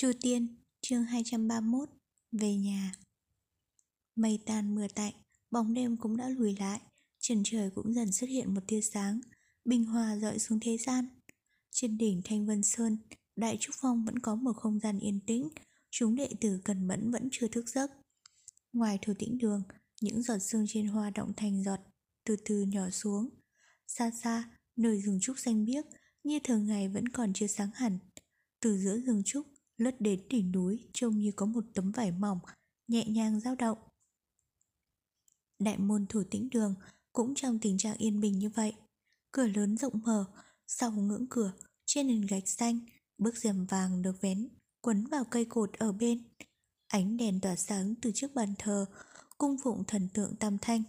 Chu Tiên, chương 231, về nhà. Mây tan mưa tạnh, bóng đêm cũng đã lùi lại, trần trời cũng dần xuất hiện một tia sáng, bình hòa rọi xuống thế gian. Trên đỉnh Thanh Vân Sơn, Đại Trúc Phong vẫn có một không gian yên tĩnh, chúng đệ tử cần mẫn vẫn chưa thức giấc. Ngoài thủ tĩnh đường, những giọt sương trên hoa động thành giọt, từ từ nhỏ xuống. Xa xa, nơi rừng trúc xanh biếc, như thường ngày vẫn còn chưa sáng hẳn. Từ giữa rừng trúc, lướt đến đỉnh núi trông như có một tấm vải mỏng, nhẹ nhàng dao động. Đại môn thủ tĩnh đường cũng trong tình trạng yên bình như vậy. Cửa lớn rộng mở, sau ngưỡng cửa, trên nền gạch xanh, bước rèm vàng được vén, quấn vào cây cột ở bên. Ánh đèn tỏa sáng từ trước bàn thờ, cung phụng thần tượng tam thanh.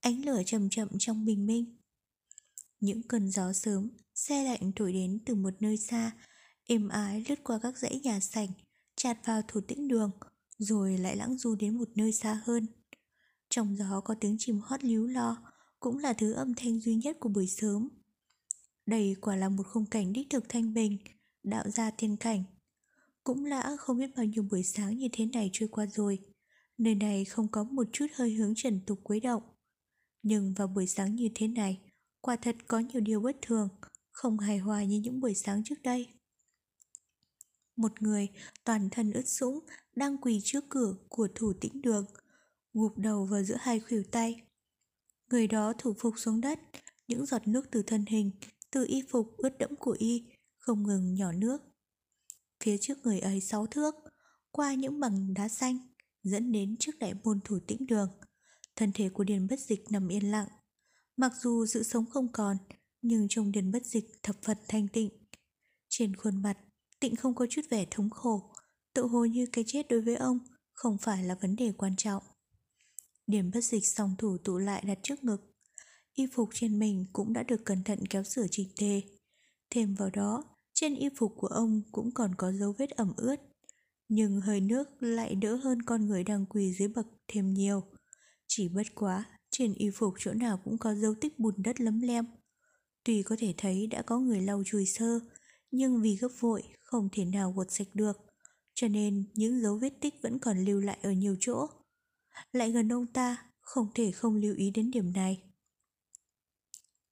Ánh lửa chậm chậm trong bình minh. Những cơn gió sớm, xe lạnh thổi đến từ một nơi xa, êm ái lướt qua các dãy nhà sảnh, chạt vào thủ tĩnh đường, rồi lại lãng du đến một nơi xa hơn. Trong gió có tiếng chim hót líu lo, cũng là thứ âm thanh duy nhất của buổi sớm. Đây quả là một khung cảnh đích thực thanh bình, đạo ra thiên cảnh. Cũng lã không biết bao nhiêu buổi sáng như thế này trôi qua rồi. Nơi này không có một chút hơi hướng trần tục quấy động. Nhưng vào buổi sáng như thế này, quả thật có nhiều điều bất thường, không hài hòa như những buổi sáng trước đây. Một người toàn thân ướt sũng đang quỳ trước cửa của thủ tĩnh đường, gục đầu vào giữa hai khuỷu tay. Người đó thủ phục xuống đất, những giọt nước từ thân hình, từ y phục ướt đẫm của y, không ngừng nhỏ nước. Phía trước người ấy sáu thước, qua những bằng đá xanh, dẫn đến trước đại môn thủ tĩnh đường. Thân thể của Điền Bất Dịch nằm yên lặng. Mặc dù sự sống không còn, nhưng trong Điền Bất Dịch thập phật thanh tịnh. Trên khuôn mặt, tịnh không có chút vẻ thống khổ, tự hồ như cái chết đối với ông không phải là vấn đề quan trọng. Điểm bất dịch song thủ tụ lại đặt trước ngực. Y phục trên mình cũng đã được cẩn thận kéo sửa chỉnh tề. Thêm vào đó, trên y phục của ông cũng còn có dấu vết ẩm ướt. Nhưng hơi nước lại đỡ hơn con người đang quỳ dưới bậc thêm nhiều. Chỉ bất quá, trên y phục chỗ nào cũng có dấu tích bùn đất lấm lem. Tuy có thể thấy đã có người lau chùi sơ, nhưng vì gấp vội không thể nào gột sạch được, cho nên những dấu vết tích vẫn còn lưu lại ở nhiều chỗ. Lại gần ông ta, không thể không lưu ý đến điểm này.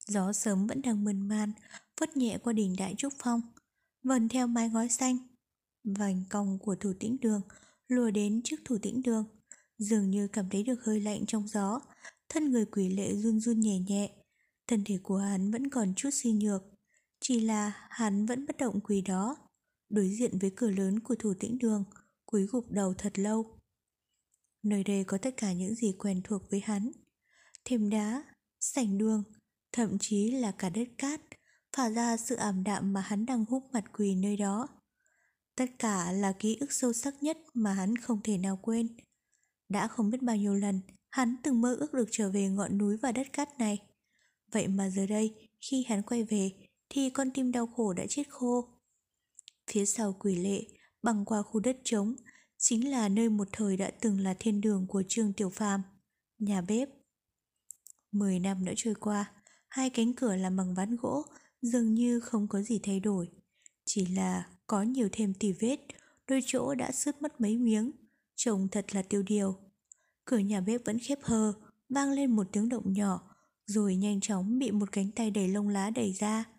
Gió sớm vẫn đang mơn man, phất nhẹ qua đỉnh đại trúc phong, vần theo mái ngói xanh. Vành cong của thủ tĩnh đường lùa đến trước thủ tĩnh đường, dường như cảm thấy được hơi lạnh trong gió, thân người quỷ lệ run run nhẹ nhẹ. Thân thể của hắn vẫn còn chút suy nhược, chỉ là hắn vẫn bất động quỳ đó, đối diện với cửa lớn của thủ tĩnh đường, cúi gục đầu thật lâu. Nơi đây có tất cả những gì quen thuộc với hắn. Thêm đá, sảnh đường, thậm chí là cả đất cát, phả ra sự ảm đạm mà hắn đang hút mặt quỳ nơi đó. Tất cả là ký ức sâu sắc nhất mà hắn không thể nào quên. Đã không biết bao nhiêu lần, hắn từng mơ ước được trở về ngọn núi và đất cát này. Vậy mà giờ đây, khi hắn quay về, thì con tim đau khổ đã chết khô. Phía sau quỷ lệ, băng qua khu đất trống, chính là nơi một thời đã từng là thiên đường của Trương Tiểu Phàm, nhà bếp. Mười năm đã trôi qua, hai cánh cửa làm bằng ván gỗ dường như không có gì thay đổi. Chỉ là có nhiều thêm tỉ vết, đôi chỗ đã sứt mất mấy miếng, trông thật là tiêu điều. Cửa nhà bếp vẫn khép hờ, vang lên một tiếng động nhỏ, rồi nhanh chóng bị một cánh tay đầy lông lá đẩy ra.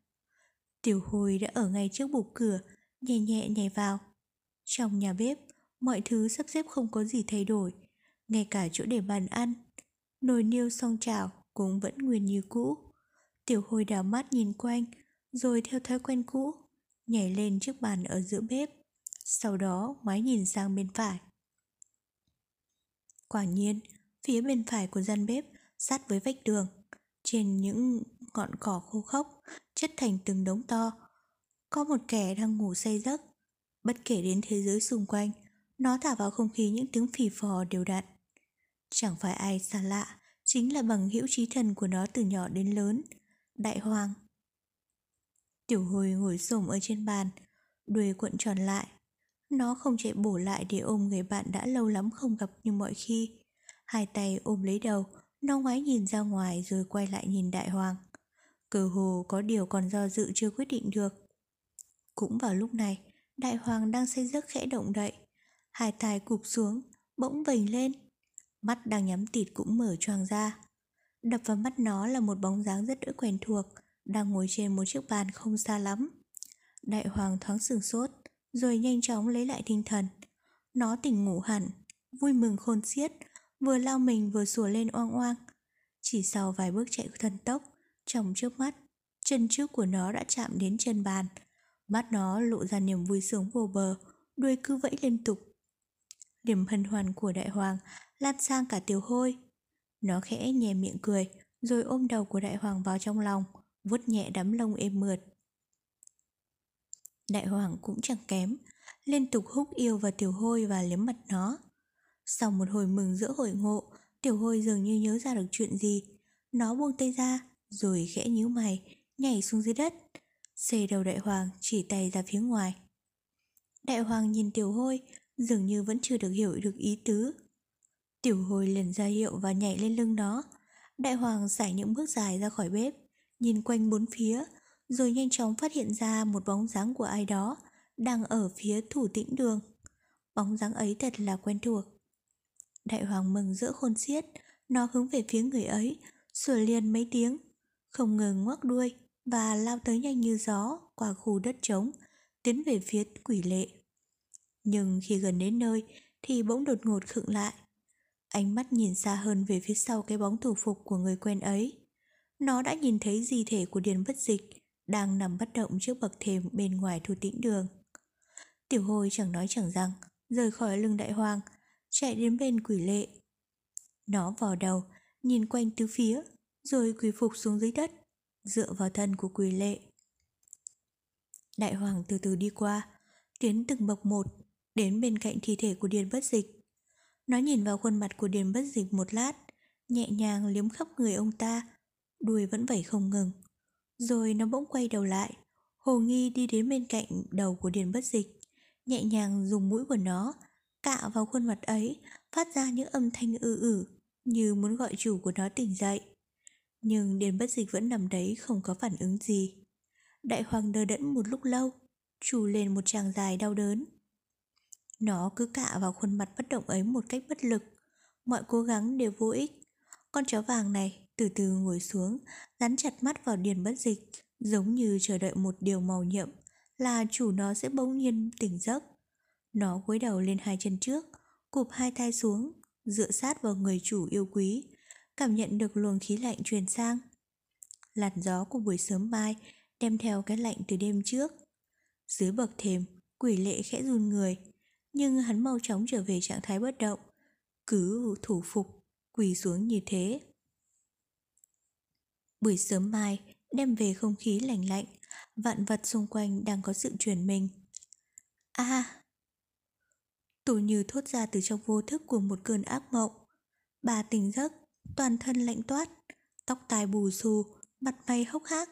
Tiểu Hồi đã ở ngay trước bục cửa, nhẹ nhẹ nhảy vào. Trong nhà bếp, mọi thứ sắp xếp không có gì thay đổi, ngay cả chỗ để bàn ăn. Nồi niêu song chảo cũng vẫn nguyên như cũ. Tiểu Hồi đảo mắt nhìn quanh, rồi theo thói quen cũ, nhảy lên chiếc bàn ở giữa bếp. Sau đó ngoái nhìn sang bên phải. Quả nhiên, phía bên phải của gian bếp sát với vách tường trên những ngọn cỏ khô khốc, chất thành từng đống to. Có một kẻ đang ngủ say giấc. Bất kể đến thế giới xung quanh, nó thả vào không khí những tiếng phì phò đều đặn. Chẳng phải ai xa lạ, chính là bằng hữu trí thần của nó từ nhỏ đến lớn, Đại Hoàng. Tiểu hồi ngồi xổm ở trên bàn, đuôi cuộn tròn lại. Nó không chạy bổ lại để ôm người bạn đã lâu lắm không gặp như mọi khi. Hai tay ôm lấy đầu, nó ngoái nhìn ra ngoài rồi quay lại nhìn Đại Hoàng. Cờ hồ có điều còn do dự chưa quyết định được. Cũng vào lúc này, Đại hoàng đang say giấc khẽ động đậy. Hai tai cụp xuống Bỗng vềnh lên. Mắt đang nhắm tịt cũng mở choàng ra. Đập vào mắt nó là một bóng dáng rất đỡ quen thuộc Đang ngồi trên một chiếc bàn không xa lắm. Đại hoàng thoáng sửng sốt Rồi nhanh chóng lấy lại tinh thần. Nó tỉnh ngủ hẳn Vui mừng khôn xiết Vừa lao mình vừa sủa lên oang oang. Chỉ sau vài bước chạy thần tốc, Trong trước mắt, Chân trước của nó đã chạm đến chân bàn. Mắt nó lộ ra niềm vui sướng vô bờ, Đuôi cứ vẫy liên tục. Điểm hân hoan của đại hoàng Lan sang cả tiểu hôi. Nó khẽ nhè miệng cười, Rồi ôm đầu của đại hoàng vào trong lòng, vuốt nhẹ đám lông êm mượt. Đại hoàng cũng chẳng kém, Liên tục húc yêu vào tiểu hôi và liếm mặt nó. Sau một hồi mừng giữa hội ngộ, Tiểu hôi dường như nhớ ra được chuyện gì. Nó buông tay ra, Rồi khẽ nhíu mày, Nhảy xuống dưới đất. Xê đầu đại hoàng chỉ tay ra phía ngoài. Đại hoàng nhìn tiểu hôi, Dường như vẫn chưa được hiểu được ý tứ. Tiểu hôi liền ra hiệu và nhảy lên lưng nó. Đại hoàng xảy những bước dài ra khỏi bếp, Nhìn quanh bốn phía, Rồi nhanh chóng phát hiện ra một bóng dáng của ai đó Đang ở phía thủ tĩnh đường. Bóng dáng ấy thật là quen thuộc. Đại hoàng mừng giữa khôn xiết, Nó hướng về phía người ấy, Sủa liền mấy tiếng, Không ngừng ngoắc đuôi Và lao tới nhanh như gió Qua khu đất trống, Tiến về phía quỷ lệ. Nhưng khi gần đến nơi Thì bỗng đột ngột khựng lại. Ánh mắt nhìn xa hơn về phía sau cái bóng thủ phục của người quen ấy. Nó đã nhìn thấy di thể của Điền Bất Dịch Đang nằm bất động trước bậc thềm bên ngoài thu tĩnh đường. Tiểu hồi chẳng nói chẳng rằng, Rời khỏi lưng đại hoàng chạy đến bên quỷ lệ. Nó vào đầu, nhìn quanh tứ phía, rồi quỳ phục xuống dưới đất, dựa vào thân của quỷ lệ. Đại hoàng từ từ đi qua, tiến từng bậc một, đến bên cạnh thi thể của Điền Bất Dịch. Nó nhìn vào khuôn mặt của Điền Bất Dịch một lát, nhẹ nhàng liếm khắp người ông ta, đuôi vẫn vẩy không ngừng. Rồi nó bỗng quay đầu lại, hồ nghi đi đến bên cạnh đầu của Điền Bất Dịch, nhẹ nhàng dùng mũi của nó cạ vào khuôn mặt ấy, phát ra những âm thanh ư ử, như muốn gọi chủ của nó tỉnh dậy. Nhưng Điền bất dịch vẫn nằm đấy không có phản ứng gì. Đại hoàng đờ đẫn một lúc lâu, chủ lên một tràng dài đau đớn. Nó cứ cạ vào khuôn mặt bất động ấy một cách bất lực, mọi cố gắng đều vô ích. Con chó vàng này từ từ ngồi xuống, dán chặt mắt vào điền bất dịch, giống như chờ đợi một điều màu nhiệm là chủ nó sẽ bỗng nhiên tỉnh giấc. Nó cúi đầu lên hai chân trước, cụp hai tay xuống, dựa sát vào người chủ yêu quý, cảm nhận được luồng khí lạnh truyền sang. Làn gió của buổi sớm mai đem theo cái lạnh từ đêm trước. Dưới bậc thềm, quỷ lệ khẽ run người, nhưng hắn mau chóng trở về trạng thái bất động, cứ thủ phục, quỳ xuống như thế. Buổi sớm mai đem về không khí lạnh lạnh, vạn vật xung quanh đang có sự chuyển mình. A, à, Tôi như thốt ra từ trong vô thức của một cơn ác mộng. Bà tỉnh giấc, toàn thân lạnh toát, tóc tai bù xù, mặt mày hốc hác.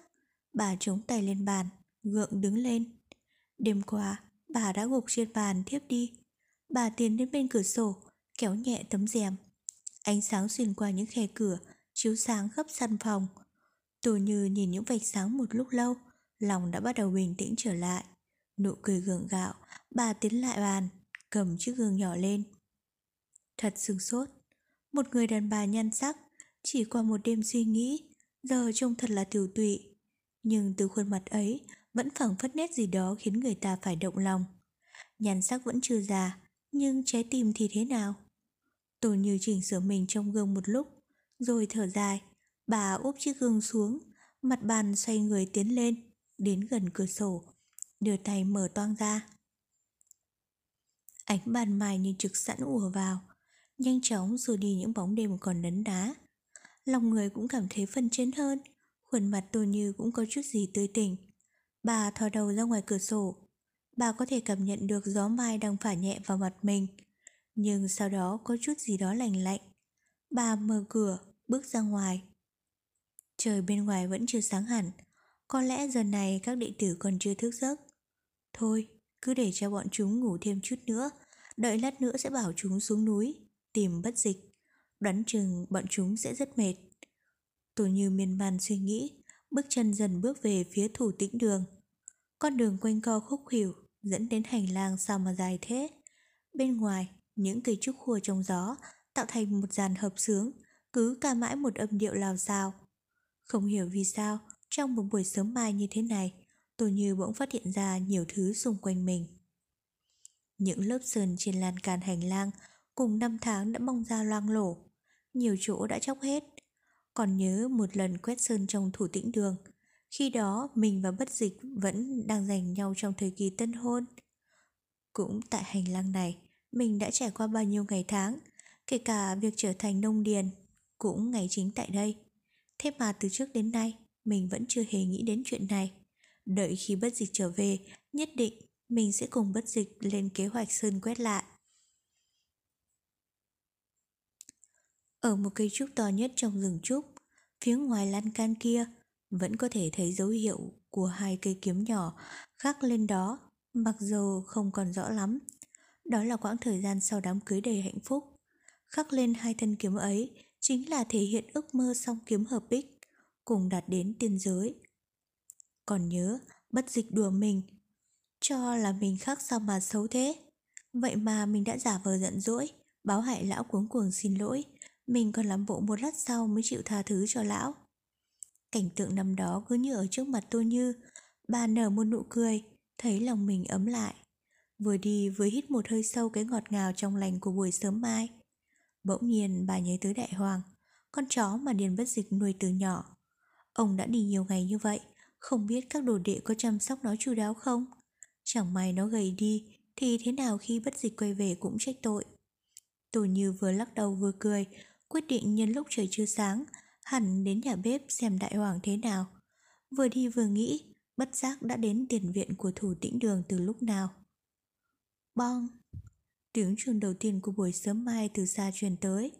Bà chống tay lên bàn, gượng đứng lên. Đêm qua, bà đã gục trên bàn thiếp đi. Bà tiến đến bên cửa sổ, kéo nhẹ tấm rèm. Ánh sáng xuyên qua những khe cửa, chiếu sáng khắp căn phòng. Tôi như nhìn những vạch sáng một lúc lâu, lòng đã bắt đầu bình tĩnh trở lại. Nụ cười gượng gạo, bà tiến lại bàn, cầm chiếc gương nhỏ lên. Thật sừng sốt, một người đàn bà nhan sắc, chỉ qua một đêm suy nghĩ, giờ trông thật là tiểu tụy. Nhưng từ khuôn mặt ấy vẫn phẳng phất nét gì đó khiến người ta phải động lòng. Nhan sắc vẫn chưa già, nhưng trái tim thì thế nào? Tôi như chỉnh sửa mình trong gương một lúc, rồi thở dài, bà úp chiếc gương xuống, mặt bàn xoay người tiến lên, đến gần cửa sổ, đưa tay mở toang ra. Ánh ban mai như trực sẵn ùa vào, nhanh chóng rồi đi những bóng đêm còn đấn đá. Lòng người cũng cảm thấy phân chấn hơn, khuôn mặt tôi như cũng có chút gì tươi tỉnh. Bà thò đầu ra ngoài cửa sổ, bà có thể cảm nhận được gió mai đang phả nhẹ vào mặt mình, nhưng sau đó có chút gì đó lạnh lạnh. Bà mở cửa, bước ra ngoài. Trời bên ngoài vẫn chưa sáng hẳn, có lẽ giờ này các đệ tử còn chưa thức giấc. Thôi, cứ để cho bọn chúng ngủ thêm chút nữa Đợi lát nữa sẽ bảo chúng xuống núi Tìm bất dịch Đoán chừng bọn chúng sẽ rất mệt Tôi như miên man suy nghĩ Bước chân dần bước về phía thủ tĩnh đường Con đường quanh co khúc khỉu dẫn đến hành lang sao mà dài thế. Bên ngoài, những cây trúc khua trong gió tạo thành một dàn hợp sướng, cứ ca mãi một âm điệu lào xào. Không hiểu vì sao, trong một buổi sớm mai như thế này, tôi như bỗng phát hiện ra nhiều thứ xung quanh mình. Những lớp sơn trên lan can hành lang cùng năm tháng đã bong ra loang lổ, nhiều chỗ đã chóc hết. Còn nhớ một lần quét sơn trong thủ tĩnh đường, khi đó mình và bất dịch vẫn đang giành nhau trong thời kỳ tân hôn. Cũng tại hành lang này, mình đã trải qua bao nhiêu ngày tháng, kể cả việc trở thành nông điền, cũng ngày chính tại đây. Thế mà từ trước đến nay, mình vẫn chưa hề nghĩ đến chuyện này. Đợi khi bất dịch trở về, nhất định mình sẽ cùng bất dịch lên kế hoạch sơn quét lại. Ở một cây trúc to nhất trong rừng trúc, phía ngoài lan can kia vẫn có thể thấy dấu hiệu của hai cây kiếm nhỏ khắc lên đó, mặc dù không còn rõ lắm. Đó là quãng thời gian sau đám cưới đầy hạnh phúc. Khắc lên hai thân kiếm ấy chính là thể hiện ước mơ song kiếm hợp bích, cùng đạt đến tiên giới. Còn nhớ, bất dịch đùa mình, cho là mình khác sao mà xấu thế. Vậy mà mình đã giả vờ giận dỗi, báo hại lão cuống cuồng xin lỗi, mình còn làm bộ một lát sau mới chịu tha thứ cho lão. Cảnh tượng năm đó cứ như ở trước mặt tôi như, bà nở một nụ cười, thấy lòng mình ấm lại. Vừa đi vừa hít một hơi sâu cái ngọt ngào trong lành của buổi sớm mai. Bỗng nhiên bà nhớ tới đại hoàng, con chó mà Điền Bất Dịch nuôi từ nhỏ. Ông đã đi nhiều ngày như vậy, không biết các đồ đệ có chăm sóc nó chu đáo không? Chẳng may nó gầy đi, thì thế nào khi Bất Dịch quay về cũng trách tội. Tổ như vừa lắc đầu vừa cười, quyết định nhân lúc trời chưa sáng, hẳn đến nhà bếp xem đại hoàng thế nào. Vừa đi vừa nghĩ, bất giác đã đến tiền viện của thủ tĩnh đường từ lúc nào. Bong! Tiếng chuông đầu tiên của buổi sớm mai từ xa truyền tới.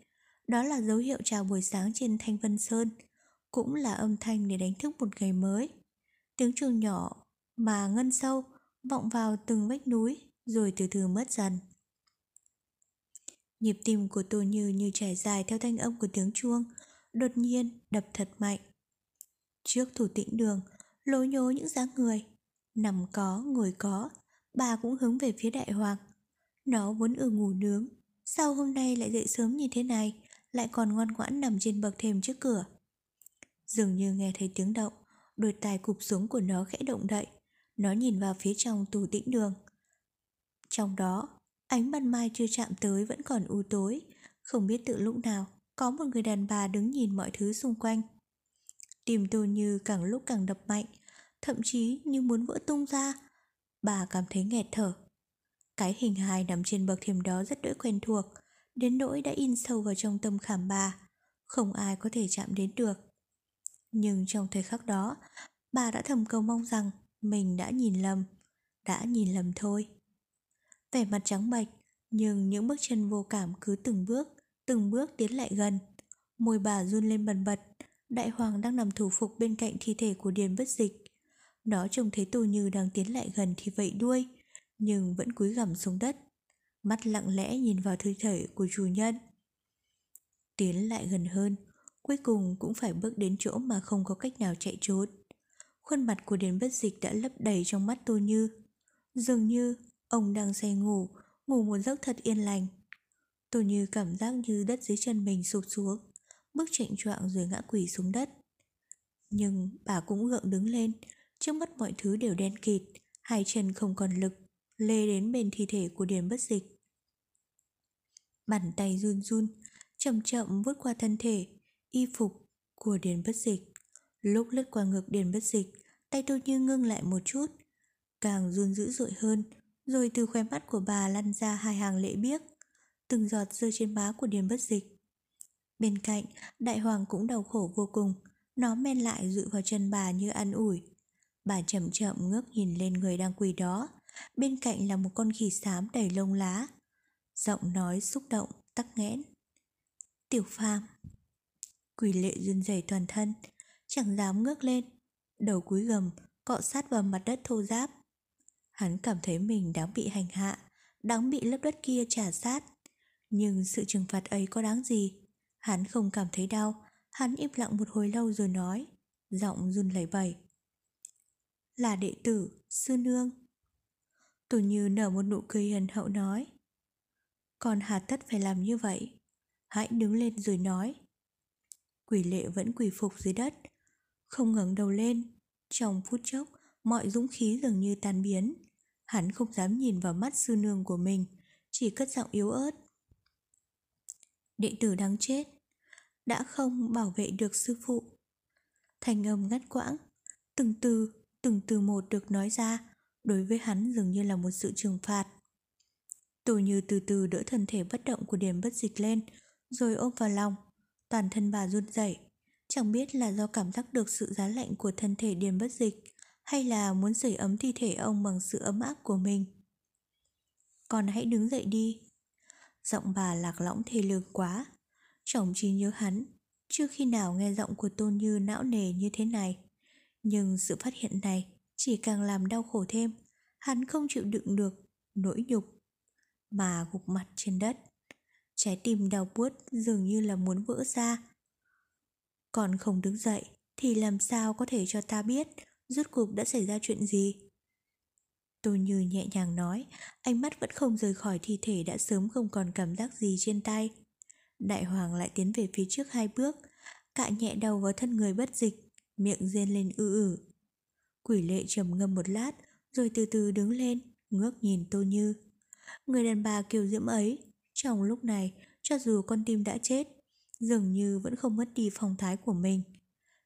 Đó là dấu hiệu chào buổi sáng trên Thanh Vân Sơn, cũng là âm thanh để đánh thức một ngày mới. Tiếng chuông nhỏ mà ngân sâu vọng vào từng vách núi rồi từ từ mất dần. Nhịp tim của Tô Như như trải dài theo thanh âm của tiếng chuông, đột nhiên đập thật mạnh. Trước thủ tĩnh đường, lối nhố những dáng người, nằm có, ngồi có, bà cũng hướng về phía đại hoàng. Nó vốn ở ngủ nướng, sao hôm nay lại dậy sớm như thế này, lại còn ngoan ngoãn nằm trên bậc thềm trước cửa. Dường như nghe thấy tiếng động, đôi tai cụp xuống của nó khẽ động đậy, nó nhìn vào phía trong tủ tĩnh đường. Trong đó, ánh ban mai chưa chạm tới vẫn còn u tối, không biết từ lúc nào có một người đàn bà đứng nhìn mọi thứ xung quanh. Tim tôi như càng lúc càng đập mạnh, thậm chí như muốn vỡ tung ra. Bà cảm thấy nghẹt thở. Cái hình hài nằm trên bậc thềm đó rất đỗi quen thuộc, đến nỗi đã in sâu vào trong tâm khảm bà, không ai có thể chạm đến được. Nhưng trong thời khắc đó, bà đã thầm cầu mong rằng mình đã nhìn lầm, đã nhìn lầm thôi. Vẻ mặt trắng bệch, nhưng những bước chân vô cảm cứ từng bước, từng bước tiến lại gần. Môi bà run lên bần bật, đại hoàng đang nằm thủ phục bên cạnh thi thể của Điền bất dịch. Nó trông thấy tù Như đang tiến lại gần thì vẫy đuôi, nhưng vẫn cúi gằm xuống đất. Mắt lặng lẽ nhìn vào thi thể của chủ nhân. Tiến lại gần hơn, cuối cùng cũng phải bước đến chỗ mà không có cách nào chạy trốn. Khuôn mặt của Điền bất dịch đã lấp đầy trong mắt Tô Như. Dường như ông đang say ngủ, ngủ một giấc thật yên lành. Tô Như cảm giác như đất dưới chân mình sụp xuống, bước chạnh choạng rồi ngã quỷ xuống đất. Nhưng bà cũng gượng đứng lên, trước mắt mọi thứ đều đen kịt, hai chân không còn lực, lê đến bên thi thể của Điền bất dịch. Bàn tay run run, chậm chậm vuốt qua thân thể, y phục của Điền bất dịch. Lúc lướt qua ngực Điền bất dịch, tay tôi như ngưng lại một chút, càng run dữ dội hơn, rồi từ khóe mắt của bà lăn ra hai hàng lệ biếc, từng giọt rơi trên má của Điền bất dịch. Bên cạnh, đại hoàng cũng đau khổ vô cùng, nó men lại dụi vào chân bà như ăn ủi. Bà chậm chậm ngước nhìn lên người đang quỳ đó, bên cạnh là một con khỉ xám đầy lông lá. Giọng nói xúc động, tắc nghẽn. Tiểu phàm. Quỳ lệ run rẩy toàn thân, chẳng dám ngước lên, đầu cúi gầm, cọ sát vào mặt đất thô ráp. Hắn cảm thấy mình đáng bị hành hạ, đáng bị lớp đất kia trả sát. Nhưng sự trừng phạt ấy có đáng gì? Hắn không cảm thấy đau, hắn im lặng một hồi lâu rồi nói, giọng run lẩy bẩy. Là đệ tử, sư nương. Tù Như nở một nụ cười hiền hậu nói. Còn hà tất phải làm như vậy? Hãy đứng lên rồi nói. Quỷ lệ vẫn quỳ phục dưới đất, không ngẩng đầu lên. Trong phút chốc, mọi dũng khí dường như tan biến. Hắn không dám nhìn vào mắt sư nương của mình, chỉ cất giọng yếu ớt. Đệ tử đáng chết, đã không bảo vệ được sư phụ. Thành âm ngắt quãng, từng từ, từng từ một được nói ra, đối với hắn dường như là một sự trừng phạt. Tô Như từ từ đỡ thân thể bất động của Điềm bất dịch lên, rồi ôm vào lòng. Toàn thân bà run rẩy, chẳng biết là do cảm giác được sự giá lạnh của thân thể Điền bất dịch, hay là muốn sưởi ấm thi thể ông bằng sự ấm áp của mình. Con hãy đứng dậy đi. Giọng bà lạc lõng thê lương quá. Chồng chỉ nhớ hắn, chưa khi nào nghe giọng của Tôn Như não nề như thế này. Nhưng sự phát hiện này chỉ càng làm đau khổ thêm. Hắn không chịu đựng được nỗi nhục mà gục mặt trên đất. Trái tim đau buốt dường như là muốn vỡ ra. Còn không đứng dậy thì làm sao có thể cho ta biết rốt cuộc đã xảy ra chuyện gì? Tôi Như nhẹ nhàng nói, ánh mắt vẫn không rời khỏi thi thể đã sớm không còn cảm giác gì trên tay. Đại hoàng lại tiến về phía trước hai bước, cạ nhẹ đầu vào thân người bất dịch, miệng rên lên ư ử. Quỷ lệ trầm ngâm một lát, rồi từ từ đứng lên, ngước nhìn Tô Như. Người đàn bà kiều diễm ấy, trong lúc này, cho dù con tim đã chết, dường như vẫn không mất đi phong thái của mình.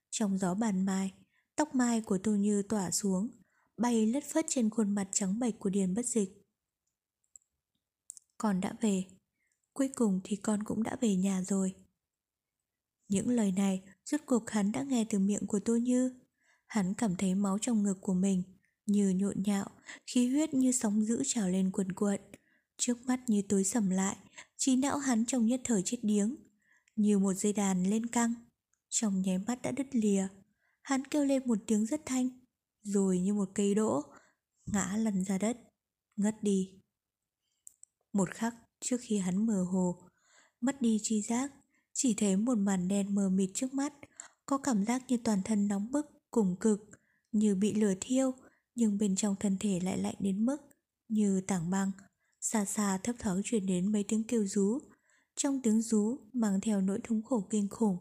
Trong gió bàn mai, tóc mai của Tô Như tỏa xuống, bay lất phất trên khuôn mặt trắng bệch của Điền bất dịch. Con đã về, cuối cùng thì con cũng đã về nhà rồi. Những lời này rốt cuộc hắn đã nghe từ miệng của Tô Như. Hắn cảm thấy máu trong ngực của mình như nhộn nhạo, khí huyết như sóng dữ trào lên cuồn cuộn. Trước mắt như tối sầm lại, trí não hắn trong nhất thời chết điếng, như một dây đàn lên căng. Trong nháy mắt đã đứt lìa, hắn kêu lên một tiếng rất thanh, rồi như một cây đỗ, ngã lăn ra đất, ngất đi. Một khắc trước khi hắn mờ hồ, mất đi chi giác, chỉ thấy một màn đen mờ mịt trước mắt, có cảm giác như toàn thân nóng bức, cùng cực, như bị lửa thiêu, nhưng bên trong thân thể lại lạnh đến mức như tảng băng. Xa xa thấp thoáng truyền đến mấy tiếng kêu rú, trong tiếng rú mang theo nỗi thống khổ kinh khủng,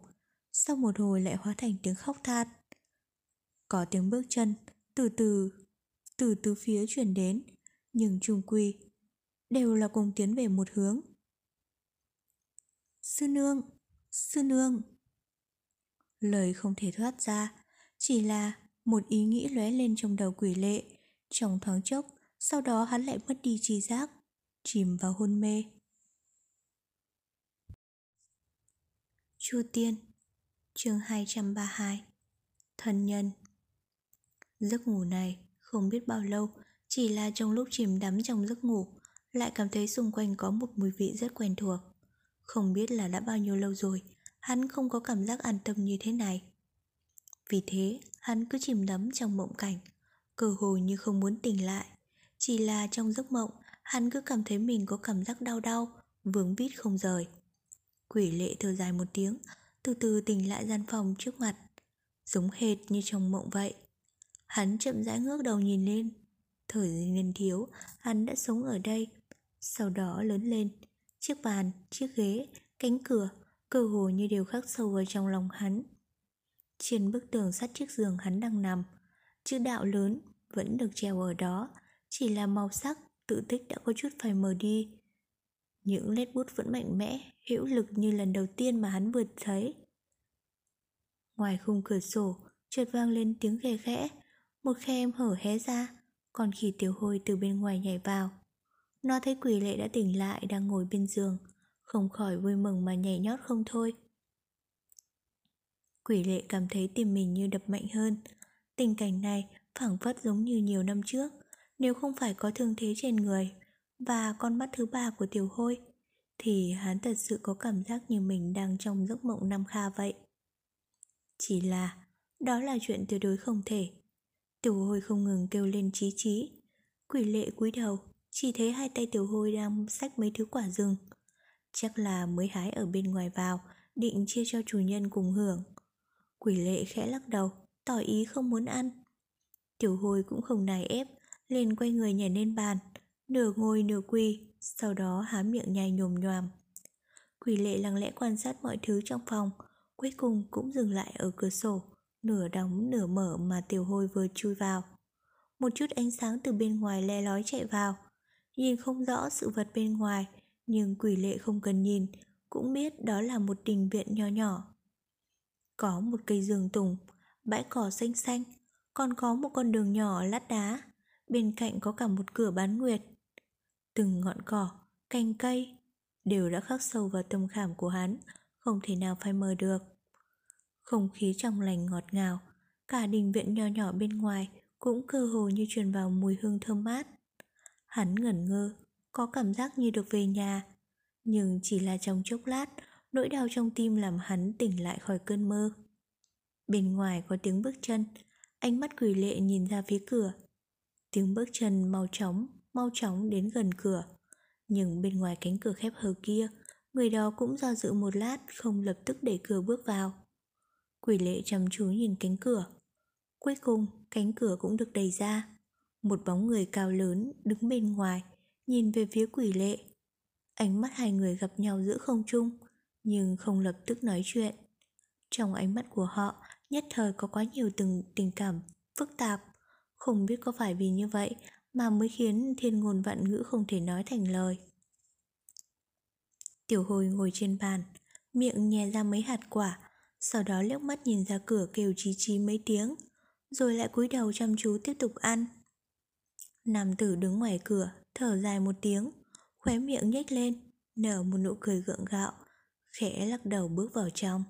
sau một hồi lại hóa thành tiếng khóc than. Có tiếng bước chân, từ từ, từ từ phía chuyển đến, nhưng trung quy, đều là cùng tiến về một hướng. Sư nương, sư nương. Lời không thể thoát ra, chỉ là một ý nghĩ lóe lên trong đầu quỷ lệ. Trong thoáng chốc, sau đó hắn lại mất đi trí giác, chìm vào hôn mê. Chu Tiên, chương 232 Thân nhân. Giấc ngủ này, không biết bao lâu, Chỉ là trong lúc chìm đắm trong giấc ngủ, Lại cảm thấy xung quanh có một mùi vị rất quen thuộc. Không biết là đã bao nhiêu lâu rồi, Hắn không có cảm giác an tâm như thế này. Vì thế, hắn cứ chìm đắm trong mộng cảnh, Cơ hồ như không muốn tỉnh lại, Chỉ là trong giấc mộng Hắn cứ cảm thấy mình có cảm giác đau đau Vướng vít không rời. Quỷ lệ thở dài một tiếng Từ từ tỉnh lại gian phòng trước mặt. Giống hệt như trong mộng vậy. Hắn chậm rãi ngước đầu nhìn lên. Thời niên thiếu Hắn đã sống ở đây. Sau đó lớn lên Chiếc bàn, chiếc ghế, cánh cửa Cơ hồ như đều khắc sâu vào trong lòng hắn. Trên bức tường sát chiếc giường hắn đang nằm Chữ đạo lớn Vẫn được treo ở đó Chỉ là màu sắc tự tích đã có chút phải mờ đi. Những nét bút vẫn mạnh mẽ, Hữu lực như lần đầu tiên mà hắn vừa thấy. Ngoài khung cửa sổ, chợt vang lên tiếng ghê khẽ. Một khe em hở hé ra, Còn khi tiểu hôi từ bên ngoài nhảy vào. Nó thấy quỷ lệ đã tỉnh lại, Đang ngồi bên giường, Không khỏi vui mừng mà nhảy nhót không thôi. Quỷ lệ cảm thấy tim mình như đập mạnh hơn. Tình cảnh này phảng phất giống như nhiều năm trước nếu không phải có thương thế trên người Và con mắt thứ ba của tiểu hôi, Thì hắn thật sự có cảm giác như mình đang trong giấc mộng năm kha vậy. Chỉ là Đó là chuyện tuyệt đối không thể. Tiểu hôi không ngừng kêu lên chí chí. Quỷ lệ cúi đầu, Chỉ thấy hai tay tiểu hôi đang xách mấy thứ quả rừng. Chắc là mới hái ở bên ngoài vào, Định chia cho chủ nhân cùng hưởng. Quỷ lệ khẽ lắc đầu, Tỏ ý không muốn ăn. Tiểu hôi cũng không nài ép liền quay người nhảy lên bàn nửa ngồi nửa quỳ, sau đó há miệng nhai nhồm nhoàm. Quỷ lệ lặng lẽ quan sát mọi thứ trong phòng, cuối cùng cũng dừng lại ở cửa sổ, nửa đóng nửa mở mà tiểu hôi vừa chui vào. Một chút ánh sáng từ bên ngoài le lói chạy vào, nhìn không rõ sự vật bên ngoài, nhưng quỷ lệ không cần nhìn, cũng biết đó là một đình viện nho nhỏ. Có một cây giường tùng, bãi cỏ xanh xanh, còn có một con đường nhỏ lát đá, bên cạnh có cả một cửa bán nguyệt. Từng ngọn cỏ, cành cây đều đã khắc sâu vào tâm khảm của hắn, không thể nào phai mờ được. Không khí trong lành ngọt ngào, cả đình viện nho nhỏ bên ngoài cũng cơ hồ như truyền vào mùi hương thơm mát. Hắn ngẩn ngơ, có cảm giác như được về nhà, nhưng chỉ là trong chốc lát, nỗi đau trong tim làm hắn tỉnh lại khỏi cơn mơ. Bên ngoài có tiếng bước chân, ánh mắt quỷ lệ nhìn ra phía cửa. Tiếng bước chân mau chóng, mau chóng đến gần cửa. Nhưng bên ngoài cánh cửa khép hờ kia, người đó cũng do dự một lát không lập tức để cửa bước vào. Quỷ lệ chăm chú nhìn cánh cửa. Cuối cùng, cánh cửa cũng được đẩy ra. Một bóng người cao lớn đứng bên ngoài, nhìn về phía quỷ lệ. Ánh mắt hai người gặp nhau giữa không trung, nhưng không lập tức nói chuyện. Trong ánh mắt của họ, nhất thời có quá nhiều từng tình cảm phức tạp. Không biết có phải vì như vậy mà mới khiến thiên ngôn vạn ngữ không thể nói thành lời. Tiểu hồi ngồi trên bàn, miệng nhè ra mấy hạt quả, sau đó liếc mắt nhìn ra cửa kêu chí chí mấy tiếng, rồi lại cúi đầu chăm chú tiếp tục ăn. Nam tử đứng ngoài cửa, thở dài một tiếng, khóe miệng nhếch lên, nở một nụ cười gượng gạo, khẽ lắc đầu bước vào trong.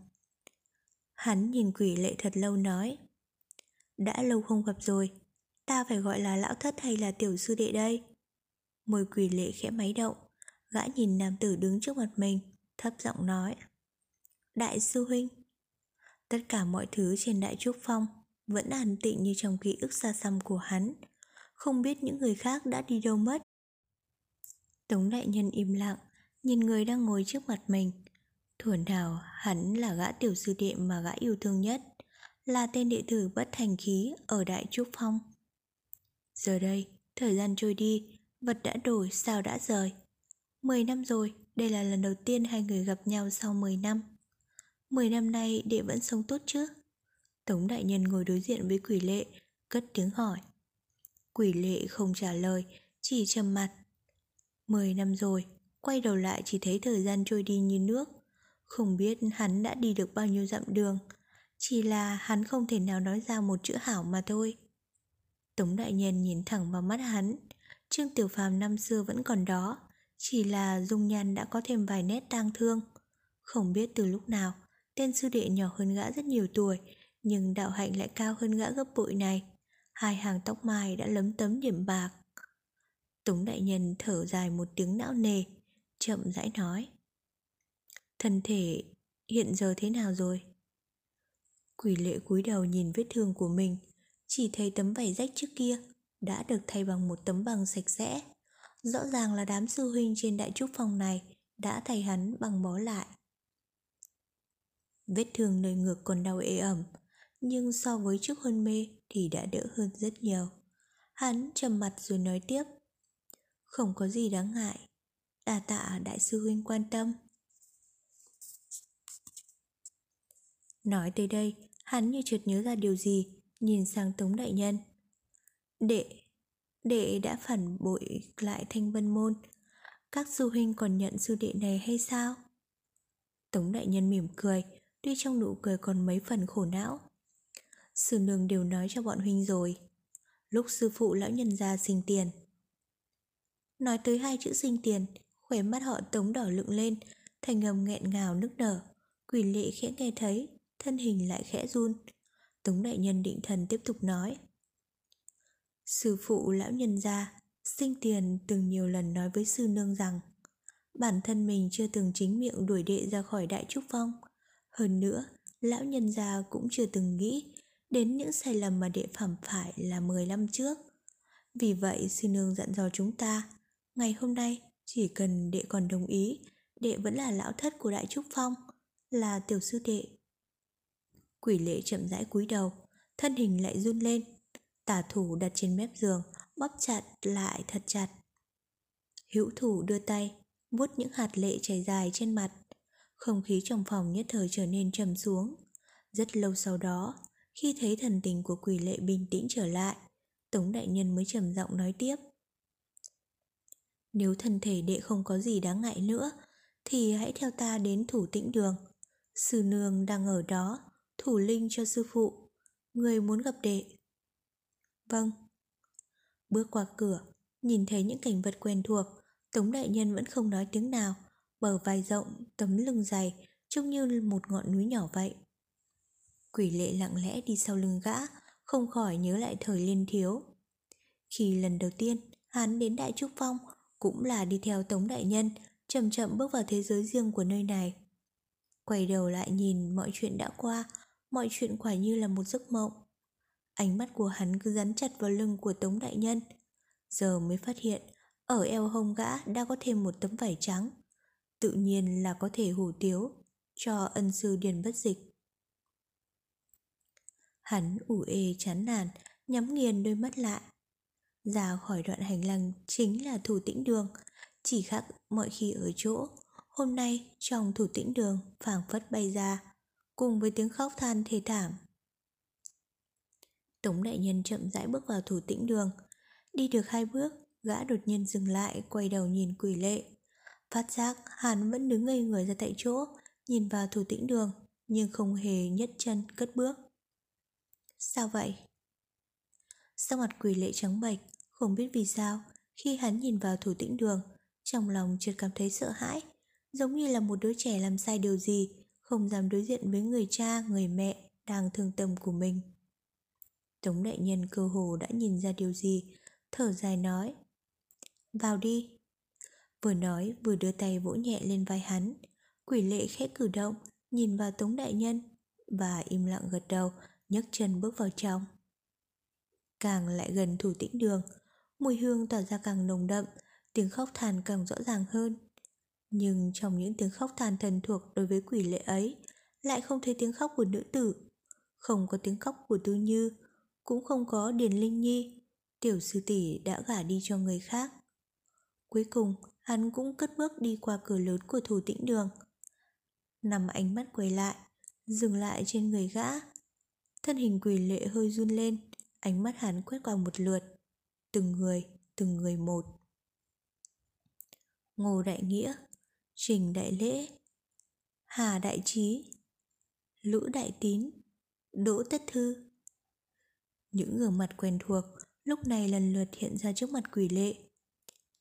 Hắn nhìn quỷ lệ thật lâu nói Đã lâu không gặp rồi Ta phải gọi là lão thất hay là tiểu sư đệ đây? Môi quỷ lệ khẽ máy động, Gã nhìn nam tử đứng trước mặt mình, Thấp giọng nói, Đại sư huynh. Tất cả mọi thứ trên đại trúc phong Vẫn an tịnh như trong ký ức xa xăm của hắn. Không biết những người khác đã đi đâu mất. Tống đại nhân im lặng, Nhìn người đang ngồi trước mặt mình. Thuần nào hắn là gã tiểu sư đệ mà gã yêu thương nhất, Là tên đệ tử bất thành khí ở Đại Trúc Phong. Giờ đây, thời gian trôi đi Vật đã đổi, sao đã rời? Mười năm rồi, đây là lần đầu tiên hai người gặp nhau sau mười năm. Mười năm nay đệ vẫn sống tốt chứ? Tống đại nhân ngồi đối diện với quỷ lệ Cất tiếng hỏi. Quỷ lệ không trả lời Chỉ trầm mặt. Mười năm rồi Quay đầu lại chỉ thấy thời gian trôi đi như nước. Không biết hắn đã đi được bao nhiêu dặm đường. Chỉ là hắn không thể nào nói ra một chữ hảo mà thôi. Tống đại nhân nhìn thẳng vào mắt hắn. Trương Tiểu Phàm năm xưa vẫn còn đó Chỉ là dung nhan đã có thêm vài nét tang thương. Không biết từ lúc nào Tên sư đệ nhỏ hơn gã rất nhiều tuổi Nhưng đạo hạnh lại cao hơn gã gấp bội này. Hai hàng tóc mai đã lấm tấm điểm bạc. Tống đại nhân thở dài một tiếng não nề Chậm rãi nói Thân thể hiện giờ thế nào rồi? Quỷ lệ cúi đầu nhìn vết thương của mình, chỉ thấy tấm vải rách trước kia đã được thay bằng một tấm bằng sạch sẽ. Rõ ràng là đám sư huynh trên đại trúc phòng này đã thay hắn bằng bó lại. Vết thương nơi ngực còn đau ê ẩm, nhưng so với trước hôn mê thì đã đỡ hơn rất nhiều. Hắn trầm mặt rồi nói tiếp. Không có gì đáng ngại, đà tạ đại sư huynh quan tâm. Nói tới đây, hắn như chợt nhớ ra điều gì, nhìn sang Tống Đại Nhân. Đệ, đệ đã phản bội lại thanh vân môn. Các sư huynh còn nhận sư đệ này hay sao? Tống Đại Nhân mỉm cười, tuy trong nụ cười còn mấy phần khổ não. Sư nương đều nói cho bọn huynh rồi. Lúc sư phụ lão nhân ra sinh tiền. Nói tới hai chữ sinh tiền, khỏe mắt họ tống đỏ lựng lên, thành ngầm nghẹn ngào nức nở. Quỷ lệ khẽ nghe thấy, thân hình lại khẽ run. Tống đại nhân định thần tiếp tục nói. Sư phụ lão nhân gia, sinh tiền từng nhiều lần nói với sư nương rằng bản thân mình chưa từng chính miệng đuổi đệ ra khỏi đại trúc phong. Hơn nữa, lão nhân gia cũng chưa từng nghĩ đến những sai lầm mà đệ phạm phải là 10 năm trước. Vì vậy sư nương dặn dò chúng ta, ngày hôm nay chỉ cần đệ còn đồng ý, đệ vẫn là lão thất của đại trúc phong, là tiểu sư đệ Quỷ lệ chậm rãi cúi đầu, thân hình lại run lên. Tả thủ đặt trên mép giường, bóp chặt lại thật chặt. Hữu thủ đưa tay, vuốt những hạt lệ chảy dài trên mặt. Không khí trong phòng nhất thời trở nên trầm xuống. Rất lâu sau đó, khi thấy thần tình của quỷ lệ bình tĩnh trở lại, Tống Đại Nhân mới trầm giọng nói tiếp. Nếu thân thể đệ không có gì đáng ngại nữa, thì hãy theo ta đến thủ tĩnh đường. Sư nương đang ở đó, thủ linh cho sư phụ. Người muốn gặp đệ. Vâng. Bước qua cửa, nhìn thấy những cảnh vật quen thuộc, Tống Đại Nhân vẫn không nói tiếng nào, bờ vai rộng, tấm lưng dày, trông như một ngọn núi nhỏ vậy. Quỷ lệ lặng lẽ đi sau lưng gã, không khỏi nhớ lại thời liên thiếu. Khi lần đầu tiên hắn đến Đại Trúc Phong, cũng là đi theo Tống Đại Nhân, chậm chậm bước vào thế giới riêng của nơi này. Quay đầu lại nhìn mọi chuyện đã qua, mọi chuyện quả như là một giấc mộng. Ánh mắt của hắn cứ dán chặt vào lưng của Tống Đại Nhân. Giờ mới phát hiện, ở eo hông gã đã có thêm một tấm vải trắng. Tự nhiên là có thể hủ tiếu, cho ân sư điền bất dịch. Hắn ủ ê chán nản, nhắm nghiền đôi mắt lại. Ra khỏi đoạn hành lang chính là thủ tĩnh đường, chỉ khác mọi khi ở chỗ. Hôm nay trong thủ tĩnh đường phảng phất bay ra, cùng với tiếng khóc than thê thảm. Tống đại nhân chậm rãi bước vào thủ tĩnh đường. Đi được hai bước, gã đột nhiên dừng lại, quay đầu nhìn quỷ lệ. Phát giác hắn vẫn đứng ngây người ra tại chỗ, nhìn vào thủ tĩnh đường, nhưng không hề nhất chân cất bước. Sao vậy? Sắc mặt quỷ lệ trắng bệch, không biết vì sao, khi hắn nhìn vào thủ tĩnh đường, trong lòng chợt cảm thấy sợ hãi, giống như là một đứa trẻ làm sai điều gì, không dám đối diện với người cha, người mẹ đang thương tâm của mình. Tống đại nhân cơ hồ đã nhìn ra điều gì, thở dài nói. Vào đi. Vừa nói vừa đưa tay vỗ nhẹ lên vai hắn, quỷ lệ khẽ cử động, nhìn vào Tống đại nhân và im lặng gật đầu, nhấc chân bước vào trong. Càng lại gần thủ tĩnh đường, mùi hương tỏa ra càng nồng đậm, tiếng khóc than càng rõ ràng hơn. Nhưng trong những tiếng khóc than thân thuộc đối với quỷ lệ ấy, lại không thấy tiếng khóc của nữ tử, không có tiếng khóc của Tư Như, cũng không có Điền Linh Nhi, tiểu sư tỷ đã gả đi cho người khác. Cuối cùng, hắn cũng cất bước đi qua cửa lớn của thủ tĩnh đường. Nằm ánh mắt quay lại, dừng lại trên người gã. Thân hình quỷ lệ hơi run lên, ánh mắt hắn quét qua một lượt. Từng người, từng người một. Ngô Đại Nghĩa, Trình Đại Lễ, Hà Đại Trí, Lữ Đại Tín, Đỗ Tất Thư. Những gương mặt quen thuộc lúc này lần lượt hiện ra trước mặt quỷ lệ.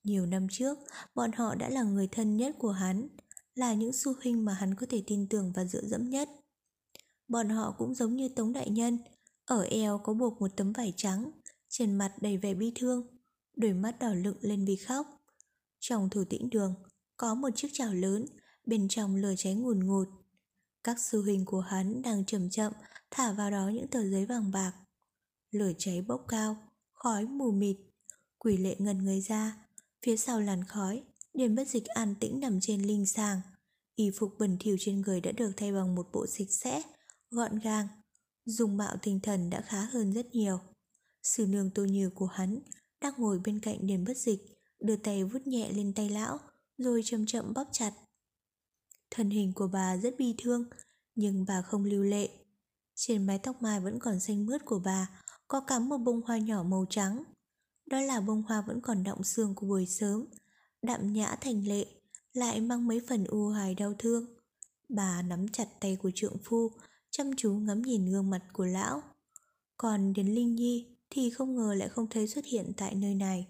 Nhiều năm trước, bọn họ đã là người thân nhất của hắn, là những su huynh mà hắn có thể tin tưởng và dựa dẫm nhất. Bọn họ cũng giống như Tống Đại Nhân, ở eo có buộc một tấm vải trắng, trên mặt đầy vẻ bi thương, đôi mắt đỏ lựng lên vì khóc. Trong thủ tĩnh đường, có một chiếc chảo lớn, bên trong lửa cháy ngùn ngụt. Các sư huynh của hắn đang chậm chậm thả vào đó những tờ giấy vàng bạc. Lửa cháy bốc cao, khói mù mịt. Quỷ lệ ngần người ra, phía sau làn khói, Điền bất dịch an tĩnh nằm trên linh sàng. Y phục bẩn thỉu trên người đã được thay bằng một bộ sạch sẽ, gọn gàng. Dùng mạo tinh thần đã khá hơn rất nhiều. Sư nương tô như của hắn đang ngồi bên cạnh Điền bất dịch, đưa tay vuốt nhẹ lên tay lão, rồi chậm chậm bóp chặt. Thân hình của bà rất bi thương, nhưng bà không lưu lệ. Trên mái tóc mai vẫn còn xanh mướt của bà, có cắm một bông hoa nhỏ màu trắng. Đó là bông hoa vẫn còn đọng xương của buổi sớm, đạm nhã thành lệ, lại mang mấy phần u hài đau thương. Bà nắm chặt tay của trượng phu, chăm chú ngắm nhìn gương mặt của lão. Còn đến Linh Nhi thì không ngờ lại không thấy xuất hiện tại nơi này.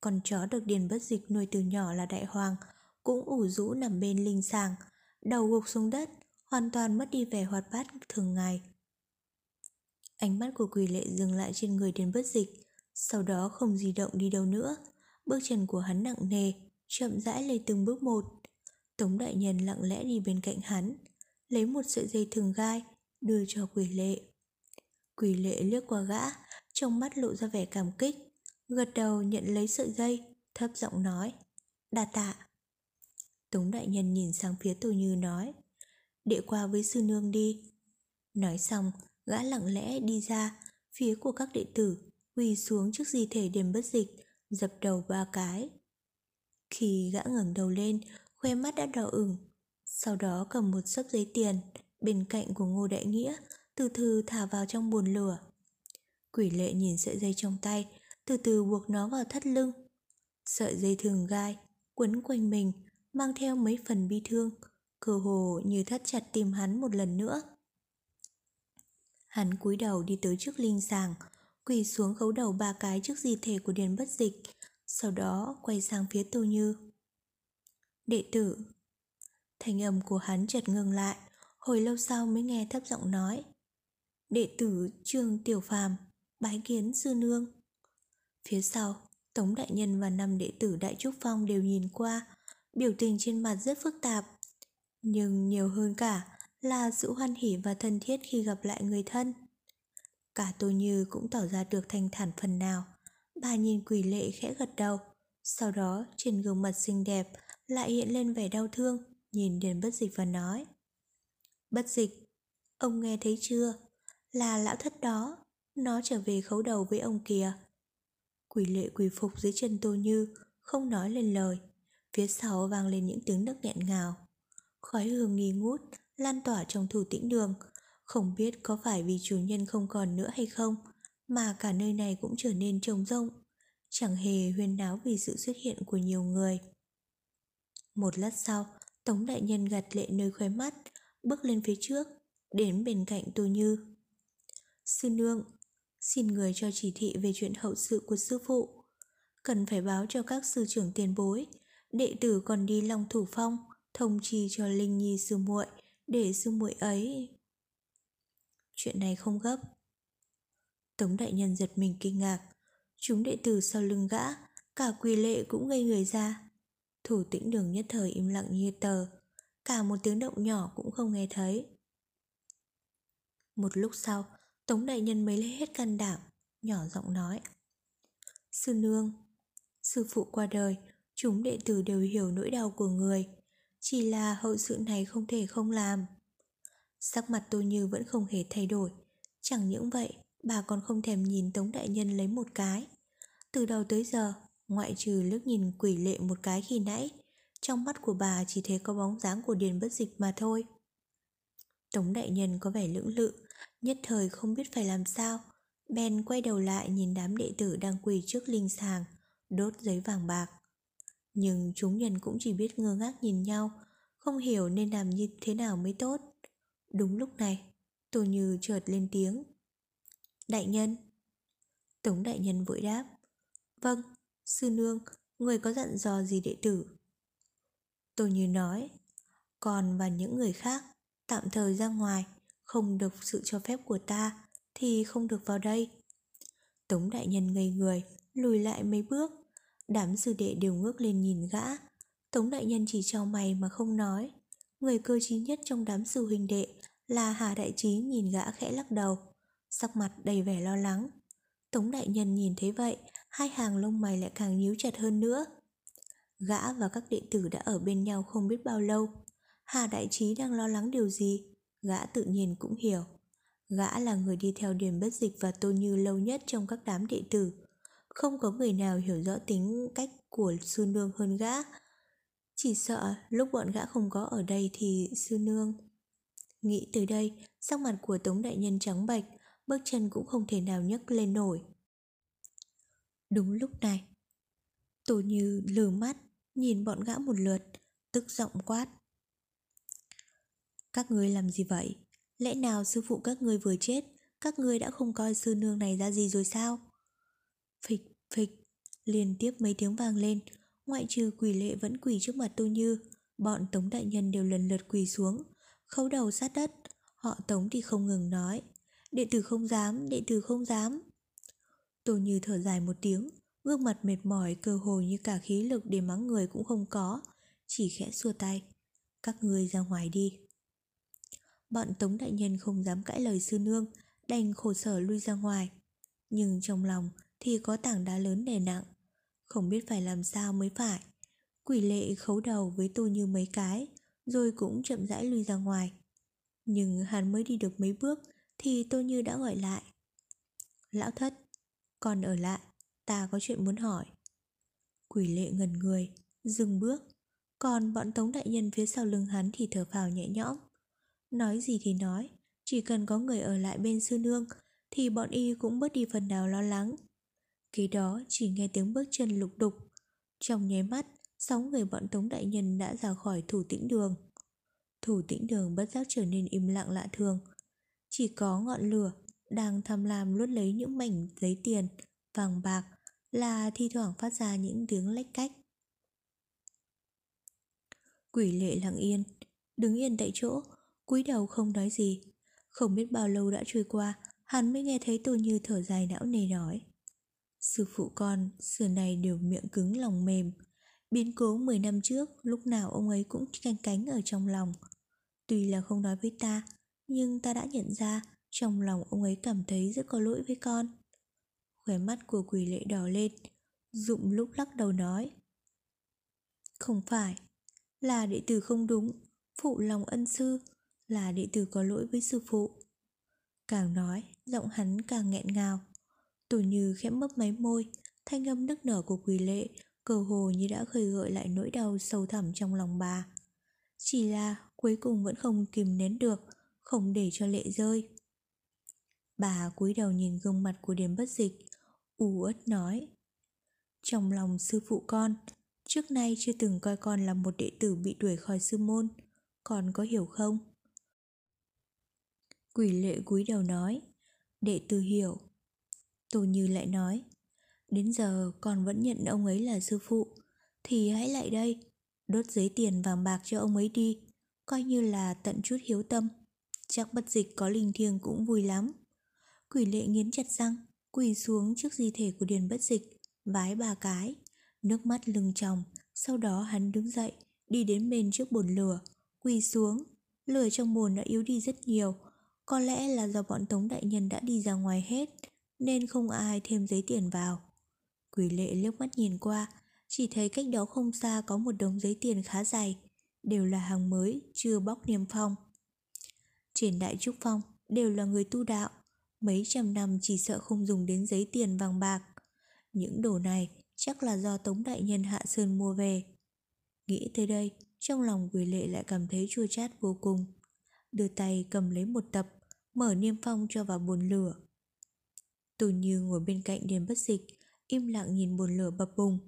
Con chó được Điền Bất Dịch nuôi từ nhỏ là Đại Hoàng, cũng ủ rũ nằm bên linh sàng, đầu gục xuống đất, hoàn toàn mất đi vẻ hoạt bát thường ngày. Ánh mắt của quỷ lệ dừng lại trên người Điền Bất Dịch, sau đó không di động đi đâu nữa. Bước chân của hắn nặng nề, chậm rãi lê từng bước một. Tống đại nhân lặng lẽ đi bên cạnh hắn, lấy một sợi dây thừng gai, đưa cho quỷ lệ. Quỷ lệ liếc qua gã, trong mắt lộ ra vẻ cảm kích, gật đầu nhận lấy sợi dây, thấp giọng nói, đa tạ. Tống đại nhân nhìn sang phía Tô Như nói, đệ qua với sư nương đi. Nói xong, gã lặng lẽ đi ra, phía của các đệ tử, quỳ xuống trước di thể đền bất dịch, dập đầu ba cái. Khi gã ngẩng đầu lên, khoe mắt đã đỏ ửng. Sau đó cầm một sấp giấy tiền bên cạnh của Ngô Đại Nghĩa, từ từ thả vào trong bồn lửa. Quỷ lệ nhìn sợi dây trong tay, từ từ buộc nó vào thắt lưng. Sợi dây thường gai, quấn quanh mình, mang theo mấy phần bi thương, cơ hồ như thắt chặt tim hắn một lần nữa. Hắn cúi đầu đi tới trước linh sàng, quỳ xuống khấu đầu ba cái trước di thể của Điền Bất Dịch, sau đó quay sang phía Tô Như. Đệ tử Thanh âm của hắn chợt ngừng lại, hồi lâu sau mới nghe thấp giọng nói. Đệ tử Trương Tiểu Phàm bái kiến sư nương. Phía sau, Tống Đại Nhân và năm đệ tử Đại Trúc Phong đều nhìn qua, biểu tình trên mặt rất phức tạp. Nhưng nhiều hơn cả là sự hoan hỉ và thân thiết khi gặp lại người thân. Cả Tô Như cũng tỏ ra được thanh thản phần nào. Bà nhìn quỷ lệ khẽ gật đầu, sau đó trên gương mặt xinh đẹp lại hiện lên vẻ đau thương, nhìn Điền Bất Dịch và nói. Bất Dịch, ông nghe thấy chưa? Là lão thất đó, nó trở về khấu đầu với ông kìa. Quỷ lệ quỳ phục dưới chân Tô Như, không nói lên lời. Phía sau vang lên những tiếng nấc nghẹn ngào. Khói hương nghi ngút, lan tỏa trong thủ tĩnh đường. Không biết có phải vì chủ nhân không còn nữa hay không, mà cả nơi này cũng trở nên trống rỗng. Chẳng hề huyên náo vì sự xuất hiện của nhiều người. Một lát sau, Tống đại nhân gạt lệ nơi khóe mắt, bước lên phía trước, đến bên cạnh Tô Như. Sư nương, xin người cho chỉ thị về chuyện hậu sự của sư phụ. Cần phải báo cho các sư trưởng tiền bối, đệ tử còn đi Long Thủ Phong, thông chi cho Linh Nhi sư muội để sư muội ấy. Chuyện này không gấp. Tống đại nhân giật mình kinh ngạc, chúng đệ tử sau lưng gã, cả quỳ lệ cũng ngây người ra. Thủ tĩnh đường nhất thời im lặng như tờ, cả một tiếng động nhỏ cũng không nghe thấy. Một lúc sau, Tống đại nhân mới lấy hết can đảm, nhỏ giọng nói. Sư nương, sư phụ qua đời, chúng đệ tử đều hiểu nỗi đau của người, chỉ là hậu sự này không thể không làm. Sắc mặt tôi như vẫn không hề thay đổi, chẳng những vậy, bà còn không thèm nhìn Tống đại nhân lấy một cái. Từ đầu tới giờ, ngoại trừ lướt nhìn quỷ lệ một cái khi nãy, trong mắt của bà chỉ thấy có bóng dáng của Điền bất dịch mà thôi. Tống đại nhân có vẻ lưỡng lự, nhất thời không biết phải làm sao. Ben quay đầu lại nhìn đám đệ tử đang quỳ trước linh sàng, đốt giấy vàng bạc. Nhưng chúng nhân cũng chỉ biết ngơ ngác nhìn nhau, không hiểu nên làm như thế nào mới tốt. Đúng lúc này, Tô Như chợt lên tiếng. Đại nhân. Tống đại nhân vội đáp. Vâng, sư nương, người có dặn dò gì đệ tử? Tô Như nói. Còn và những người khác, tạm thời ra ngoài, không được sự cho phép của ta, thì không được vào đây. Tống đại nhân ngây người, lùi lại mấy bước. Đám sư đệ đều ngước lên nhìn gã. Tống đại nhân chỉ trao mày mà không nói. Người cơ trí nhất trong đám sư huynh đệ là Hà Đại Trí nhìn gã khẽ lắc đầu, sắc mặt đầy vẻ lo lắng. Tống đại nhân nhìn thấy vậy, hai hàng lông mày lại càng nhíu chặt hơn nữa. Gã và các đệ tử đã ở bên nhau không biết bao lâu. Hà Đại Trí đang lo lắng điều gì, gã tự nhiên cũng hiểu. Gã là người đi theo điểm bất dịch và tô như lâu nhất trong các đám đệ tử. Không có người nào hiểu rõ tính cách của sư nương hơn gã. Chỉ sợ lúc bọn gã không có ở đây thì sư nương... Nghĩ tới đây, sắc mặt của Tống Đại Nhân trắng bạch, bước chân cũng không thể nào nhấc lên nổi. Đúng lúc này, Tô Như lừ mắt, nhìn bọn gã một lượt, tức giọng quát. Các ngươi làm gì vậy? Lẽ nào sư phụ các ngươi vừa chết, các ngươi đã không coi sư nương này ra gì rồi sao? Phịch, phịch, liên tiếp mấy tiếng vang lên, ngoại trừ quỷ lệ vẫn quỳ trước mặt tôi Như, bọn Tống Đại Nhân đều lần lượt quỳ xuống, khấu đầu sát đất, họ Tống thì không ngừng nói, đệ tử không dám, đệ tử không dám. Tôi Như thở dài một tiếng, gương mặt mệt mỏi cơ hồ như cả khí lực để mắng người cũng không có, chỉ khẽ xua tay. Các ngươi ra ngoài đi. Bọn Tống Đại Nhân không dám cãi lời sư nương, đành khổ sở lui ra ngoài. Nhưng trong lòng thì có tảng đá lớn đè nặng, không biết phải làm sao mới phải. Quỷ lệ khấu đầu với tôi như mấy cái, rồi cũng chậm rãi lui ra ngoài. Nhưng hắn mới đi được mấy bước thì tôi như đã gọi lại. Lão thất, còn ở lại, ta có chuyện muốn hỏi. Quỷ lệ ngần người, dừng bước, còn bọn tống đại nhân phía sau lưng hắn thì thở phào nhẹ nhõm. Nói gì thì nói, chỉ cần có người ở lại bên sư nương thì bọn y cũng bớt đi phần nào lo lắng. Khi đó chỉ nghe tiếng bước chân lục đục. Trong nháy mắt, sáu người bọn tống đại nhân đã ra khỏi thủ tĩnh đường. Thủ tĩnh đường bất giác trở nên im lặng lạ thường. Chỉ có ngọn lửa đang tham lam luốt lấy những mảnh giấy tiền, vàng bạc là thi thoảng phát ra những tiếng lách cách. Quỷ lệ lặng yên, đứng yên tại chỗ, cúi đầu không nói gì. Không biết bao lâu đã trôi qua, hắn mới nghe thấy Tô Như thở dài não nề nói. Sư phụ con, xưa này đều miệng cứng lòng mềm. Biến cố 10 năm trước, lúc nào ông ấy cũng canh cánh ở trong lòng. Tuy là không nói với ta, nhưng ta đã nhận ra trong lòng ông ấy cảm thấy rất có lỗi với con. Khóe mắt của quỷ lệ đỏ lên, Dụng lúc lắc đầu nói. Không phải, là đệ tử không đúng, phụ lòng ân sư, là đệ tử có lỗi với sư phụ. Càng nói, giọng hắn càng nghẹn ngào. Tổ như khẽ mấp máy môi, thanh âm nức nở của quỳ lệ, cơ hồ như đã khơi gợi lại nỗi đau sâu thẳm trong lòng bà. Chỉ là cuối cùng vẫn không kìm nén được, không để cho lệ rơi. Bà cúi đầu nhìn gương mặt của Điền bất dịch, u uất nói. Trong lòng sư phụ con, trước nay chưa từng coi con là một đệ tử bị đuổi khỏi sư môn, con có hiểu không? Quỷ lệ cúi đầu nói, đệ tử hiểu. Tô Như lại nói, đến giờ con vẫn nhận ông ấy là sư phụ, thì hãy lại đây, đốt giấy tiền vàng bạc cho ông ấy đi, coi như là tận chút hiếu tâm. Chắc bất dịch có linh thiêng cũng vui lắm. Quỷ lệ nghiến chặt răng, quỳ xuống trước di thể của Điền bất dịch, vái ba cái, nước mắt lưng tròng, sau đó hắn đứng dậy, đi đến bên trước bồn lửa, quỳ xuống, lửa trong bồn đã yếu đi rất nhiều, có lẽ là do bọn Tống Đại Nhân đã đi ra ngoài hết, nên không ai thêm giấy tiền vào. Quỷ lệ liếc mắt nhìn qua, chỉ thấy cách đó không xa có một đống giấy tiền khá dày, đều là hàng mới, chưa bóc niêm phong. Trên Đại Trúc Phong đều là người tu đạo, mấy trăm năm chỉ sợ không dùng đến giấy tiền vàng bạc. Những đồ này chắc là do Tống Đại Nhân Hạ Sơn mua về. Nghĩ tới đây, trong lòng quỷ lệ lại cảm thấy chua chát vô cùng. Đưa tay cầm lấy một tập, mở niêm phong cho vào bồn lửa. Tù như ngồi bên cạnh điền bất dịch, im lặng nhìn bồn lửa bập bùng.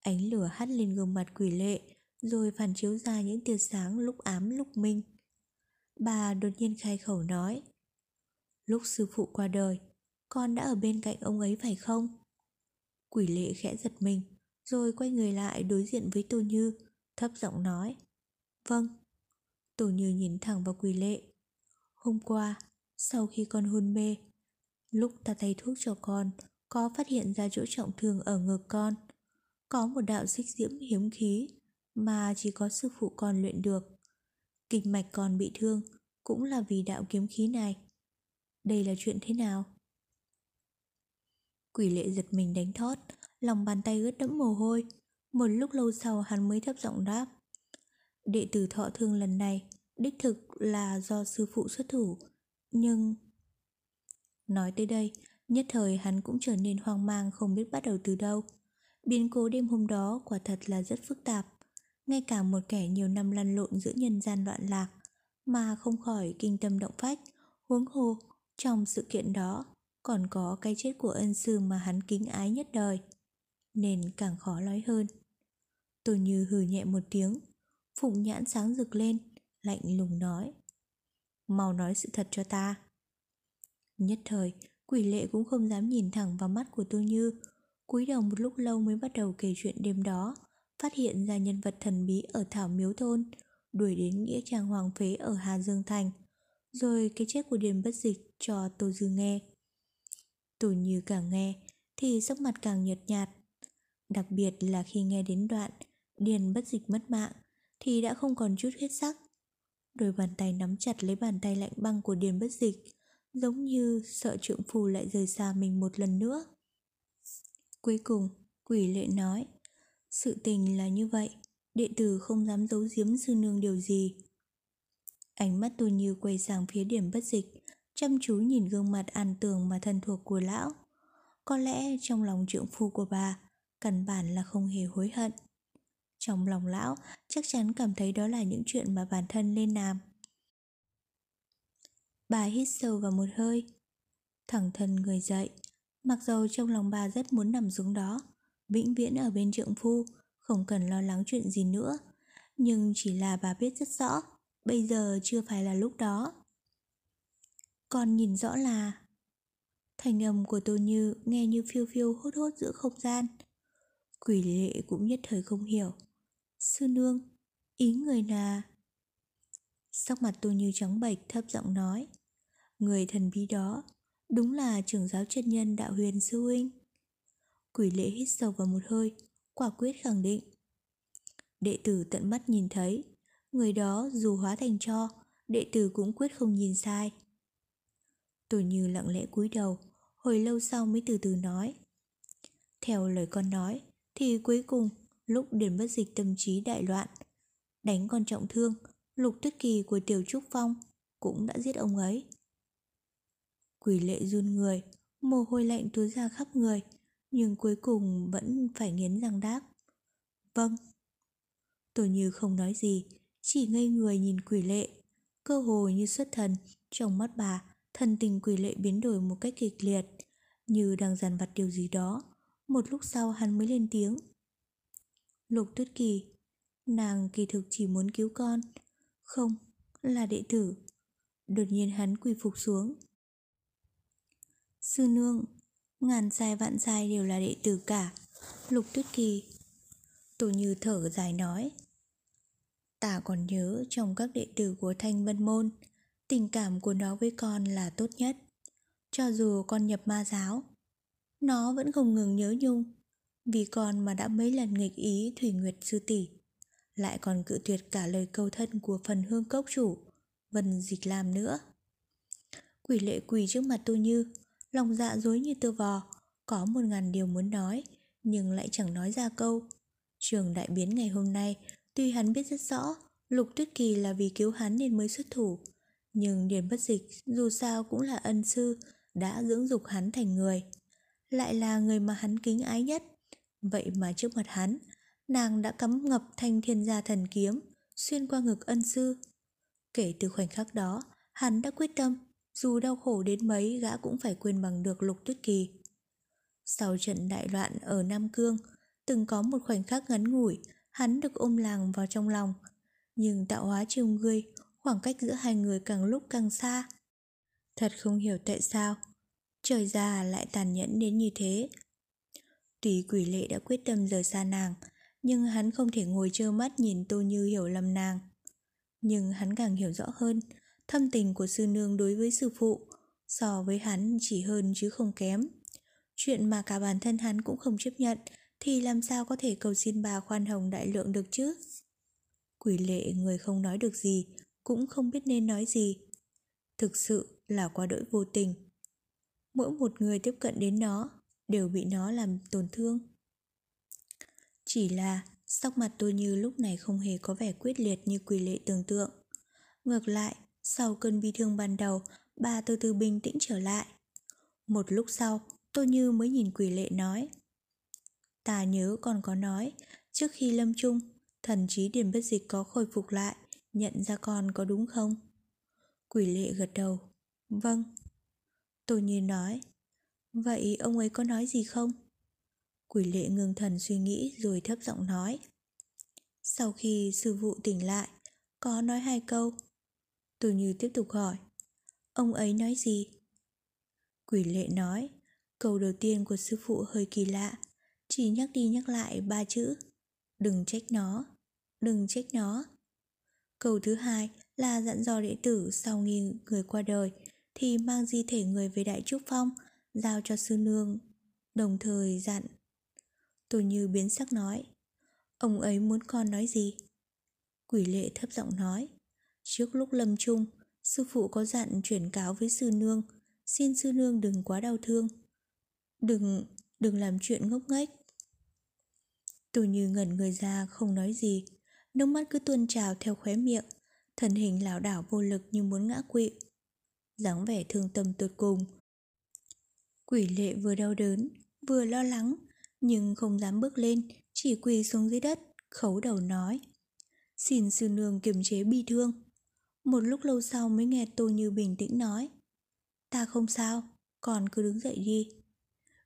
Ánh lửa hắt lên gương mặt quỷ lệ, rồi phản chiếu ra những tia sáng lúc ám lúc minh. Bà đột nhiên khai khẩu nói Lúc sư phụ qua đời, con đã ở bên cạnh ông ấy phải không? Quỷ lệ khẽ giật mình, rồi quay người lại đối diện với Tô Như, thấp giọng nói. Vâng. Tô Như nhìn thẳng vào quỷ lệ. Hôm qua, sau khi con hôn mê, lúc ta thay thuốc cho con, có phát hiện ra chỗ trọng thương ở ngực con. Có một đạo xích diễm hiếm khí mà chỉ có sư phụ con luyện được. Kinh mạch con bị thương cũng là vì đạo kiếm khí này. Đây là chuyện thế nào? Quỷ lệ giật mình đánh thót, lòng bàn tay ướt đẫm mồ hôi. Một lúc lâu sau hắn mới thấp giọng đáp. Đệ tử thọ thương lần này, đích thực là do sư phụ xuất thủ, nhưng... Nói tới đây, nhất thời hắn cũng trở nên hoang mang không biết bắt đầu từ đâu. Biến cố đêm hôm đó quả thật là rất phức tạp. Ngay cả một kẻ nhiều năm lăn lộn giữa nhân gian loạn lạc mà không khỏi kinh tâm động phách, huống hồ trong sự kiện đó còn có cái chết của ân sư mà hắn kính ái nhất đời, nên càng khó nói hơn. Tôi như hừ nhẹ một tiếng, phụng nhãn sáng rực lên, lạnh lùng nói. Mau nói sự thật cho ta. Nhất thời, quỷ lệ cũng không dám nhìn thẳng vào mắt của Tô Như, cúi đầu một lúc lâu mới bắt đầu kể chuyện đêm đó, phát hiện ra nhân vật thần bí ở Thảo Miếu Thôn, đuổi đến Nghĩa Trang Hoàng Phế ở Hà Dương Thành, rồi cái chết của Điền Bất Dịch cho Tô Dư nghe. Tô Như càng nghe thì sắc mặt càng nhợt nhạt. Đặc biệt là khi nghe đến đoạn Điền Bất Dịch mất mạng thì đã không còn chút huyết sắc. Đôi bàn tay nắm chặt lấy bàn tay lạnh băng của Điền Bất Dịch, giống như sợ trượng Phù lại rời xa mình một lần nữa. Cuối cùng, quỷ lệ nói, sự tình là như vậy, đệ tử không dám giấu giếm sư nương điều gì. Ánh mắt tôi như quay sang phía điểm bất dịch, chăm chú nhìn gương mặt an tường mà thân thuộc của lão. Có lẽ trong lòng trượng phu của bà, căn bản là không hề hối hận. Trong lòng lão chắc chắn cảm thấy đó là những chuyện mà bản thân nên làm. Bà hít sâu vào một hơi, thẳng thân người dậy. Mặc dầu trong lòng bà rất muốn nằm xuống đó, vĩnh viễn ở bên trượng phu, không cần lo lắng chuyện gì nữa. Nhưng chỉ là bà biết rất rõ, bây giờ chưa phải là lúc đó. Còn nhìn rõ là Thành âm của Tô Như nghe như phiêu phiêu hốt hốt giữa không gian. Quỷ lệ cũng nhất thời không hiểu. Sư nương, ý người là... Sắc mặt tôi Như trắng bệch thấp giọng nói. Người thần bí đó, đúng là trưởng giáo chân nhân đạo huyền sư huynh. Quỷ lệ hít sâu vào một hơi, quả quyết khẳng định. Đệ tử tận mắt nhìn thấy, người đó dù hóa thành cho, đệ tử cũng quyết không nhìn sai. Tôi Như lặng lẽ cúi đầu, hồi lâu sau mới từ từ nói. Theo lời con nói, thì cuối cùng, lúc Điền Bất Dịch tâm trí đại loạn, đánh con trọng thương, lục tuyết kỳ của Tiểu Trúc Phong cũng đã giết ông ấy. Quỷ lệ run người, mồ hôi lạnh túa ra khắp người, nhưng cuối cùng vẫn phải nghiến răng đáp. Vâng. Tổ như không nói gì, chỉ ngây người nhìn quỷ lệ, cơ hồ như xuất thần, trong mắt bà Thần tình quỷ lệ biến đổi một cách kịch liệt, như đang dằn vặt điều gì đó. Một lúc sau hắn mới lên tiếng. Lục tuyết kỳ, nàng kỳ thực chỉ muốn cứu con. Không, là đệ tử. Đột nhiên hắn quỳ phục xuống. Sư nương, ngàn sai vạn sai đều là đệ tử cả. Lục tuyết kỳ. Tổ như thở dài nói. Ta còn nhớ trong các đệ tử của thanh vân môn, Tình cảm của nó với con là tốt nhất Cho dù con nhập ma giáo Nó vẫn không ngừng nhớ nhung vì con mà đã mấy lần nghịch ý Thủy Nguyệt Sư Tỷ, Lại còn cự tuyệt cả lời cầu thân của phần hương cốc chủ, Vân dịch làm nữa Quỷ lệ quỳ trước mặt tôi như, Lòng dạ dối như tơ vò, Có một ngàn điều muốn nói, Nhưng lại chẳng nói ra câu Trường đại biến ngày hôm nay, Tuy hắn biết rất rõ, Lục Tuyết Kỳ là vì cứu hắn nên mới xuất thủ, nhưng Điền Bất Dịch dù sao cũng là ân sư, đã dưỡng dục hắn thành người. Lại là người mà hắn kính ái nhất. Vậy mà trước mặt hắn, nàng đã cắm ngập thanh thiên gia thần kiếm xuyên qua ngực ân sư. Kể từ khoảnh khắc đó, hắn đã quyết tâm dù đau khổ đến mấy gã cũng phải quên bằng được lục tuyết kỳ. Sau trận đại loạn ở Nam Cương, từng có một khoảnh khắc ngắn ngủi, hắn được ôm làng vào trong lòng. Nhưng tạo hóa chiều ngươi, khoảng cách giữa hai người càng lúc càng xa. Thật không hiểu tại sao, trời già lại tàn nhẫn đến như thế. Tuy quỷ lệ đã quyết tâm rời xa nàng, nhưng hắn không thể ngồi trơ mắt nhìn Tô Như hiểu lầm nàng. Nhưng hắn càng hiểu rõ hơn, thâm tình của sư nương đối với sư phụ, so với hắn chỉ hơn chứ không kém. Chuyện mà cả bản thân hắn cũng không chấp nhận, thì làm sao có thể cầu xin bà khoan hồng đại lượng được chứ? Quỷ lệ người không nói được gì, cũng không biết nên nói gì. Thực sự là quá đỗi vô tình. Mỗi một người tiếp cận đến nó đều bị nó làm tổn thương. Chỉ là sắc mặt tôi như lúc này không hề có vẻ quyết liệt như quỷ lệ tưởng tượng. Ngược lại, sau cơn bi thương ban đầu, bà từ từ bình tĩnh trở lại. Một lúc sau, tôi như mới nhìn quỷ lệ nói. Ta nhớ còn có nói, trước khi lâm chung, thần trí điền bất dịch có khôi phục lại, nhận ra con có đúng không? Quỷ lệ gật đầu. Vâng. Tôi Như nói. Vậy ông ấy có nói gì không? Quỷ lệ ngưng thần suy nghĩ rồi thấp giọng nói. Sau khi sư phụ tỉnh lại, có nói hai câu. tôi Như tiếp tục hỏi. Ông ấy nói gì? Quỷ lệ nói. Câu đầu tiên của sư phụ hơi kỳ lạ. Chỉ nhắc đi nhắc lại ba chữ. Đừng trách nó. Đừng trách nó. Câu thứ hai là dặn dò đệ tử sau nghi người qua đời thì mang di thể người về Đại Trúc Phong, giao cho sư nương, đồng thời dặn. Tôi như biến sắc nói, ông ấy muốn con nói gì? Quỷ lệ thấp giọng nói, trước lúc lâm chung, sư phụ có dặn chuyển cáo với sư nương, xin sư nương đừng quá đau thương. Đừng, đừng làm chuyện ngốc nghếch. Tôi như ngẩn người ra không nói gì, nước mắt cứ tuôn trào theo khóe miệng, thân hình lảo đảo vô lực như muốn ngã quỵ. dáng vẻ thương tâm tột cùng. Quỷ lệ vừa đau đớn, vừa lo lắng, nhưng không dám bước lên, chỉ quỳ xuống dưới đất, khấu đầu nói. Xin sư nương kiềm chế bi thương. Một lúc lâu sau mới nghe Tô Như bình tĩnh nói. Ta không sao, còn cứ đứng dậy đi.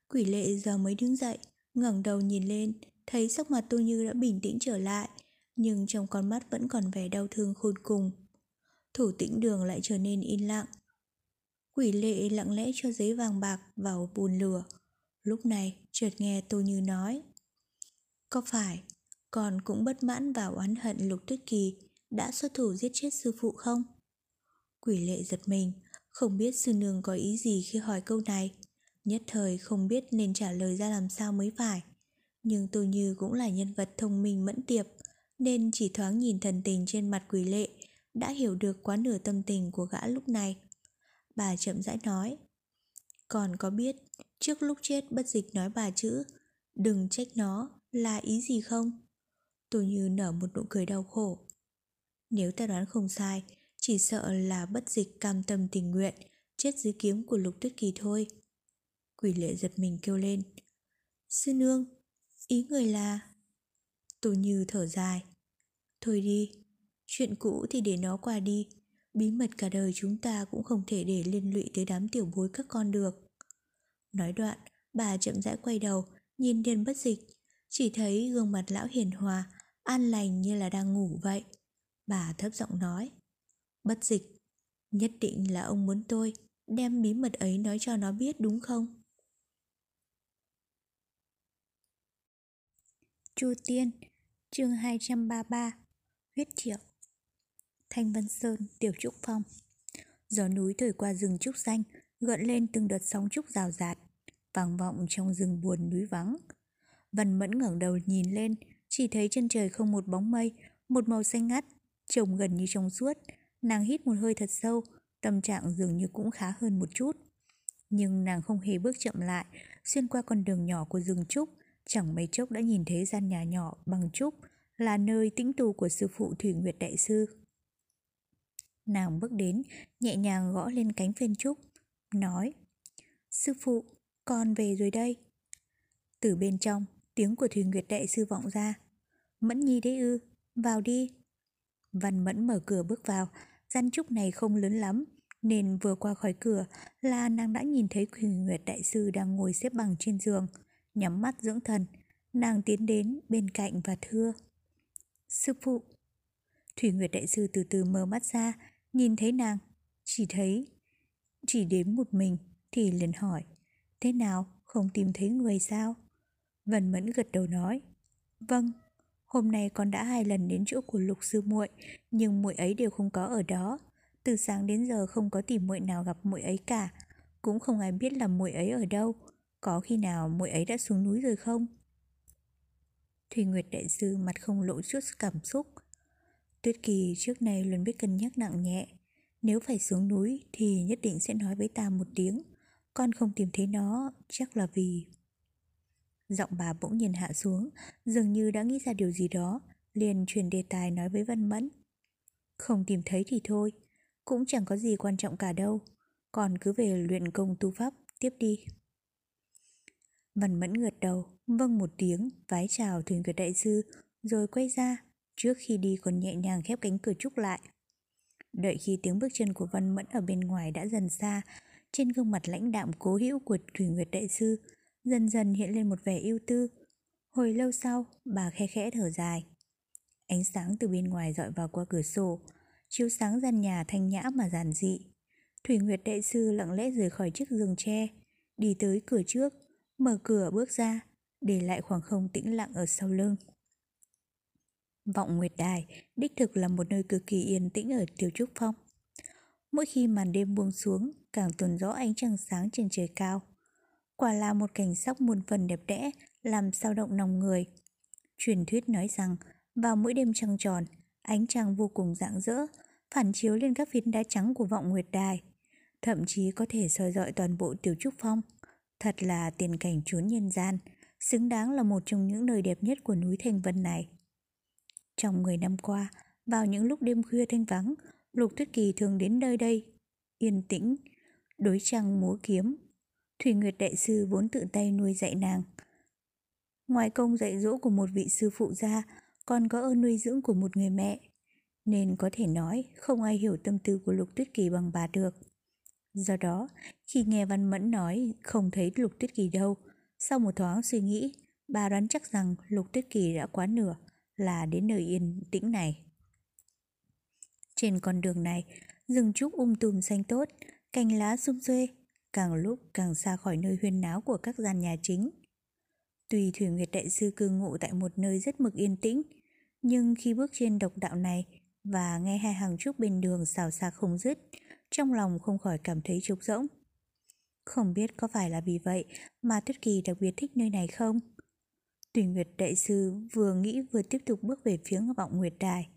Quỷ lệ giờ mới đứng dậy, ngẩng đầu nhìn lên, thấy sắc mặt Tô Như đã bình tĩnh trở lại, nhưng trong con mắt vẫn còn vẻ đau thương khôn cùng. Thủ tĩnh đường lại trở nên yên lặng. Quỷ lệ lặng lẽ cho giấy vàng bạc vào bùn lửa. Lúc này chợt nghe Tô Như nói Có phải con cũng bất mãn và oán hận Lục Tuyết Kỳ đã xuất thủ giết chết sư phụ không? Quỷ lệ giật mình, không biết sư nương có ý gì khi hỏi câu này. Nhất thời không biết nên trả lời ra làm sao mới phải. Nhưng Tô Như cũng là nhân vật thông minh mẫn tiệp, nên chỉ thoáng nhìn thần tình trên mặt quỷ lệ đã hiểu được quá nửa tâm tình của gã lúc này. Bà chậm rãi nói, còn có biết trước lúc chết bất dịch nói bà chữ đừng trách nó là ý gì không? Tôi Như nở một nụ cười đau khổ. Nếu ta đoán không sai, chỉ sợ là bất dịch cam tâm tình nguyện chết dưới kiếm của lục tuyết kỳ thôi. Quỷ lệ giật mình kêu lên. Sư nương, ý người là... Tô Như thở dài. Thôi đi, chuyện cũ thì để nó qua đi. Bí mật cả đời chúng ta cũng không thể để liên lụy tới đám tiểu bối các con được. Nói đoạn, bà chậm rãi quay đầu, nhìn điền bất dịch. Chỉ thấy gương mặt lão hiền hòa, an lành như là đang ngủ vậy. Bà thấp giọng nói. Bất dịch, nhất định là ông muốn tôi đem bí mật ấy nói cho nó biết đúng không? Chu Tiên, chương 233, huyết triệu. Thanh Vân Sơn, Tiểu Trúc Phong. Gió núi thổi qua rừng trúc xanh, gợn lên từng đợt sóng trúc rào rạt, vang vọng trong rừng buồn núi vắng. Văn Mẫn ngẩng đầu nhìn lên, chỉ thấy chân trời không một bóng mây, một màu xanh ngắt, trông gần như trong suốt. Nàng hít một hơi thật sâu, tâm trạng dường như cũng khá hơn một chút. Nhưng nàng không hề bước chậm lại, xuyên qua con đường nhỏ của rừng trúc, chẳng mấy chốc đã nhìn thấy gian nhà nhỏ bằng trúc, là nơi tĩnh tu của sư phụ Thủy Nguyệt Đại Sư. Nàng bước đến, nhẹ nhàng gõ lên cánh phiên trúc, nói Sư phụ, con về rồi đây. Từ bên trong, tiếng của Thủy Nguyệt Đại Sư vọng ra. Mẫn nhi đấy ư, vào đi. Văn Mẫn mở cửa bước vào, gian trúc này không lớn lắm, nên vừa qua khỏi cửa là nàng đã nhìn thấy Thủy Nguyệt Đại Sư đang ngồi xếp bằng trên giường, nhắm mắt dưỡng thần. Nàng tiến đến bên cạnh và thưa. Sư phụ. Thủy Nguyệt Đại Sư từ từ mở mắt ra, nhìn thấy nàng, chỉ thấy, chỉ đến một mình thì liền hỏi, thế nào, không tìm thấy người sao? Vân Mẫn gật đầu nói, vâng, hôm nay con đã hai lần đến chỗ của lục sư muội, nhưng muội ấy đều không có ở đó. Từ sáng đến giờ không có tìm muội nào gặp muội ấy cả, cũng không ai biết là muội ấy ở đâu. Có khi nào muội ấy đã xuống núi rồi không? Thùy Nguyệt đại sư mặt không lộ chút cảm xúc, Tuyết Kỳ trước nay luôn biết cân nhắc nặng nhẹ. Nếu phải xuống núi thì nhất định sẽ nói với ta một tiếng. Con không tìm thấy nó chắc là vì... Giọng bà bỗng nhiên hạ xuống, dường như đã nghĩ ra điều gì đó, liền truyền đề tài nói với Văn Mẫn. Không tìm thấy thì thôi, cũng chẳng có gì quan trọng cả đâu, còn cứ về luyện công tu pháp tiếp đi. Văn Mẫn gật đầu, vâng một tiếng, vái chào thuyền cửa đại sư, rồi quay ra, Trước khi đi còn nhẹ nhàng khép cánh cửa trúc lại. Đợi khi tiếng bước chân của Văn Mẫn ở bên ngoài đã dần xa, Trên gương mặt lãnh đạm cố hữu của Thủy Nguyệt Đại Sư Dần dần hiện lên một vẻ ưu tư. Hồi lâu sau, bà khe khẽ thở dài. Ánh sáng từ bên ngoài dọi vào qua cửa sổ, Chiếu sáng gian nhà thanh nhã mà giản dị. Thủy Nguyệt Đại Sư lặng lẽ rời khỏi chiếc giường tre, Đi tới cửa trước, Mở cửa bước ra, Để lại khoảng không tĩnh lặng ở sau lưng. Vọng Nguyệt Đài đích thực là một nơi cực kỳ yên tĩnh ở Tiểu Trúc Phong. Mỗi khi màn đêm buông xuống, càng tuần rõ ánh trăng sáng trên trời cao. Quả là một cảnh sắc muôn phần đẹp đẽ, làm sao động lòng người. Truyền thuyết nói rằng, vào mỗi đêm trăng tròn, ánh trăng vô cùng rạng rỡ, phản chiếu lên các phiến đá trắng của Vọng Nguyệt Đài. Thậm chí có thể soi dọi toàn bộ Tiểu Trúc Phong. Thật là tiền cảnh chốn nhân gian, xứng đáng là một trong những nơi đẹp nhất của núi Thanh Vân này. Trong 10 năm qua, vào những lúc đêm khuya thanh vắng, Lục Tuyết Kỳ thường đến nơi đây, yên tĩnh, đối trăng múa kiếm. Thủy Nguyệt Đại Sư vốn tự tay nuôi dạy nàng. Ngoài công dạy dỗ của một vị sư phụ ra, còn có ơn nuôi dưỡng của một người mẹ, nên có thể nói không ai hiểu tâm tư của Lục Tuyết Kỳ bằng bà được. Do đó, khi nghe Văn Mẫn nói không thấy Lục Tuyết Kỳ đâu, sau một thoáng suy nghĩ, bà đoán chắc rằng Lục Tuyết Kỳ đã quá nửa là đến nơi yên tĩnh này. Trên con đường này, rừng trúc um tùm xanh tốt, cành lá sum xuê, càng lúc càng xa khỏi nơi huyên náo của các gian nhà chính. Tuy Thủy Nguyệt Đại Sư cư ngụ tại một nơi rất mực yên tĩnh, nhưng khi bước trên độc đạo này và nghe hai hàng trúc bên đường xào xạc không dứt, trong lòng không khỏi cảm thấy trục rỗng. Không biết có phải là vì vậy mà Tuyết Kỳ đặc biệt thích nơi này không? Tùy Nguyệt Đại Sư vừa nghĩ vừa tiếp tục bước về phía vọng Nguyệt Đài.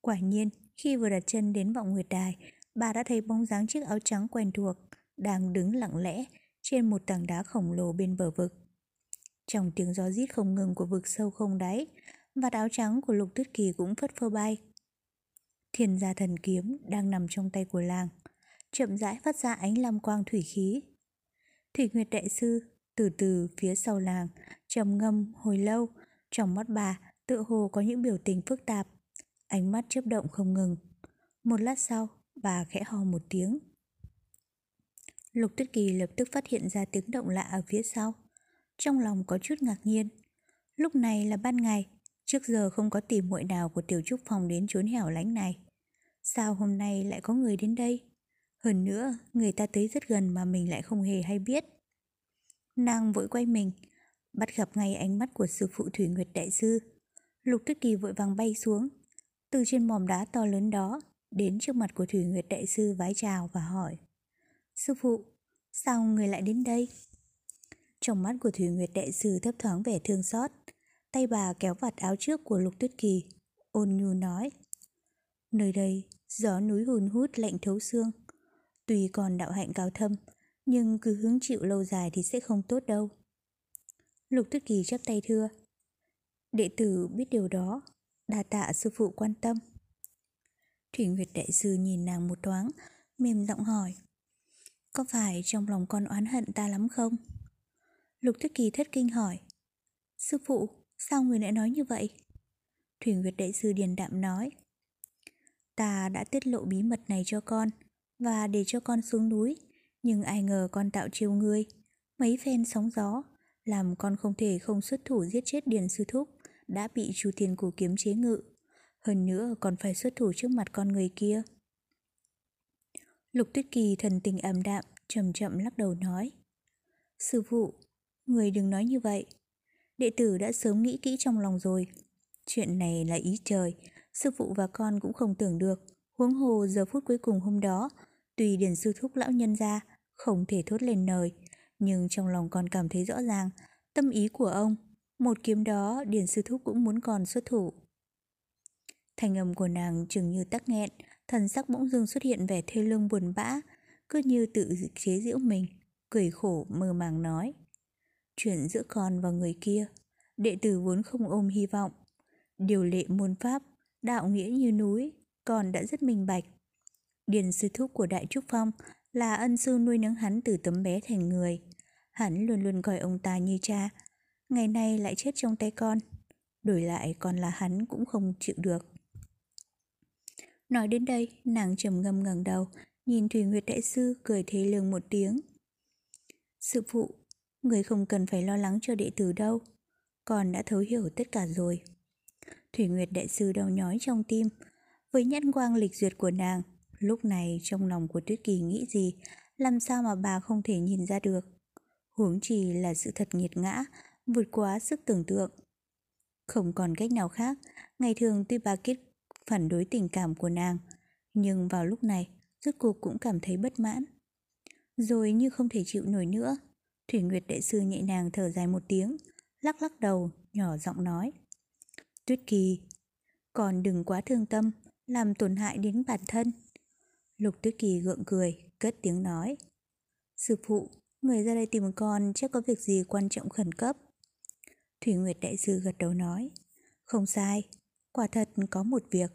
Quả nhiên, khi vừa đặt chân đến vọng Nguyệt Đài, bà đã thấy bóng dáng chiếc áo trắng quen thuộc, đang đứng lặng lẽ trên một tảng đá khổng lồ bên bờ vực. Trong tiếng gió rít không ngừng của vực sâu không đáy, vạt áo trắng của Lục Tuyết Kỳ cũng phất phơ bay. Thiên gia thần kiếm đang nằm trong tay của làng, chậm rãi phát ra ánh lam quang thủy khí. Thủy Nguyệt Đại Sư từ từ phía sau làng, trầm ngâm hồi lâu, trong mắt bà tựa hồ có những biểu tình phức tạp, ánh mắt chớp động không ngừng. Một lát sau, bà khẽ ho một tiếng. Lục Tuyết Kỳ lập tức phát hiện ra tiếng động lạ ở phía sau. Trong lòng có chút ngạc nhiên. Lúc này là ban ngày, trước giờ không có tìm muội nào của Tiểu Trúc Phòng đến chốn hẻo lánh này. Sao hôm nay lại có người đến đây? Hơn nữa, người ta tới rất gần mà mình lại không hề hay biết. Nàng vội quay mình, bắt gặp ngay ánh mắt của sư phụ Thủy Nguyệt Đại Sư. Lục Tuyết Kỳ vội vàng bay xuống, từ trên mỏm đá to lớn đó, đến trước mặt của Thủy Nguyệt Đại Sư vái chào và hỏi. Sư phụ, sao người lại đến đây? Trong mắt của Thủy Nguyệt Đại Sư thấp thoáng vẻ thương xót, tay bà kéo vạt áo trước của Lục Tuyết Kỳ, ôn nhu nói. Nơi đây, gió núi hùn hút lạnh thấu xương. Tuy còn đạo hạnh cao thâm, nhưng cứ hứng chịu lâu dài thì sẽ không tốt đâu. Lục Tuyết Kỳ chắp tay thưa. Đệ tử biết điều đó, đa tạ sư phụ quan tâm. Thủy Nguyệt Đại Sư nhìn nàng một thoáng, mềm giọng hỏi. Có phải trong lòng con oán hận ta lắm không? Lục Tuyết Kỳ thất kinh hỏi. Sư phụ, sao người lại nói như vậy? Thủy Nguyệt Đại Sư điền đạm nói. Ta đã tiết lộ bí mật này cho con và để cho con xuống núi, nhưng ai ngờ con tạo chiêu ngươi. Mấy phen sóng gió, làm con không thể không xuất thủ giết chết Điền Sư Thúc, đã bị Chu Thiên Cổ Kiếm chế ngự. Hơn nữa còn phải xuất thủ trước mặt con người kia. Lục Tuyết Kỳ thần tình ảm đạm, chậm chậm lắc đầu nói. Sư phụ, người đừng nói như vậy. Đệ tử đã sớm nghĩ kỹ trong lòng rồi. Chuyện này là ý trời, sư phụ và con cũng không tưởng được. Huống hồ giờ phút cuối cùng hôm đó, tùy Điền Sư Thúc lão nhân ra, không thể thốt lên lời, nhưng trong lòng con cảm thấy rõ ràng, tâm ý của ông, một kiếm đó Điền Sư Thúc cũng muốn còn xuất thủ. Thanh âm của nàng chừng như tắc nghẹn, thần sắc bỗng dưng xuất hiện vẻ thê lương buồn bã, cứ như tự chế giễu mình, cười khổ mơ màng nói. Chuyện giữa con và người kia, đệ tử vốn không ôm hy vọng. Điều lệ môn pháp, đạo nghĩa như núi, con đã rất minh bạch. Điền sư thúc của Đại Trúc Phong là ân sư nuôi nấng hắn từ tấm bé thành người. Hắn luôn luôn coi ông ta như cha, ngày nay lại chết trong tay con. Đổi lại còn là hắn cũng không chịu được. Nói đến đây, nàng trầm ngâm ngẩng đầu, nhìn Thủy Nguyệt Đại Sư cười thế lương một tiếng. Sư phụ, người không cần phải lo lắng cho đệ tử đâu, con đã thấu hiểu tất cả rồi. Thủy Nguyệt Đại Sư đau nhói trong tim, với nhãn quang lịch duyệt của nàng, lúc này trong lòng của Tuyết Kỳ nghĩ gì, làm sao mà bà không thể nhìn ra được. Huống chỉ là sự thật nghiệt ngã, vượt quá sức tưởng tượng. Không còn cách nào khác, ngày thường tuy bà kết phản đối tình cảm của nàng, nhưng vào lúc này, rốt cuộc cũng cảm thấy bất mãn. Rồi như không thể chịu nổi nữa, Thủy Nguyệt Đại Sư nhẹ nàng thở dài một tiếng, lắc lắc đầu, nhỏ giọng nói. Tuyết Kỳ, còn đừng quá thương tâm, làm tổn hại đến bản thân. Lục Tuyết Kỳ gượng cười, cất tiếng nói. Sư phụ, người ra đây tìm con chắc có việc gì quan trọng khẩn cấp. Thủy Nguyệt Đại Sư gật đầu nói. Không sai, Quả thật có một việc,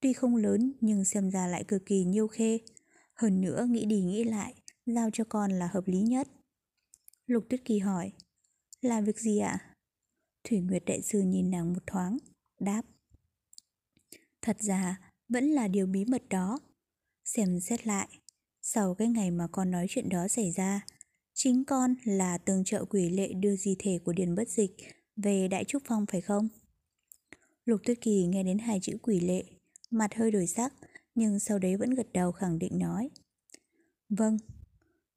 tuy không lớn nhưng xem ra lại cực kỳ nhiêu khê. Hơn nữa nghĩ đi nghĩ lại, giao cho con là hợp lý nhất. Lục Tuyết Kỳ hỏi, là việc gì ạ? Thủy Nguyệt Đại Sư nhìn nàng một thoáng, đáp. Thật ra, vẫn là điều bí mật đó. Xem xét lại, sau cái ngày mà con nói chuyện đó xảy ra, chính con là tường trợ quỷ lệ đưa di thể của Điền Bất Dịch về Đại Trúc Phong phải không? Lục Tuyết Kỳ nghe đến hai chữ quỷ lệ, mặt hơi đổi sắc, nhưng sau đấy vẫn gật đầu khẳng định nói. Vâng,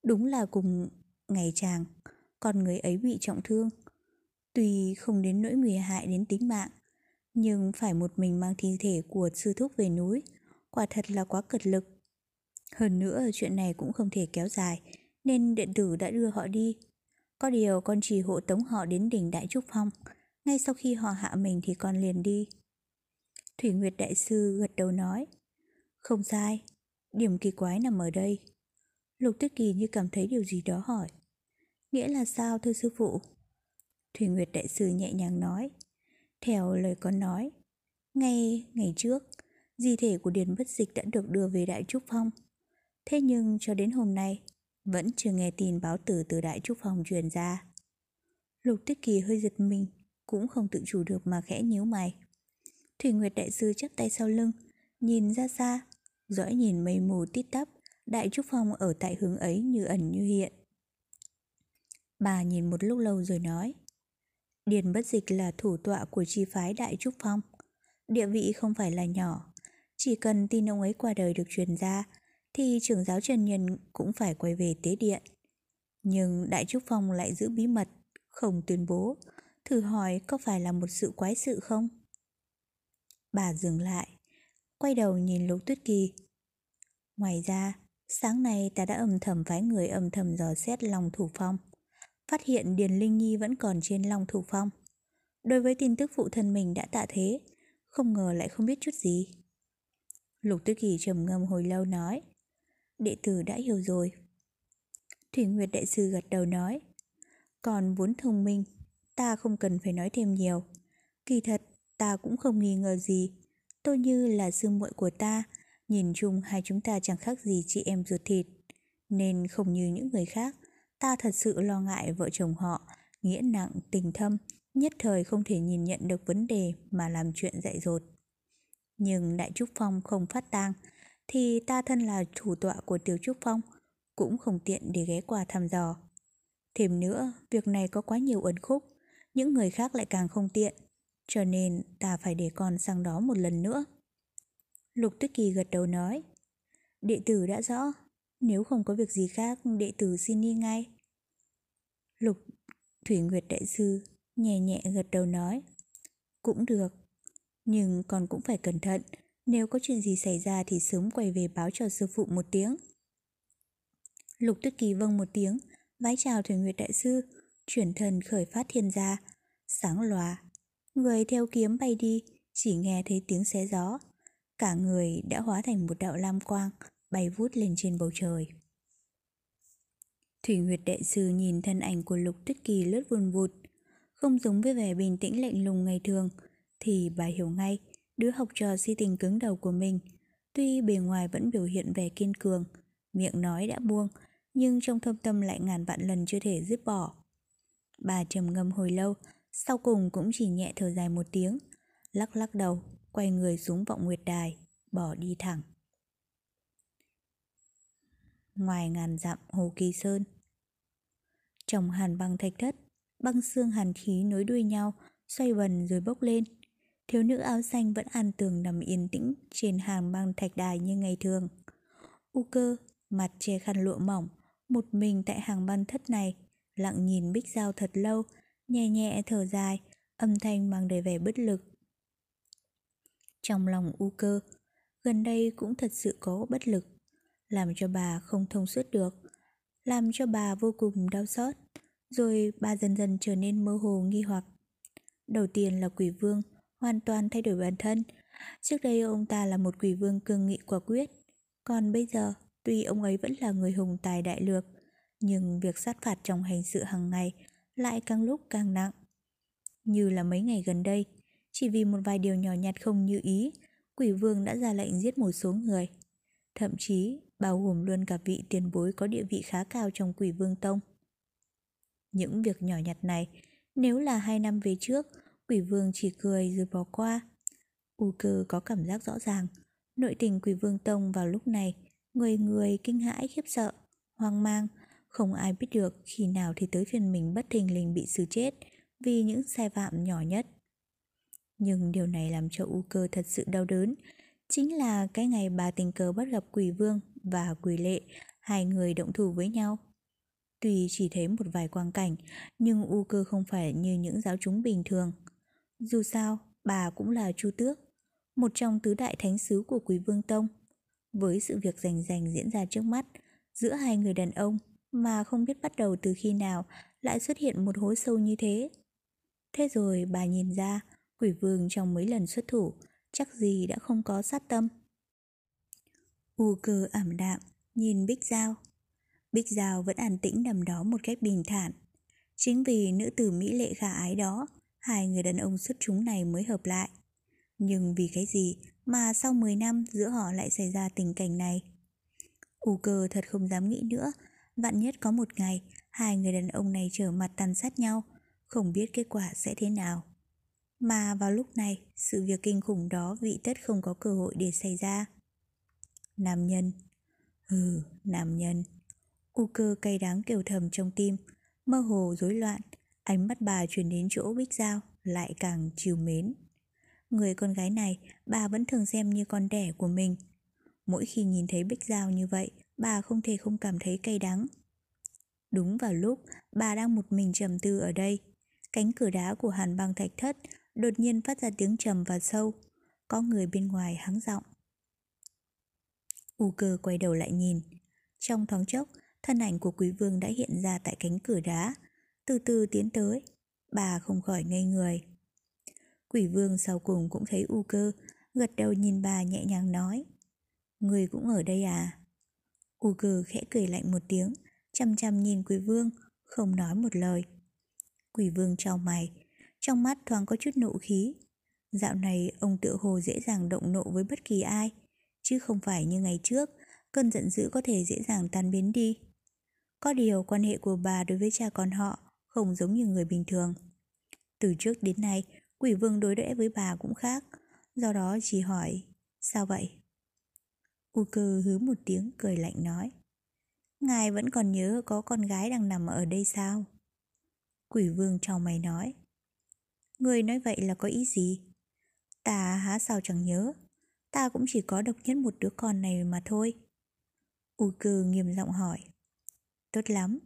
đúng là cùng ngày chàng, con người ấy bị trọng thương. Tuy không đến nỗi nguy hại đến tính mạng, nhưng phải một mình mang thi thể của sư thúc về núi, quả thật là quá cật lực. Hơn nữa chuyện này cũng không thể kéo dài, nên điện tử đã đưa họ đi. Có điều con chỉ hộ tống họ đến đỉnh Đại Trúc Phong, ngay sau khi họ hạ mình thì con liền đi. Thủy Nguyệt Đại Sư gật đầu nói, không sai, điểm kỳ quái nằm ở đây. Lục Tuyết Kỳ như cảm thấy điều gì đó hỏi. Nghĩa là sao thưa sư phụ? Thủy Nguyệt Đại Sư nhẹ nhàng nói. Theo lời con nói, ngay ngày trước, di thể của Điền Bất Dịch đã được đưa về Đại Trúc Phong. Thế nhưng cho đến hôm nay, vẫn chưa nghe tin báo tử từ Đại Trúc phòng truyền ra. Lục Tuyết Kỳ hơi giật mình, cũng không tự chủ được mà khẽ nhíu mày. Thủy Nguyệt Đại Sư chắp tay sau lưng, nhìn ra xa, dõi nhìn mây mù tít tắp, Đại Trúc Phong ở tại hướng ấy như ẩn như hiện. Bà nhìn một lúc lâu rồi nói Điền bất dịch là thủ tọa của chi phái Đại Trúc Phong Địa vị không phải là nhỏ Chỉ cần tin ông ấy qua đời được truyền ra thì trưởng giáo Trần Nhân cũng phải quay về tế điện Nhưng Đại Trúc Phong lại giữ bí mật Không tuyên bố Thử hỏi có phải là một sự quái sự không? Bà dừng lại Quay đầu nhìn Lục Tuyết Kỳ Ngoài ra Sáng nay ta đã âm thầm phái người âm thầm dò xét lòng thủ phong phát hiện Điền Linh Nhi vẫn còn trên Long Thủ Phong. Đối với tin tức phụ thân mình đã tạ thế, không ngờ lại không biết chút gì. Lục Tuyết Kỳ trầm ngâm hồi lâu nói, đệ tử đã hiểu rồi. Thủy Nguyệt Đại Sư gật đầu nói, còn vốn thông minh, ta không cần phải nói thêm nhiều. Kỳ thật, ta cũng không nghi ngờ gì. Tôi như là sư muội của ta, nhìn chung hai chúng ta chẳng khác gì chị em ruột thịt. Nên không như những người khác, Ta thật sự lo ngại vợ chồng họ, nghĩa nặng, tình thâm, nhất thời không thể nhìn nhận được vấn đề mà làm chuyện dại dột. Nhưng Đại Trúc Phong không phát tang, thì ta thân là thủ tọa của Tiểu Trúc Phong, cũng không tiện để ghé qua thăm dò. Thêm nữa, việc này có quá nhiều ẩn khúc, những người khác lại càng không tiện, cho nên ta phải để con sang đó một lần nữa. Lục Tuyết Kỳ gật đầu nói, đệ tử đã rõ, nếu không có việc gì khác, đệ tử xin đi ngay. Lục Thủy Nguyệt Đại Sư nhẹ nhẹ gật đầu nói. Cũng được, nhưng còn cũng phải cẩn thận. Nếu có chuyện gì xảy ra thì sớm quay về báo cho sư phụ một tiếng. Lục Tuyết Kỳ vâng một tiếng, vái chào Thủy Nguyệt Đại Sư, chuyển thần khởi phát thiên gia, sáng lòa. Người theo kiếm bay đi, chỉ nghe thấy tiếng xé gió. Cả người đã hóa thành một đạo lam quang, bay vút lên trên bầu trời. Thủy Nguyệt Đại Sư nhìn thân ảnh của Lục Tuyết Kỳ lướt vùn vụt, không giống với vẻ bình tĩnh lạnh lùng ngày thường, thì bà hiểu ngay đứa học trò si tình cứng đầu của mình. Tuy bề ngoài vẫn biểu hiện vẻ kiên cường, miệng nói đã buông, nhưng trong thâm tâm lại ngàn vạn lần chưa thể dứt bỏ. Bà trầm ngâm hồi lâu, sau cùng cũng chỉ nhẹ thở dài một tiếng, lắc lắc đầu, quay người xuống vọng nguyệt đài, bỏ đi thẳng ngoài ngàn dặm Hồ Kỳ Sơn. Trong hàn băng thạch thất, băng xương hàn khí nối đuôi nhau, xoay vần rồi bốc lên. Thiếu nữ áo xanh vẫn an tường nằm yên tĩnh trên hàng băng thạch đài như ngày thường. U cơ, mặt che khăn lụa mỏng, một mình tại hàng băng thất này, lặng nhìn bích dao thật lâu, nhẹ nhẹ thở dài, âm thanh mang đầy vẻ bất lực. Trong lòng u cơ, gần đây cũng thật sự có bất lực làm cho bà không thông suốt được, làm cho bà vô cùng đau xót, rồi bà dần dần trở nên mơ hồ nghi hoặc. Đầu tiên là quỷ vương, hoàn toàn thay đổi bản thân. Trước đây ông ta là một quỷ vương cương nghị quả quyết, còn bây giờ tuy ông ấy vẫn là người hùng tài đại lược, nhưng việc sát phạt trong hành sự hàng ngày lại càng lúc càng nặng. Như là mấy ngày gần đây, chỉ vì một vài điều nhỏ nhặt không như ý, quỷ vương đã ra lệnh giết một số người. Thậm chí bao gồm luôn cả vị tiền bối có địa vị khá cao trong quỷ vương tông. Những việc nhỏ nhặt này, nếu là hai năm về trước, quỷ vương chỉ cười rồi bỏ qua. U cơ có cảm giác rõ ràng, nội tình quỷ vương tông vào lúc này, người người kinh hãi khiếp sợ, hoang mang, không ai biết được khi nào thì tới phiên mình bất thình lình bị xử chết vì những sai phạm nhỏ nhất. Nhưng điều này làm cho U cơ thật sự đau đớn, chính là cái ngày bà tình cờ bắt gặp quỷ vương và quỷ lệ, hai người động thủ với nhau. Tuy chỉ thấy một vài quang cảnh, nhưng U cơ không phải như những giáo chúng bình thường. Dù sao, bà cũng là Chu Tước, một trong tứ đại thánh sứ của Quý Vương Tông. Với sự việc rành rành diễn ra trước mắt, giữa hai người đàn ông mà không biết bắt đầu từ khi nào lại xuất hiện một hố sâu như thế. Thế rồi bà nhìn ra, quỷ vương trong mấy lần xuất thủ, chắc gì đã không có sát tâm. U cơ ảm đạm, nhìn Bích Giao. Bích Giao vẫn an tĩnh nằm đó một cách bình thản. Chính vì nữ tử Mỹ lệ khả ái đó, hai người đàn ông xuất chúng này mới hợp lại. Nhưng vì cái gì mà sau 10 năm giữa họ lại xảy ra tình cảnh này? U cơ thật không dám nghĩ nữa, vạn nhất có một ngày hai người đàn ông này trở mặt tàn sát nhau, không biết kết quả sẽ thế nào. Mà vào lúc này, sự việc kinh khủng đó vị tất không có cơ hội để xảy ra. Nam nhân ừ, nam nhân U cơ cay đắng kêu thầm trong tim Mơ hồ rối loạn Ánh mắt bà chuyển đến chỗ Bích Giao, Lại càng chiều mến. Người con gái này, bà vẫn thường xem như con đẻ của mình. Mỗi khi nhìn thấy Bích Giao như vậy, Bà không thể không cảm thấy cay đắng. Đúng vào lúc bà đang một mình trầm tư ở đây, Cánh cửa đá của hàn băng thạch thất Đột nhiên phát ra tiếng trầm và sâu. Có người bên ngoài hắng giọng. U cơ quay đầu lại nhìn. Trong thoáng chốc, Thân ảnh của quý vương đã hiện ra tại cánh cửa đá. Từ từ tiến tới. Bà không khỏi ngây người. Quỷ vương sau cùng cũng thấy u cơ, Gật đầu nhìn bà nhẹ nhàng nói, Người cũng ở đây à? U cơ khẽ cười lạnh một tiếng, Chăm chăm nhìn quỷ vương, Không nói một lời. Quỷ vương trao mày, Trong mắt thoáng có chút nộ khí. Dạo này ông tự hồ dễ dàng động nộ với bất kỳ ai, Chứ không phải như ngày trước, Cơn giận dữ có thể dễ dàng tan biến đi. Có điều quan hệ của bà đối với cha con họ không giống như người bình thường Từ trước đến nay, Quỷ vương đối đãi với bà cũng khác, Do đó chỉ hỏi, Sao vậy? U cơ hứ một tiếng cười lạnh nói, Ngài vẫn còn nhớ có con gái đang nằm ở đây sao? Quỷ vương trao mày nói, Người nói vậy là có ý gì? Ta há sao chẳng nhớ, Ta cũng chỉ có độc nhất một đứa con này mà thôi U cơ nghiêm giọng hỏi, Tốt lắm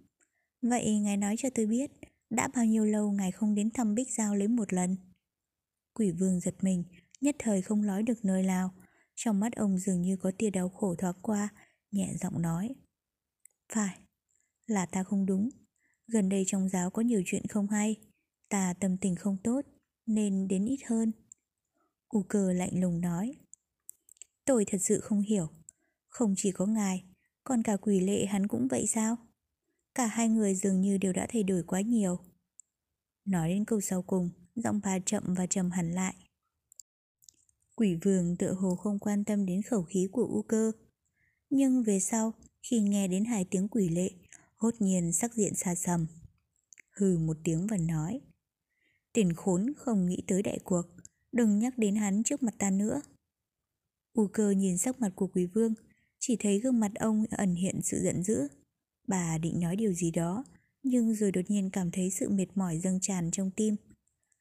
Vậy ngài nói cho tôi biết, Đã bao nhiêu lâu ngài không đến thăm Bích Giao lấy một lần? Quỷ vương giật mình, Nhất thời không nói được nơi nào. Trong mắt ông dường như có tia đau khổ thoáng qua, Nhẹ giọng nói. Phải, Là ta không đúng. Gần đây trong giáo có nhiều chuyện không hay. Ta tâm tình không tốt, Nên đến ít hơn. U cơ lạnh lùng nói. Tôi thật sự không hiểu. Không chỉ có ngài, Còn cả quỷ lệ hắn cũng vậy sao? Cả hai người dường như đều đã thay đổi quá nhiều. Nói đến câu sau cùng, Giọng bà chậm và trầm hẳn lại. Quỷ vương tựa hồ không quan tâm đến khẩu khí của U cơ. Nhưng về sau, Khi nghe đến hai tiếng quỷ lệ, Hốt nhiên sắc diện xa sầm Hừ một tiếng và nói, Tiền khốn không nghĩ tới đại cuộc, Đừng nhắc đến hắn trước mặt ta nữa. U cơ nhìn sắc mặt của quý vương, Chỉ thấy gương mặt ông ẩn hiện sự giận dữ. Bà định nói điều gì đó Nhưng rồi đột nhiên cảm thấy sự mệt mỏi dâng tràn trong tim.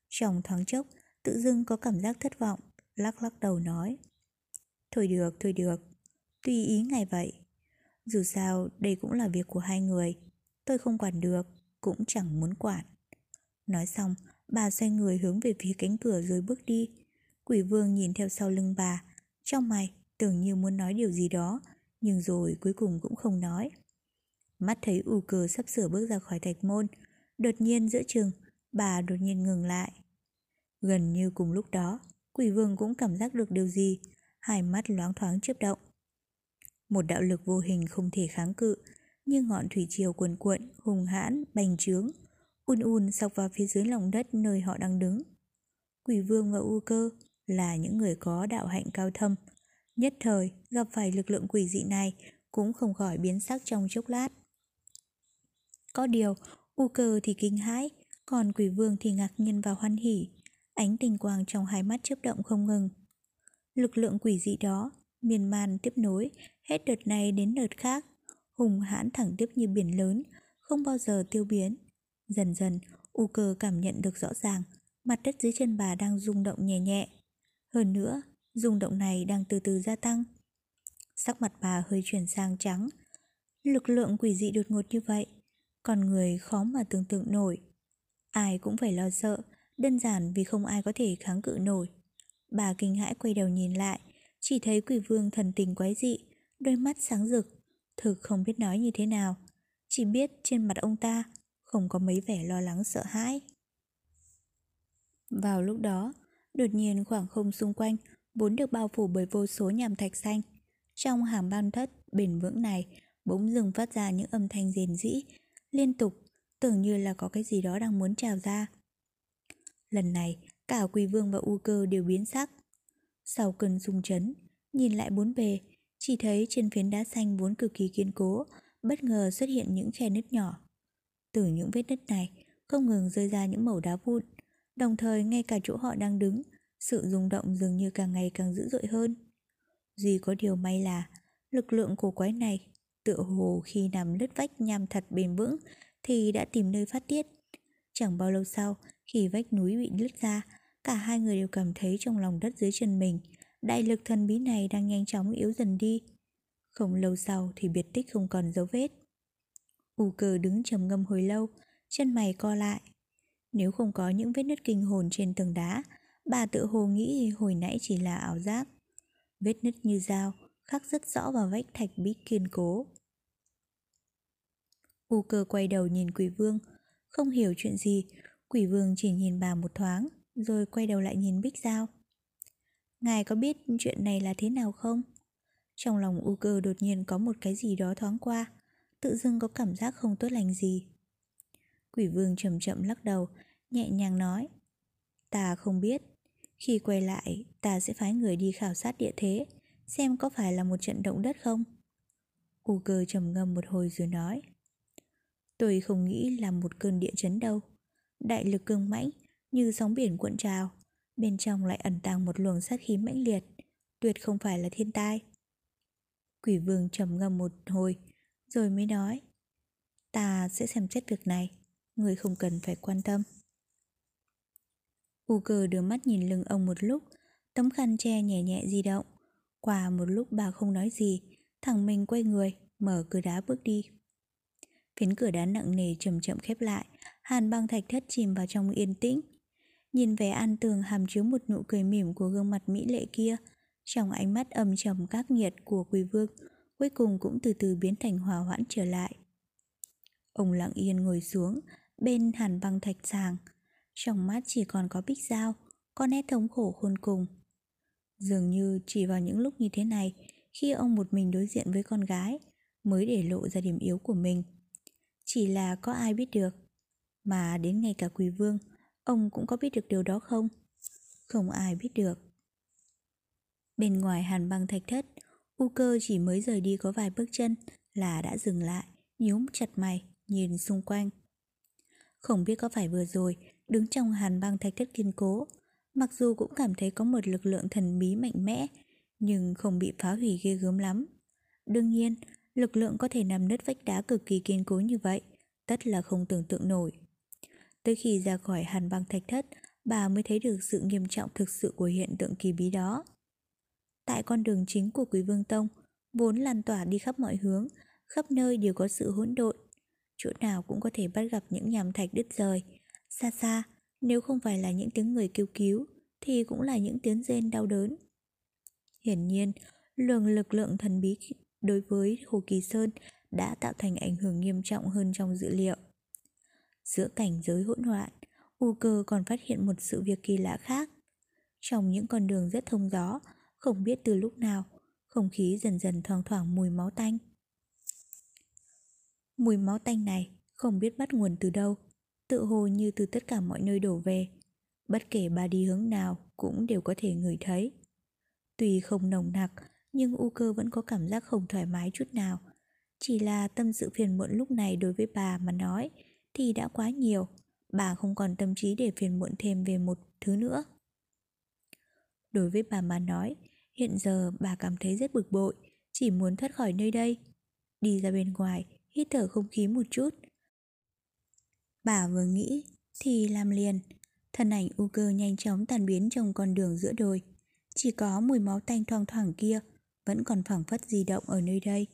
Trong thoáng chốc Tự dưng có cảm giác thất vọng Lắc lắc đầu nói Thôi được, thôi được Tùy ý ngài vậy. Dù sao đây cũng là việc của hai người Tôi không quản được Cũng chẳng muốn quản. Nói xong bà xoay người hướng về phía cánh cửa rồi bước đi. Quỷ vương nhìn theo sau lưng bà trong mày tưởng như muốn nói điều gì đó Nhưng rồi cuối cùng cũng không nói. Mắt thấy u cờ sắp sửa bước ra khỏi thạch môn Đột nhiên giữa chừng Bà đột nhiên ngừng lại Gần như cùng lúc đó Quỷ vương cũng cảm giác được điều gì Hai mắt loáng thoáng chớp động Một đạo lực vô hình không thể kháng cự Như ngọn thủy triều cuồn cuộn Hùng hãn, bành trướng Un un sọc vào phía dưới lòng đất nơi họ đang đứng Quỷ vương và u cơ là những người có đạo hạnh cao thâm. Nhất thời gặp phải lực lượng quỷ dị này cũng không khỏi biến sắc trong chốc lát. Có điều, u cơ thì kinh hãi, còn quỷ vương thì ngạc nhiên và hoan hỉ. Ánh tình quang trong hai mắt chớp động không ngừng. Lực lượng quỷ dị đó, miền man tiếp nối, hết đợt này đến đợt khác, hùng hãn thẳng tiếp như biển lớn, không bao giờ tiêu biến. Dần dần, U cơ cảm nhận được rõ ràng, mặt đất dưới chân bà đang rung động nhẹ nhẹ. Hơn nữa, rung động này đang từ từ gia tăng. Sắc mặt bà hơi chuyển sang trắng. Lực lượng quỷ dị đột ngột như vậy, con người khó mà tưởng tượng nổi. Ai cũng phải lo sợ, đơn giản vì không ai có thể kháng cự nổi. Bà kinh hãi quay đầu nhìn lại, chỉ thấy quỷ vương thần tình quái dị, đôi mắt sáng rực, thực không biết nói như thế nào. Chỉ biết trên mặt ông ta không có mấy vẻ lo lắng sợ hãi. Vào lúc đó, đột nhiên khoảng không xung quanh vốn được bao phủ bởi vô số nhàm thạch xanh. Trong hàm ban thất bền vững này bỗng dừng phát ra những âm thanh rền rĩ, liên tục, tưởng như là có cái gì đó đang muốn trào ra. Lần này, cả Quỳ Vương và U Cơ đều biến sắc. Sau cơn rung chấn, nhìn lại bốn bề, chỉ thấy trên phiến đá xanh vốn cực kỳ kiên cố, bất ngờ xuất hiện những khe nứt nhỏ. Từ những vết nứt này, không ngừng rơi ra những mẩu đá vụn, đồng thời ngay cả chỗ họ đang đứng, sự rung động dường như càng ngày càng dữ dội hơn. Duy có điều may là, lực lượng của quái này, tựa hồ khi nằm lướt vách nham thật bền vững, thì đã tìm nơi phát tiết. Chẳng bao lâu sau, khi vách núi bị lứt ra, cả hai người đều cảm thấy trong lòng đất dưới chân mình, đại lực thần bí này đang nhanh chóng yếu dần đi. Không lâu sau thì biệt tích không còn dấu vết. U cờ đứng trầm ngâm hồi lâu, chân mày co lại. Nếu không có những vết nứt kinh hồn trên tường đá, bà tự hồ nghĩ hồi nãy chỉ là ảo giác. Vết nứt như dao, khắc rất rõ vào vách thạch bí kiên cố. U cơ quay đầu nhìn quỷ vương, không hiểu chuyện gì, quỷ vương chỉ nhìn bà một thoáng, rồi quay đầu lại nhìn Bích Giao. Ngài có biết chuyện này là thế nào không? Trong lòng U cơ đột nhiên có một cái gì đó thoáng qua, tự dưng có cảm giác không tốt lành gì. Quỷ vương chậm chậm lắc đầu, nhẹ nhàng nói. Ta không biết. Khi quay lại, ta sẽ phái người đi khảo sát địa thế, xem có phải là một trận động đất không. U cơ trầm ngâm một hồi rồi nói. Tôi không nghĩ là một cơn địa chấn đâu. Đại lực cương mãnh, như sóng biển cuộn trào. Bên trong lại ẩn tàng một luồng sát khí mãnh liệt, tuyệt không phải là thiên tai. Quỷ vương trầm ngâm một hồi, rồi mới nói. Ta sẽ xem xét việc này, người không cần phải quan tâm. U cơ đưa mắt nhìn lưng ông một lúc, tấm khăn che nhẹ nhẹ di động. Qua một lúc bà không nói gì, thằng mình quay người, mở cửa đá bước đi. Phiến cửa đá nặng nề chậm chậm khép lại, hàn băng thạch thất chìm vào trong yên tĩnh. Nhìn vẻ an tường hàm chứa một nụ cười mỉm của gương mặt mỹ lệ kia, trong ánh mắt âm trầm các nghiệt của quỳ vương, cuối cùng cũng từ từ biến thành hòa hoãn trở lại. Ông lặng yên ngồi xuống, bên hàn băng thạch sàng, trong mắt chỉ còn có bích dao, có nét thống khổ khôn cùng. Dường như chỉ vào những lúc như thế này, khi ông một mình đối diện với con gái, mới để lộ ra điểm yếu của mình. Chỉ là có ai biết được. Mà đến ngay cả quỳ vương, ông cũng có biết được điều đó không? Không ai biết được. Bên ngoài hàn băng thạch thất, U cơ chỉ mới rời đi có vài bước chân là đã dừng lại, nhíu chặt mày, nhìn xung quanh. Không biết có phải vừa rồi, đứng trong hàn băng thạch thất kiên cố, mặc dù cũng cảm thấy có một lực lượng thần bí mạnh mẽ, nhưng không bị phá hủy ghê gớm lắm. Đương nhiên, lực lượng có thể nằm nứt vách đá cực kỳ kiên cố như vậy, tất là không tưởng tượng nổi. Tới khi ra khỏi hàn băng thạch thất, bà mới thấy được sự nghiêm trọng thực sự của hiện tượng kỳ bí đó. Tại con đường chính của Quý Vương Tông, vốn lan tỏa đi khắp mọi hướng, khắp nơi đều có sự hỗn độn. Chỗ nào cũng có thể bắt gặp những nhàm thạch đứt rời. Xa xa, nếu không phải là những tiếng người kêu cứu, thì cũng là những tiếng rên đau đớn. Hiển nhiên, luồng lực lượng thần bí đối với Hồ Kỳ Sơn đã tạo thành ảnh hưởng nghiêm trọng hơn trong dữ liệu. Giữa cảnh giới hỗn loạn, U cơ còn phát hiện một sự việc kỳ lạ khác. Trong những con đường rất thông gió, không biết từ lúc nào, không khí dần dần thoang thoảng mùi máu tanh. Mùi máu tanh này không biết bắt nguồn từ đâu, tự hồ như từ tất cả mọi nơi đổ về. Bất kể bà đi hướng nào cũng đều có thể ngửi thấy. Tuy không nồng nặc, nhưng U cơ vẫn có cảm giác không thoải mái chút nào. Chỉ là tâm sự phiền muộn lúc này đối với bà mà nói thì đã quá nhiều. Bà không còn tâm trí để phiền muộn thêm về một thứ nữa. Đối với bà mà nói, Hiện giờ bà cảm thấy rất bực bội, chỉ muốn thoát khỏi nơi đây. Đi ra bên ngoài, hít thở không khí một chút. Bà vừa nghĩ, thì làm liền. Thân ảnh u cơ nhanh chóng tàn biến trong con đường giữa đồi. Chỉ có mùi máu tanh thoang thoảng kia vẫn còn phảng phất di động ở nơi đây.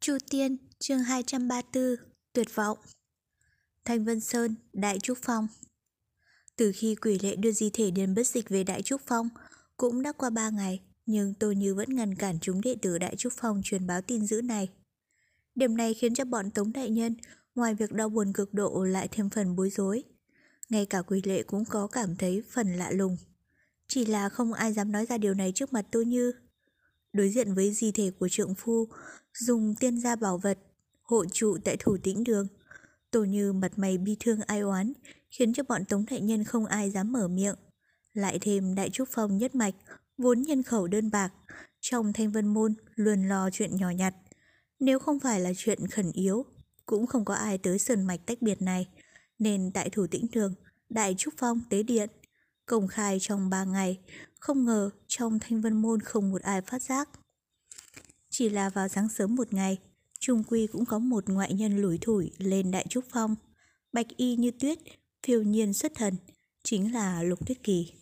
Chu Tiên, chương 234, tuyệt vọng. Thanh Vân Sơn, Đại Trúc Phong. Từ khi quỷ lệ đưa di thể đến bất dịch về Đại Trúc Phong, cũng đã qua ba ngày, nhưng Tô Như vẫn ngăn cản chúng đệ tử Đại Trúc Phong truyền báo tin dữ này. Điểm này khiến cho bọn Tống Đại Nhân, ngoài việc đau buồn cực độ lại thêm phần bối rối. Ngay cả quỷ lệ cũng có cảm thấy phần lạ lùng. Chỉ là không ai dám nói ra điều này trước mặt Tô Như. Đối diện với di thể của trượng phu, dùng tiên gia bảo vật, hộ trụ tại thủ tĩnh đường. Tô Như mặt mày bi thương ai oán, khiến cho bọn Tống Đại Nhân không ai dám mở miệng. Lại thêm Đại Trúc Phong nhất mạch, vốn nhân khẩu đơn bạc, trong thanh vân môn luôn lo chuyện nhỏ nhặt. Nếu không phải là chuyện khẩn yếu, cũng không có ai tới sơn mạch tách biệt này, nên tại thủ tĩnh đường, Đại Trúc Phong tế điện, công khai trong ba ngày, không ngờ trong thanh vân môn không một ai phát giác. Chỉ là vào sáng sớm một ngày, Trung Quy cũng có một ngoại nhân lủi thủi lên Đại Trúc Phong. Bạch y như tuyết, phiêu nhiên xuất thần, chính là Lục Tuyết Kỳ.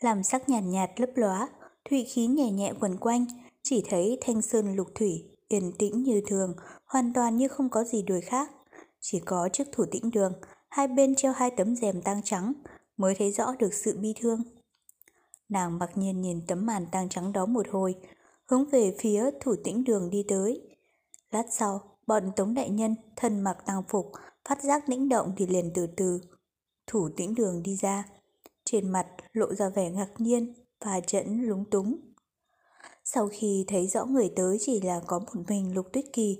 Làm sắc nhàn nhạt, nhạt lấp lóa, thủy khí nhẹ nhẹ quẩn quanh, chỉ thấy thanh sơn lục thủy, yên tĩnh như thường, hoàn toàn như không có gì đổi khác. Chỉ có trước thủ tĩnh đường, hai bên treo hai tấm rèm tang trắng, mới thấy rõ được sự bi thương. Nàng mặc nhiên nhìn tấm màn tang trắng đó một hồi, hướng về phía thủ tĩnh đường đi tới. Lát sau, bọn Tống Đại Nhân thân mặc tang phục, phát giác lĩnh động thì liền từ từ. Thủ tĩnh đường đi ra, trên mặt lộ ra vẻ ngạc nhiên và trận lúng túng. Sau khi thấy rõ người tới chỉ là có một mình Lục Tuyết Kỳ,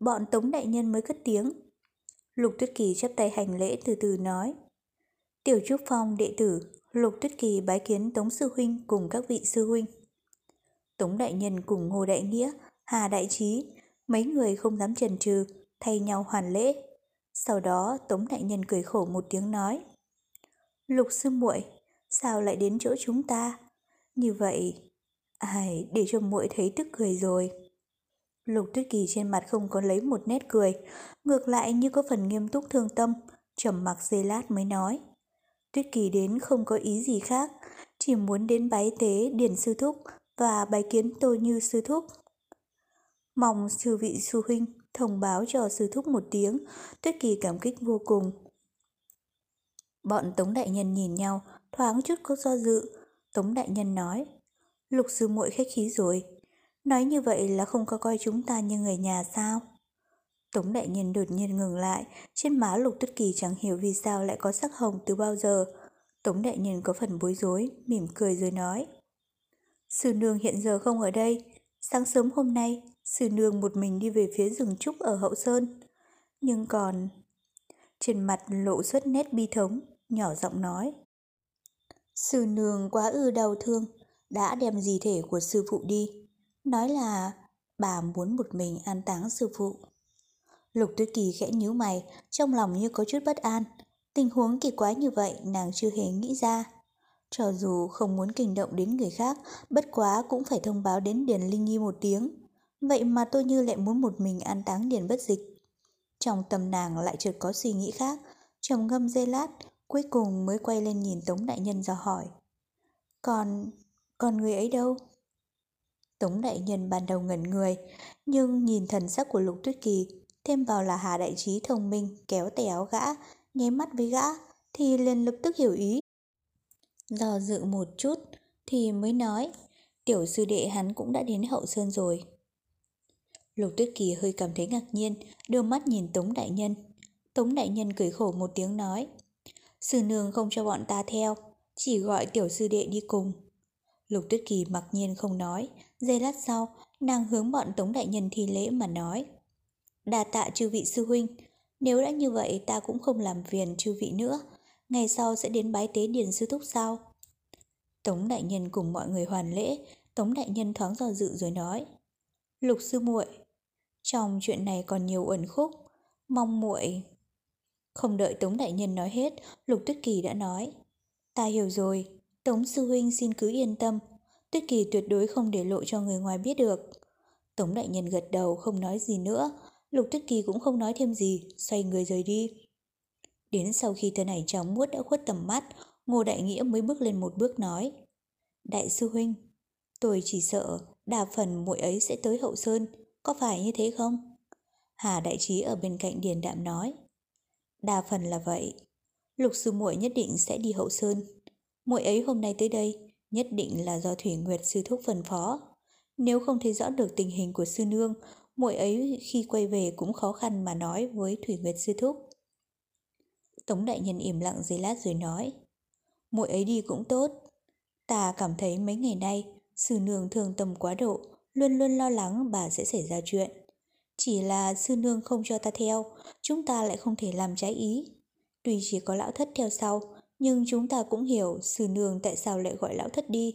bọn Tống Đại Nhân mới cất tiếng. Lục Tuyết Kỳ chấp tay hành lễ từ từ nói. Tiểu Trúc Phong đệ tử, Lục Tuyết Kỳ bái kiến Tống Sư Huynh cùng các vị Sư Huynh. Tống Đại Nhân cùng Ngô Đại Nghĩa, Hà Đại Trí, mấy người không dám chần chừ, thay nhau hoàn lễ. Sau đó Tống Đại Nhân cười khổ một tiếng nói. Lục Sư muội sao lại đến chỗ chúng ta? Như vậy, ai để cho muội thấy tức cười rồi. Lục Tuyết Kỳ trên mặt không có lấy một nét cười, ngược lại như có phần nghiêm túc thương tâm, trầm mặc giây lát mới nói. Tuyết Kỳ đến không có ý gì khác, chỉ muốn đến bái tế Điển Sư Thúc và bái kiến tôi như Sư Thúc. Mong sư vị sư huynh thông báo cho Sư Thúc một tiếng, Tuyết Kỳ cảm kích vô cùng. Bọn Tống Đại Nhân nhìn nhau, thoáng chút có do dự. Tống Đại Nhân nói, Lục sư muội khách khí rồi. Nói như vậy là không có coi chúng ta như người nhà sao? Tống đại nhân đột nhiên ngừng lại, trên má lục tuyết kỳ chẳng hiểu vì sao lại có sắc hồng từ bao giờ. Tống đại nhân có phần bối rối, mỉm cười rồi nói. Sư nương hiện giờ không ở đây. Sáng sớm hôm nay, sư nương một mình đi về phía rừng trúc ở hậu sơn. Nhưng còn... Trên mặt lộ xuất nét bi thống, nhỏ giọng nói. Sư nương quá ư đau thương, đã đem di thể của sư phụ đi. Nói là bà muốn một mình an táng sư phụ. Lục Tuyết Kỳ khẽ nhíu mày, trong lòng như có chút bất an. Tình huống kỳ quái như vậy nàng chưa hề nghĩ ra. Cho dù không muốn kinh động đến người khác, bất quá cũng phải thông báo đến Điền Linh Nhi một tiếng. Vậy mà tôi như lại muốn một mình an táng Điền bất dịch. Trong tâm nàng lại chợt có suy nghĩ khác, trầm ngâm dây lát, cuối cùng mới quay lên nhìn Tống Đại Nhân dò hỏi. Còn, còn người ấy đâu? Tống Đại Nhân ban đầu ngẩn người, nhưng nhìn thần sắc của Lục Tuyết Kỳ thêm vào là Hà Đại Trí thông minh kéo tay áo gã, nháy mắt với gã, thì liền lập tức hiểu ý. Do dự một chút, thì mới nói, tiểu sư đệ hắn cũng đã đến hậu sơn rồi. Lục Tuyết Kỳ hơi cảm thấy ngạc nhiên, đưa mắt nhìn Tống Đại Nhân. Tống Đại Nhân cười khổ một tiếng nói, sư nương không cho bọn ta theo, chỉ gọi tiểu sư đệ đi cùng. Lục Tuyết Kỳ mặc nhiên không nói, giây lát sau, nàng hướng bọn Tống Đại Nhân thi lễ mà nói. Đà tạ chư vị sư huynh, nếu đã như vậy ta cũng không làm phiền chư vị nữa, ngày sau sẽ đến bái tế điền sư thúc sao? Tống đại nhân cùng mọi người hoàn lễ, Tống đại nhân thoáng do dự rồi nói: "Lục sư muội, trong chuyện này còn nhiều ẩn khúc, mong muội." Không đợi Tống đại nhân nói hết, Lục Tuyết Kỳ đã nói: "Ta hiểu rồi, Tống sư huynh xin cứ yên tâm, Tuyết Kỳ tuyệt đối không để lộ cho người ngoài biết được. Tống đại nhân gật đầu không nói gì nữa, Lục Tuyết Kỳ cũng không nói thêm gì, xoay người rời đi. Đến sau khi tên này trắng muốt đã khuất tầm mắt, Ngô Đại Nghĩa mới bước lên một bước nói. Đại sư huynh, tôi chỉ sợ đa phần muội ấy sẽ tới hậu sơn, có phải như thế không? Hà Đại Trí ở bên cạnh Điền Đạm nói. Đa phần là vậy. Lục sư muội nhất định sẽ đi hậu sơn. Muội ấy hôm nay tới đây, nhất định là do Thủy Nguyệt sư thúc phân phó. Nếu không thấy rõ được tình hình của sư nương, muội ấy khi quay về cũng khó khăn mà nói với Thủy Nguyệt sư thúc. Tống đại nhân im lặng giây lát rồi nói muội ấy đi cũng tốt Ta cảm thấy mấy ngày nay Sư nương thương tâm quá độ Luôn luôn lo lắng bà sẽ xảy ra chuyện Chỉ là sư nương không cho ta theo Chúng ta lại không thể làm trái ý Tuy chỉ có lão thất theo sau nhưng chúng ta cũng hiểu Sư nương tại sao lại gọi lão thất đi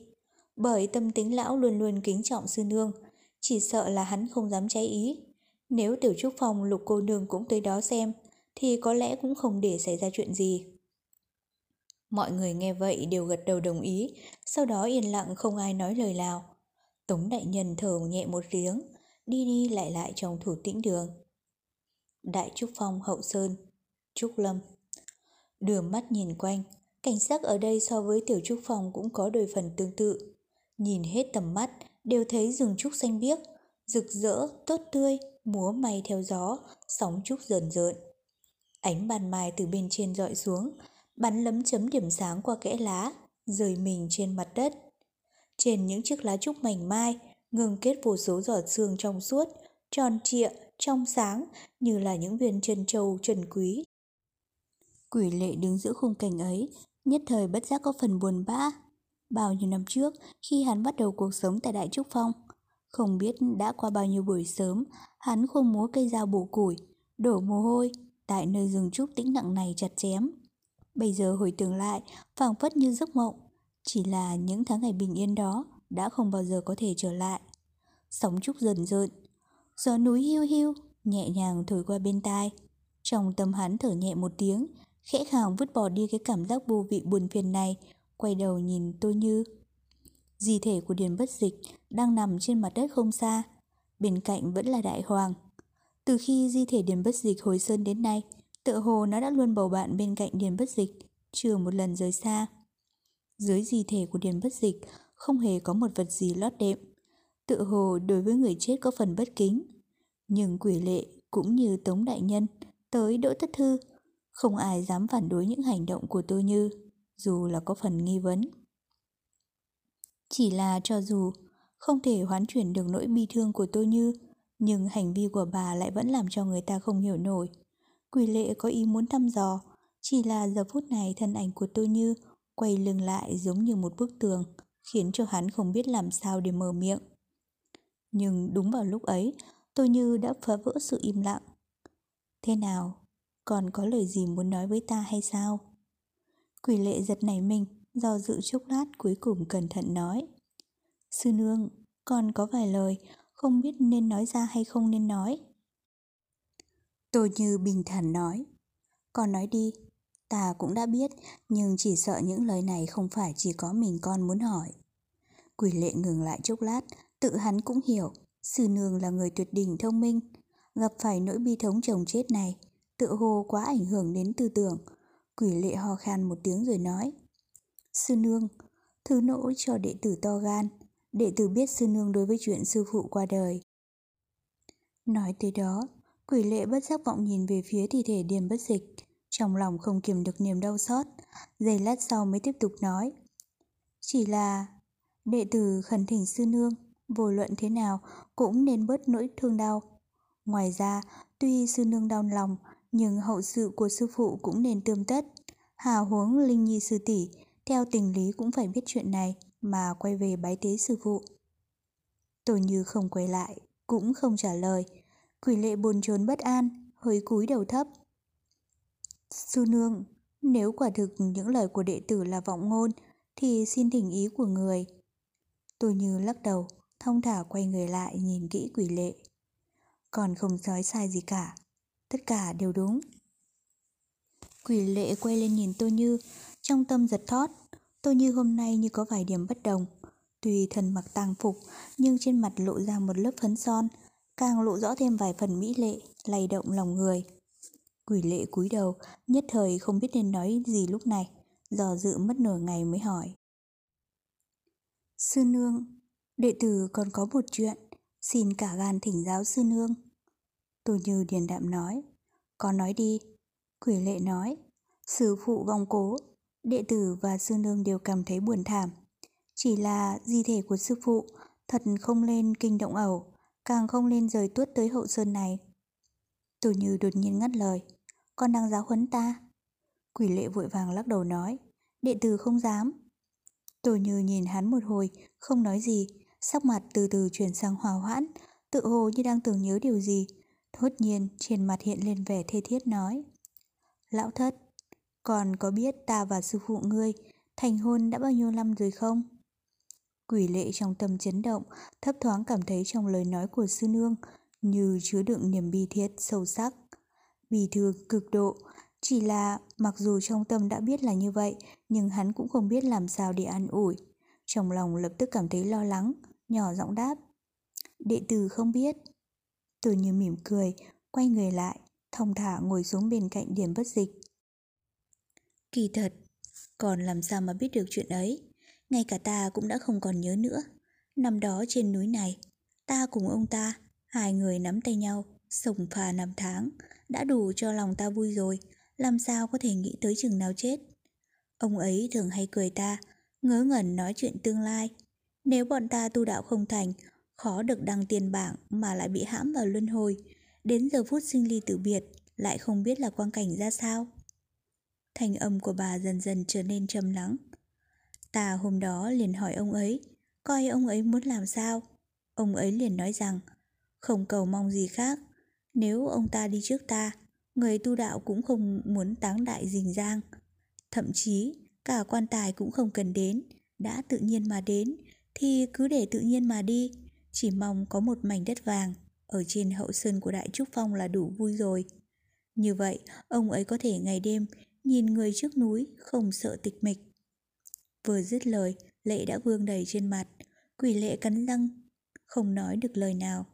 Bởi tâm tính lão luôn luôn kính trọng sư nương Chỉ sợ là hắn không dám trái ý Nếu tiểu trúc phòng lục cô nương cũng tới đó xem thì có lẽ cũng không để xảy ra chuyện gì. Mọi người nghe vậy đều gật đầu đồng ý, sau đó yên lặng không ai nói lời nào. Tống đại nhân thở nhẹ một tiếng, đi đi lại lại trong thủ tĩnh đường. Đại Trúc Phong Hậu Sơn, Trúc Lâm Đưa mắt nhìn quanh, cảnh sắc ở đây so với Tiểu Trúc phòng cũng có đôi phần tương tự. Nhìn hết tầm mắt, đều thấy rừng trúc xanh biếc, rực rỡ, tốt tươi, múa may theo gió, sóng trúc rờn rợn. Ánh bàn mai từ bên trên dọi xuống, bắn lấm chấm điểm sáng qua kẽ lá, rời mình trên mặt đất. Trên những chiếc lá trúc mảnh mai, ngừng kết vô số giọt sương trong suốt, tròn trịa, trong sáng như là những viên chân châu trần quý. Quỷ lệ đứng giữa khung cảnh ấy, nhất thời bất giác có phần buồn bã. Bao nhiêu năm trước, khi hắn bắt đầu cuộc sống tại Đại Trúc Phong, không biết đã qua bao nhiêu buổi sớm, hắn không múa cây dao bổ củi, đổ mồ hôi, tại nơi rừng trúc tĩnh lặng này chặt chém. Bây giờ hồi tưởng lại, phảng phất như giấc mộng, chỉ là những tháng ngày bình yên đó đã không bao giờ có thể trở lại. Sóng trúc dần dợn, gió núi hiu hiu, nhẹ nhàng thổi qua bên tai. Trong tâm hắn thở nhẹ một tiếng, khẽ khàng vứt bỏ đi cái cảm giác vô vị buồn phiền này, quay đầu nhìn tôi như. Di thể của Điền Bất Dịch đang nằm trên mặt đất không xa, bên cạnh vẫn là Đại Hoàng. Từ khi di thể Điền Bất Dịch hồi sơn đến nay, tựa hồ nó đã luôn bầu bạn bên cạnh Điền Bất Dịch, chưa một lần rời xa. Dưới di thể của Điền Bất Dịch không hề có một vật gì lót đệm. Tựa hồ đối với người chết có phần bất kính. Nhưng quỷ lệ cũng như Tống Đại Nhân tới Đỗ Tất Thư, không ai dám phản đối những hành động của tôi Như, dù là có phần nghi vấn. Chỉ là cho dù không thể hoán chuyển được nỗi bi thương của tôi Như, nhưng hành vi của bà lại vẫn làm cho người ta không hiểu nổi. Quỷ lệ có ý muốn thăm dò, chỉ là giờ phút này thân ảnh của tôi như quay lưng lại giống như một bức tường, khiến cho hắn không biết làm sao để mở miệng. Nhưng đúng vào lúc ấy, tôi như đã phá vỡ sự im lặng. Thế nào? Còn có lời gì muốn nói với ta hay sao? Quỷ lệ giật nảy mình, do dự chốc lát cuối cùng cẩn thận nói. Sư nương, còn có vài lời không biết nên nói ra hay không nên nói. Tôi như bình thản nói, con nói đi, ta cũng đã biết, nhưng chỉ sợ những lời này không phải chỉ có mình con muốn hỏi. Quỷ lệ ngừng lại chốc lát, tự hắn cũng hiểu, sư nương là người tuyệt đỉnh thông minh, gặp phải nỗi bi thống chồng chết này, tự hồ quá ảnh hưởng đến tư tưởng. Quỷ lệ ho khan một tiếng rồi nói, sư nương, thứ nỗi cho đệ tử to gan, đệ tử biết sư nương đối với chuyện sư phụ qua đời. Nói tới đó, quỷ lệ bất giác vọng nhìn về phía thi thể điềm bất dịch, trong lòng không kiềm được niềm đau xót, giây lát sau mới tiếp tục nói. Chỉ là đệ tử khẩn thỉnh sư nương, vô luận thế nào cũng nên bớt nỗi thương đau. Ngoài ra, tuy sư nương đau lòng, nhưng hậu sự của sư phụ cũng nên tươm tất. Hà huống Linh Nhi sư tỷ theo tình lý cũng phải biết chuyện này mà quay về bái tế sư phụ. Tôi như không quay lại, cũng không trả lời. Quỷ lệ buồn chồn bất an, hơi cúi đầu thấp. Sư nương, nếu quả thực những lời của đệ tử là vọng ngôn, thì xin thỉnh ý của người. Tôi như lắc đầu, thông thả quay người lại nhìn kỹ quỷ lệ. Còn không nói sai gì cả, tất cả đều đúng. Quỷ lệ quay lên nhìn tôi như, trong tâm giật thót, Tôi như hôm nay như có vài điểm bất đồng. Tuy thần mặc tang phục, nhưng trên mặt lộ ra một lớp phấn son, càng lộ rõ thêm vài phần mỹ lệ, lay động lòng người. Quỷ lệ cúi đầu, nhất thời không biết nên nói gì lúc này, dò dự mất nửa ngày mới hỏi. Sư nương, đệ tử còn có một chuyện, xin cả gan thỉnh giáo sư nương. Tô Như điền đạm nói, con nói đi. Quỷ lệ nói, sư phụ vong cố, đệ tử và sư nương đều cảm thấy buồn thảm. Chỉ là di thể của sư phụ thật không lên kinh động ẩu, càng không lên rời tuốt tới hậu sơn này. Tô Như đột nhiên ngắt lời, con đang giáo huấn ta. Quỷ lệ vội vàng lắc đầu nói, đệ tử không dám. Tô Như nhìn hắn một hồi, không nói gì, sắc mặt từ từ chuyển sang hòa hoãn, tự hồ như đang tưởng nhớ điều gì. Thốt nhiên, trên mặt hiện lên vẻ thê thiết nói. Lão thất, còn có biết ta và sư phụ ngươi thành hôn đã bao nhiêu năm rồi không? Quỷ lệ trong tâm chấn động, thấp thoáng cảm thấy trong lời nói của sư nương như chứa đựng niềm bi thiết sâu sắc. Bì thương cực độ, chỉ là mặc dù trong tâm đã biết là như vậy, nhưng hắn cũng không biết làm sao để an ủi. Trong lòng lập tức cảm thấy lo lắng, nhỏ giọng đáp. Đệ tử không biết rồi như mỉm cười, quay người lại, thông thả ngồi xuống bên cạnh điểm bất dịch. Kỳ thật, còn làm sao mà biết được chuyện ấy, ngay cả ta cũng đã không còn nhớ nữa. Năm đó trên núi này, ta cùng ông ta, hai người nắm tay nhau, sổng phà năm tháng, đã đủ cho lòng ta vui rồi, làm sao có thể nghĩ tới chừng nào chết. Ông ấy thường hay cười ta, ngớ ngẩn nói chuyện tương lai. Nếu bọn ta tu đạo không thành, khó được đăng tiền bảng mà lại bị hãm vào luân hồi, đến giờ phút sinh ly tử biệt lại không biết là quang cảnh ra sao. Thành âm của bà dần dần trở nên trầm lắng. Ta hôm đó liền hỏi ông ấy, coi ông ấy muốn làm sao. Ông ấy liền nói rằng, không cầu mong gì khác, nếu ông ta đi trước ta, người tu đạo cũng không muốn táng đại rình giang. Thậm chí, cả quan tài cũng không cần đến, đã tự nhiên mà đến, thì cứ để tự nhiên mà đi, chỉ mong có một mảnh đất vàng ở trên hậu sơn của Đại Trúc Phong là đủ vui rồi. Như vậy, ông ấy có thể ngày đêm nhìn người trước núi không sợ tịch mịch. Vừa dứt lời, lệ đã vương đầy trên mặt, quỷ lệ cắn răng, không nói được lời nào.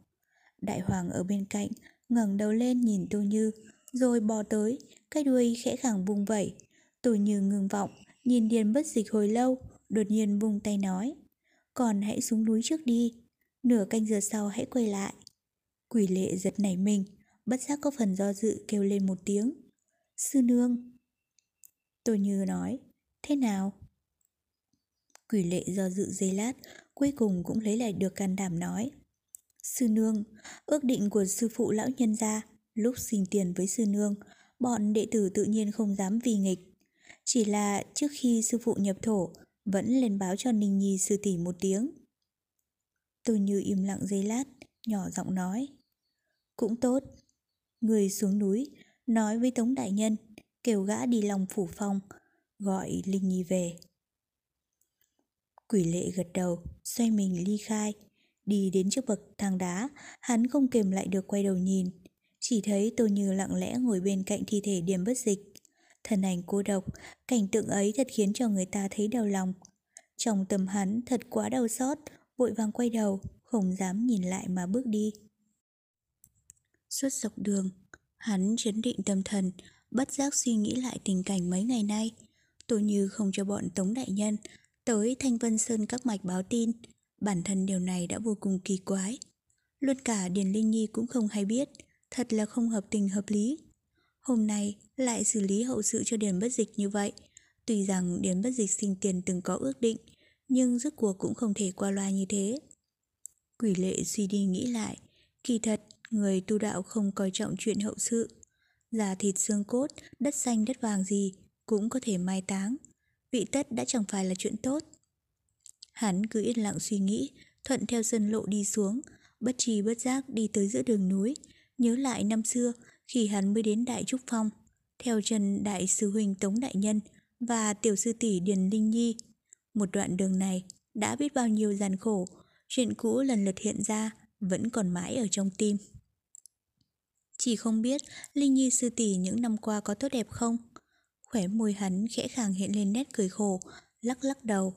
Đại hoàng ở bên cạnh, ngẩng đầu lên nhìn Tô Như, rồi bò tới, cái đuôi khẽ khàng vung vẩy. Tô Như ngừng vọng, nhìn Điền bất dịch hồi lâu, đột nhiên vung tay nói. Còn hãy xuống núi trước đi, nửa canh giờ sau hãy quay lại. Quỷ lệ giật nảy mình, bất giác có phần do dự kêu lên một tiếng. Sư nương. tôi Như nói, thế nào? Quỷ lệ do dự giây lát, cuối cùng cũng lấy lại được can đảm nói. Sư nương, ước định của sư phụ lão nhân gia, lúc xin tiền với sư nương, bọn đệ tử tự nhiên không dám vì nghịch. Chỉ là trước khi sư phụ nhập thổ, vẫn lên báo cho Ninh Nhi sư tỷ một tiếng. Tôi như im lặng giây lát, nhỏ giọng nói. Cũng tốt. Người xuống núi, nói với Tống Đại Nhân, kêu gã đi lòng phủ phong, gọi Linh Nhi về. Quỷ lệ gật đầu, xoay mình ly khai. Đi đến trước bậc thang đá, hắn không kềm lại được quay đầu nhìn. Chỉ thấy Tô Như lặng lẽ ngồi bên cạnh thi thể điểm bất dịch. Thần ảnh cô độc, cảnh tượng ấy thật khiến cho người ta thấy đau lòng. Trong tâm hắn thật quá đau xót, vội vàng quay đầu, không dám nhìn lại mà bước đi. Suốt dọc đường, hắn chấn định tâm thần, bất giác suy nghĩ lại tình cảnh mấy ngày nay. tôi Như không cho bọn Tống Đại Nhân tới Thanh Vân Sơn các mạch báo tin, bản thân điều này đã vô cùng kỳ quái. Luôn cả Điền Linh Nhi cũng không hay biết, thật là không hợp tình hợp lý. Hôm nay lại xử lý hậu sự cho Điền Bất Dịch như vậy. Tuy rằng Điền Bất Dịch sinh tiền từng có ước định, nhưng rốt cuộc cũng không thể qua loa như thế. Quỷ lệ suy đi nghĩ lại, kỳ thật người tu đạo không coi trọng chuyện hậu sự. Già thịt xương cốt, đất xanh đất vàng gì cũng có thể mai táng. Vị tất đã chẳng phải là chuyện tốt. Hắn cứ yên lặng suy nghĩ, thuận theo sân lộ đi xuống, bất trì bất giác đi tới giữa đường núi, nhớ lại năm xưa khi hắn mới đến Đại Trúc Phong, theo chân Đại sư huynh Tống Đại Nhân và tiểu sư tỷ Điền Linh Nhi. Một đoạn đường này đã biết bao nhiêu gian khổ, chuyện cũ lần lượt hiện ra vẫn còn mãi ở trong tim. Chỉ không biết Linh Nhi sư tỷ những năm qua có tốt đẹp không? Khỏe môi hắn khẽ khàng hiện lên nét cười khổ, lắc lắc đầu.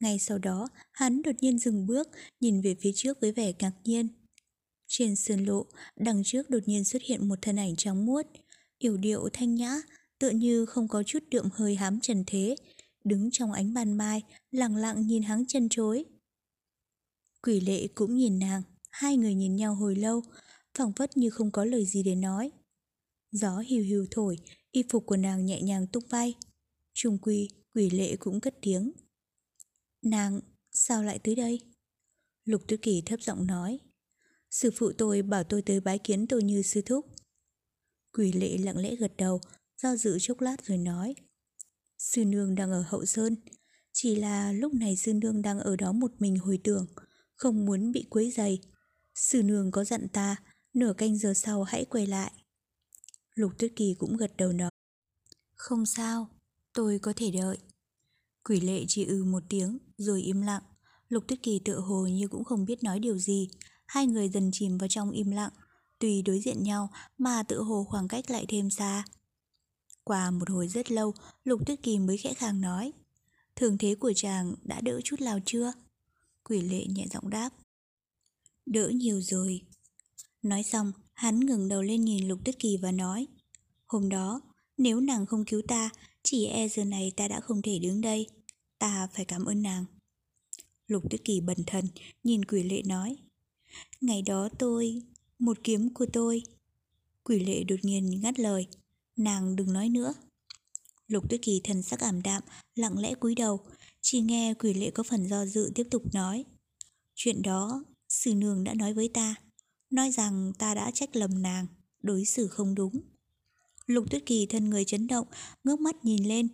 Ngay sau đó, hắn đột nhiên dừng bước, nhìn về phía trước với vẻ ngạc nhiên. Trên sườn lộ, đằng trước đột nhiên xuất hiện một thân ảnh trắng muốt, yểu điệu thanh nhã, tựa như không có chút đượm hơi hám trần thế, đứng trong ánh ban mai, lặng lặng nhìn hắn chân chối. Quỷ lệ cũng nhìn nàng, hai người nhìn nhau hồi lâu, phảng phất như không có lời gì để nói. Gió hiu hiu thổi, y phục của nàng nhẹ nhàng tung bay. Trung quy, quỷ lệ cũng cất tiếng. Nàng, sao lại tới đây? Lục Tư Kỳ thấp giọng nói. Sư phụ tôi bảo tôi tới bái kiến tôi như sư thúc. Quỷ lệ lặng lẽ gật đầu, do dự chốc lát rồi nói. Sư nương đang ở hậu sơn, chỉ là lúc này sư nương đang ở đó một mình hồi tưởng, không muốn bị quấy dày. Sư nương có dặn ta, nửa canh giờ sau hãy quay lại. Lục Tuyết Kỳ cũng gật đầu nói. Không sao, tôi có thể đợi. Quỷ lệ chỉ ư một tiếng, rồi im lặng. Lục Tuyết Kỳ tựa hồ như cũng không biết nói điều gì. Hai người dần chìm vào trong im lặng. Tùy đối diện nhau mà tựa hồ khoảng cách lại thêm xa. Qua một hồi rất lâu, Lục Tuyết Kỳ mới khẽ khàng nói. Thường thế của chàng đã đỡ chút nào chưa? Quỷ lệ nhẹ giọng đáp. Đỡ nhiều rồi. Nói xong, hắn ngừng đầu lên nhìn Lục Tuyết Kỳ và nói. Hôm đó, nếu nàng không cứu ta, chỉ e giờ này ta đã không thể đứng đây. Ta phải cảm ơn nàng. Lục Tuyết Kỳ bần thần, nhìn quỷ lệ nói. Ngày đó tôi, một kiếm của tôi. Quỷ lệ đột nhiên ngắt lời. Nàng đừng nói nữa. Lục Tuyết Kỳ thần sắc ảm đạm, lặng lẽ cúi đầu, chỉ nghe quỷ lệ có phần do dự tiếp tục nói. Chuyện đó, sư nương đã nói với ta, nói rằng ta đã trách lầm nàng, đối xử không đúng. Lục Tuyết Kỳ thân người chấn động, ngước mắt nhìn lên.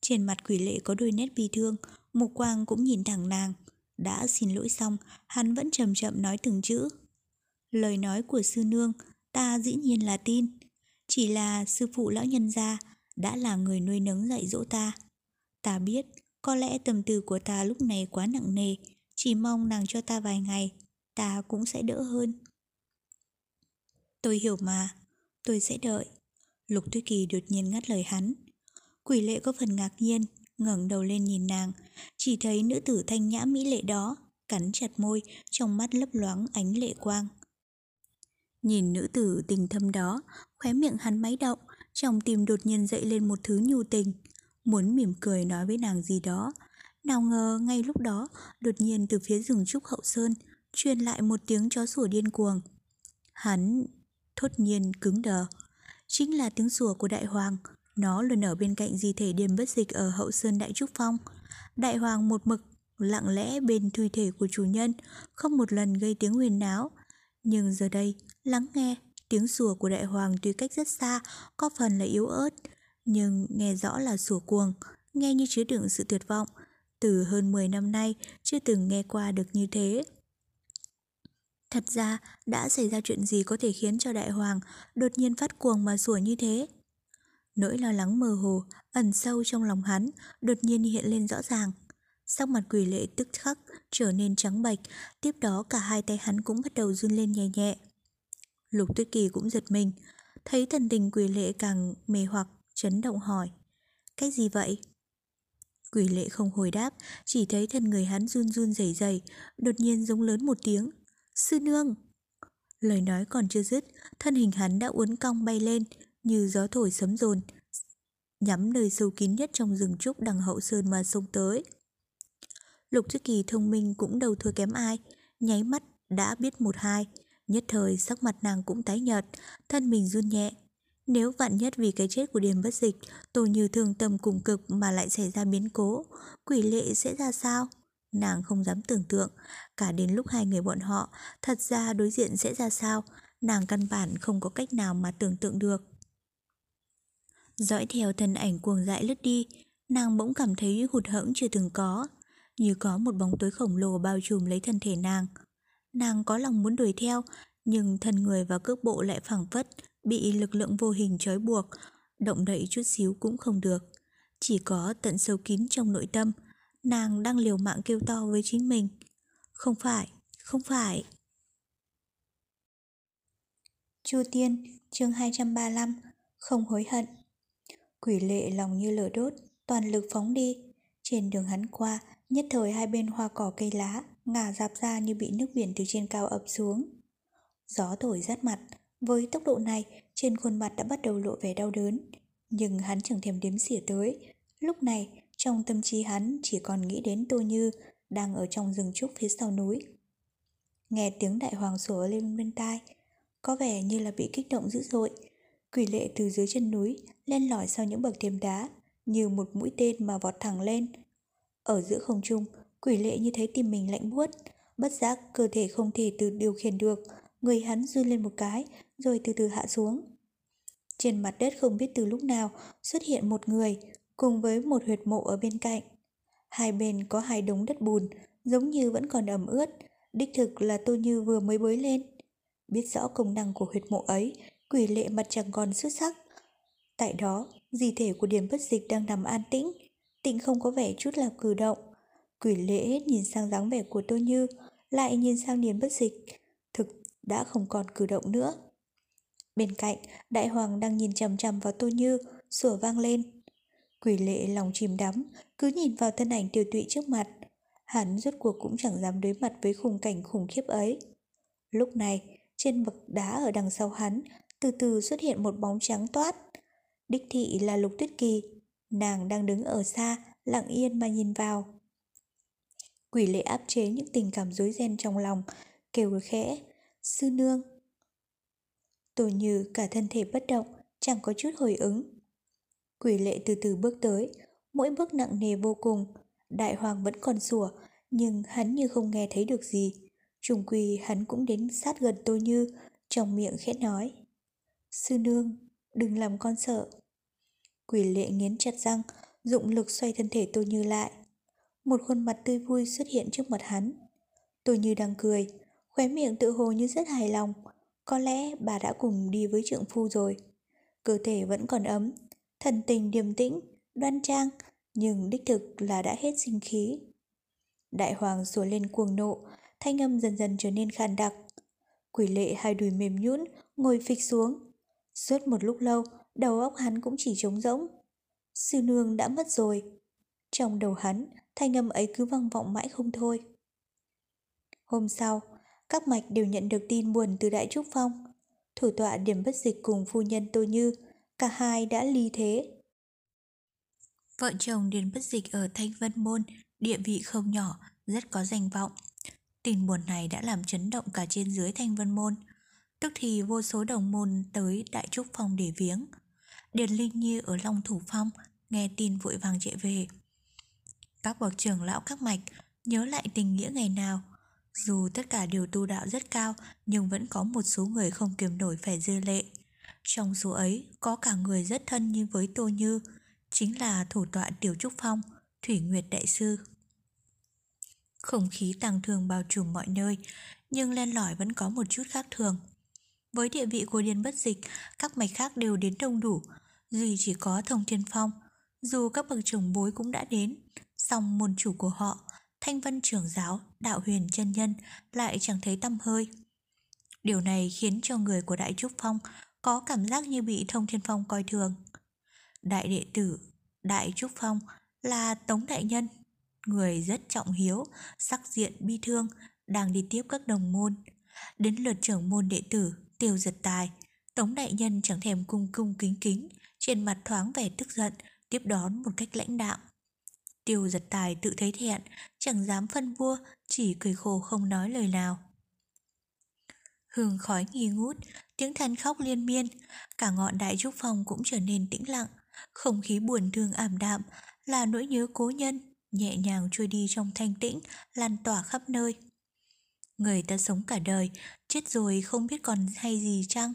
Trên mặt quỷ lệ có đôi nét bi thương, mục quang cũng nhìn thẳng nàng. Đã xin lỗi xong, hắn vẫn chậm chậm nói từng chữ. Lời nói của sư nương, ta dĩ nhiên là tin. Chỉ là sư phụ lão nhân gia đã là người nuôi nấng dạy dỗ ta. Ta biết, có lẽ tâm tư của ta lúc này quá nặng nề, chỉ mong nàng cho ta vài ngày, ta cũng sẽ đỡ hơn. Tôi hiểu mà, tôi sẽ đợi. Lục Tuyết Kỳ đột nhiên ngắt lời hắn. Quỷ lệ có phần ngạc nhiên, ngẩng đầu lên nhìn nàng, chỉ thấy nữ tử thanh nhã mỹ lệ đó, cắn chặt môi, trong mắt lấp loáng ánh lệ quang. Nhìn nữ tử tình thâm đó, khóe miệng hắn máy động, trong tim đột nhiên dậy lên một thứ nhu tình, muốn mỉm cười nói với nàng gì đó. Nào ngờ ngay lúc đó, đột nhiên từ phía rừng trúc hậu sơn, truyền lại một tiếng chó sủa điên cuồng. Hắn thốt nhiên cứng đờ. Chính là tiếng sủa của đại hoàng, nó luôn ở bên cạnh di thể điềm bất dịch ở hậu sơn đại trúc phong. Đại hoàng một mực, lặng lẽ bên thi thể của chủ nhân, không một lần gây tiếng huyền náo. Nhưng giờ đây, lắng nghe, tiếng sủa của đại hoàng tuy cách rất xa, có phần là yếu ớt, nhưng nghe rõ là sủa cuồng, nghe như chứa đựng sự tuyệt vọng. Từ hơn 10 năm nay, chưa từng nghe qua được như thế. Thật ra, đã xảy ra chuyện gì có thể khiến cho đại hoàng đột nhiên phát cuồng mà sủa như thế? Nỗi lo lắng mơ hồ, ẩn sâu trong lòng hắn, đột nhiên hiện lên rõ ràng. Sắc mặt quỷ lệ tức khắc trở nên trắng bệch, tiếp đó cả hai tay hắn cũng bắt đầu run lên nhẹ nhẹ. Lục Tuyết Kỳ cũng giật mình, thấy thần tình quỷ lệ càng mê hoặc, chấn động hỏi. "Cái gì vậy? Quỷ lệ không hồi đáp, chỉ thấy thân người hắn run run rẩy rẩy, đột nhiên giống lớn một tiếng. Sư nương! Lời nói còn chưa dứt, thân hình hắn đã uốn cong bay lên, như gió thổi sấm rồn, nhắm nơi sâu kín nhất trong rừng trúc đằng hậu sơn mà xông tới. Lục Tuyết Kỳ thông minh cũng đâu thua kém ai, nháy mắt đã biết một hai, nhất thời sắc mặt nàng cũng tái nhợt, thân mình run nhẹ. Nếu vạn nhất vì cái chết của Điềm bất dịch, Tô như thương tâm cùng cực mà lại xảy ra biến cố, quỷ lệ sẽ ra sao? Nàng không dám tưởng tượng, cả đến lúc hai người bọn họ thật ra đối diện sẽ ra sao, nàng căn bản không có cách nào mà tưởng tượng được. Dõi theo thân ảnh cuồng dại lướt đi, nàng bỗng cảm thấy hụt hẫng chưa từng có, như có một bóng tối khổng lồ bao trùm lấy thân thể nàng. Nàng có lòng muốn đuổi theo, nhưng thân người và cước bộ lại phẳng phất, bị lực lượng vô hình trói buộc, động đậy chút xíu cũng không được. Chỉ có tận sâu kín trong nội tâm, nàng đang liều mạng kêu to với chính mình. Không phải, không phải. Chu Tiên, chương 235, không hối hận. Quỷ lệ lòng như lửa đốt, toàn lực phóng đi. Trên đường hắn qua, nhất thời hai bên hoa cỏ cây lá, ngả dạp ra như bị nước biển từ trên cao ập xuống. Gió thổi rát mặt, với tốc độ này, trên khuôn mặt đã bắt đầu lộ vẻ đau đớn. Nhưng hắn chẳng thèm đếm xỉa tới. Lúc này, trong tâm trí hắn chỉ còn nghĩ đến Tô Như đang ở trong rừng trúc phía sau núi. Nghe tiếng đại hoàng sủa lên bên tai, có vẻ như là bị kích động dữ dội. Quỷ lệ từ dưới chân núi lên lỏi sau những bậc thềm đá, như một mũi tên mà vọt thẳng lên. Ở giữa không trung, quỷ lệ như thấy tim mình lạnh buốt, bất giác cơ thể không thể tự điều khiển được, người hắn run lên một cái, rồi từ từ hạ xuống. Trên mặt đất không biết từ lúc nào xuất hiện một người, cùng với một huyệt mộ ở bên cạnh. Hai bên có hai đống đất bùn, giống như vẫn còn ẩm ướt, đích thực là Tô Như vừa mới bới lên. Biết rõ công năng của huyệt mộ ấy, quỷ lệ mặt chẳng còn xuất sắc. Tại đó, di thể của điểm bất dịch đang nằm an tĩnh, tịnh không có vẻ chút là cử động. Quỷ lễ nhìn sang dáng vẻ của Tô Như, lại nhìn sang niềm bất dịch, thực đã không còn cử động nữa. Bên cạnh, đại hoàng đang nhìn chằm chằm vào Tô Như, sủa vang lên. Quỷ lệ lòng chìm đắm, cứ nhìn vào thân ảnh tiêu tụy trước mặt. Hắn rốt cuộc cũng chẳng dám đối mặt với khung cảnh khủng khiếp ấy. Lúc này, trên bậc đá ở đằng sau hắn, từ từ xuất hiện một bóng trắng toát. Đích thị là Lục Tuyết Kỳ, nàng đang đứng ở xa, lặng yên mà nhìn vào. Quỷ lệ áp chế những tình cảm rối ren trong lòng, kêu khẽ, sư nương. Tổ như cả thân thể bất động, chẳng có chút hồi ứng. Quỷ lệ từ từ bước tới, mỗi bước nặng nề vô cùng. Đại hoàng vẫn còn sủa, nhưng hắn như không nghe thấy được gì. Trùng quỳ hắn cũng đến sát gần Tô Như, trong miệng khẽ nói. Sư nương, đừng làm con sợ. Quỷ lệ nghiến chặt răng, dụng lực xoay thân thể Tô Như lại. Một khuôn mặt tươi vui xuất hiện trước mặt hắn. tôi Như đang cười, khóe miệng tự hồ như rất hài lòng. Có lẽ bà đã cùng đi với trượng phu rồi. Cơ thể vẫn còn ấm, thần tình điềm tĩnh, đoan trang, nhưng đích thực là đã hết sinh khí. Đại hoàng sủa lên cuồng nộ, thanh âm dần dần trở nên khàn đặc. Quỷ lệ hai đùi mềm nhũn, ngồi phịch xuống. Suốt một lúc lâu, đầu óc hắn cũng chỉ trống rỗng. Sư nương đã mất rồi. Trong đầu hắn, thanh âm ấy cứ vang vọng mãi không thôi. Hôm sau, các mạch đều nhận được tin buồn từ Đại Trúc Phong. Thủ tọa điểm bất dịch cùng phu nhân Tô Như, cả hai đã ly thế. Vợ chồng Điền Bất Dịch ở Thanh Vân Môn, địa vị không nhỏ, rất có danh vọng. Tin buồn này đã làm chấn động cả trên dưới Thanh Vân Môn. Tức thì vô số đồng môn tới Đại Trúc Phong để viếng. Điền Linh như ở Long Thủ Phong nghe tin vội vàng chạy về. Các bậc trưởng lão các mạch nhớ lại tình nghĩa ngày nào. Dù tất cả đều tu đạo rất cao nhưng vẫn có một số người không kiềm nổi phải dư lệ. Trong số ấy có cả người rất thân như với Tô Như, chính là thủ tọa Tiểu Trúc Phong, Thủy Nguyệt Đại Sư. Không khí tăng thường bao trùm mọi nơi, nhưng len lỏi vẫn có một chút khác thường. Với địa vị của Điền Bất Dịch, các mạch khác đều đến đông đủ, duy chỉ có Thông Thiên Phong. Dù các bậc trưởng bối cũng đã đến, song môn chủ của họ, Thanh Vân trưởng giáo, Đạo Huyền chân nhân lại chẳng thấy tâm hơi. Điều này khiến cho người của Đại Trúc Phong có cảm giác như bị Thông Thiên Phong coi thường. Đại đệ tử Đại Trúc Phong là Tống Đại Nhân, người rất trọng hiếu, sắc diện bi thương, đang đi tiếp các đồng môn. Đến lượt trưởng môn đệ tử, tiêu giật tài, Tống Đại Nhân chẳng thèm cung cung kính kính, trên mặt thoáng vẻ tức giận, tiếp đón một cách lãnh đạm. Tiêu giật tài tự thấy thẹn, chẳng dám phân vua, chỉ cười khổ không nói lời nào. Hương khói nghi ngút, tiếng than khóc liên miên, cả ngọn đại trúc phòng cũng trở nên tĩnh lặng, không khí buồn thương ảm đạm là nỗi nhớ cố nhân, nhẹ nhàng trôi đi trong thanh tĩnh, lan tỏa khắp nơi. Người ta sống cả đời, chết rồi không biết còn hay gì chăng?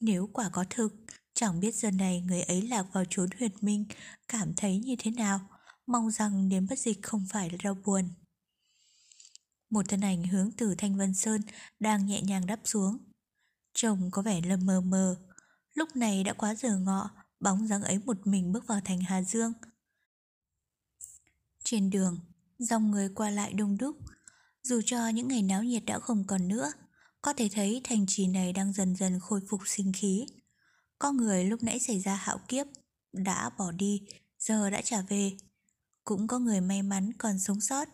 Nếu quả có thực, chẳng biết giờ này người ấy lạc vào chốn huyệt minh, cảm thấy như thế nào, mong rằng đến bất dịch không phải là đau buồn. Một thân ảnh hướng từ Thanh Vân Sơn đang nhẹ nhàng đắp xuống. Trông có vẻ lầm mờ mờ. Lúc này đã quá giờ ngọ, bóng dáng ấy một mình bước vào thành Hà Dương. Trên đường, dòng người qua lại đông đúc. Dù cho những ngày náo nhiệt đã không còn nữa, có thể thấy thành trì này đang dần dần khôi phục sinh khí. Có người lúc nãy xảy ra hạo kiếp, đã bỏ đi, giờ đã trả về. Cũng có người may mắn còn sống sót,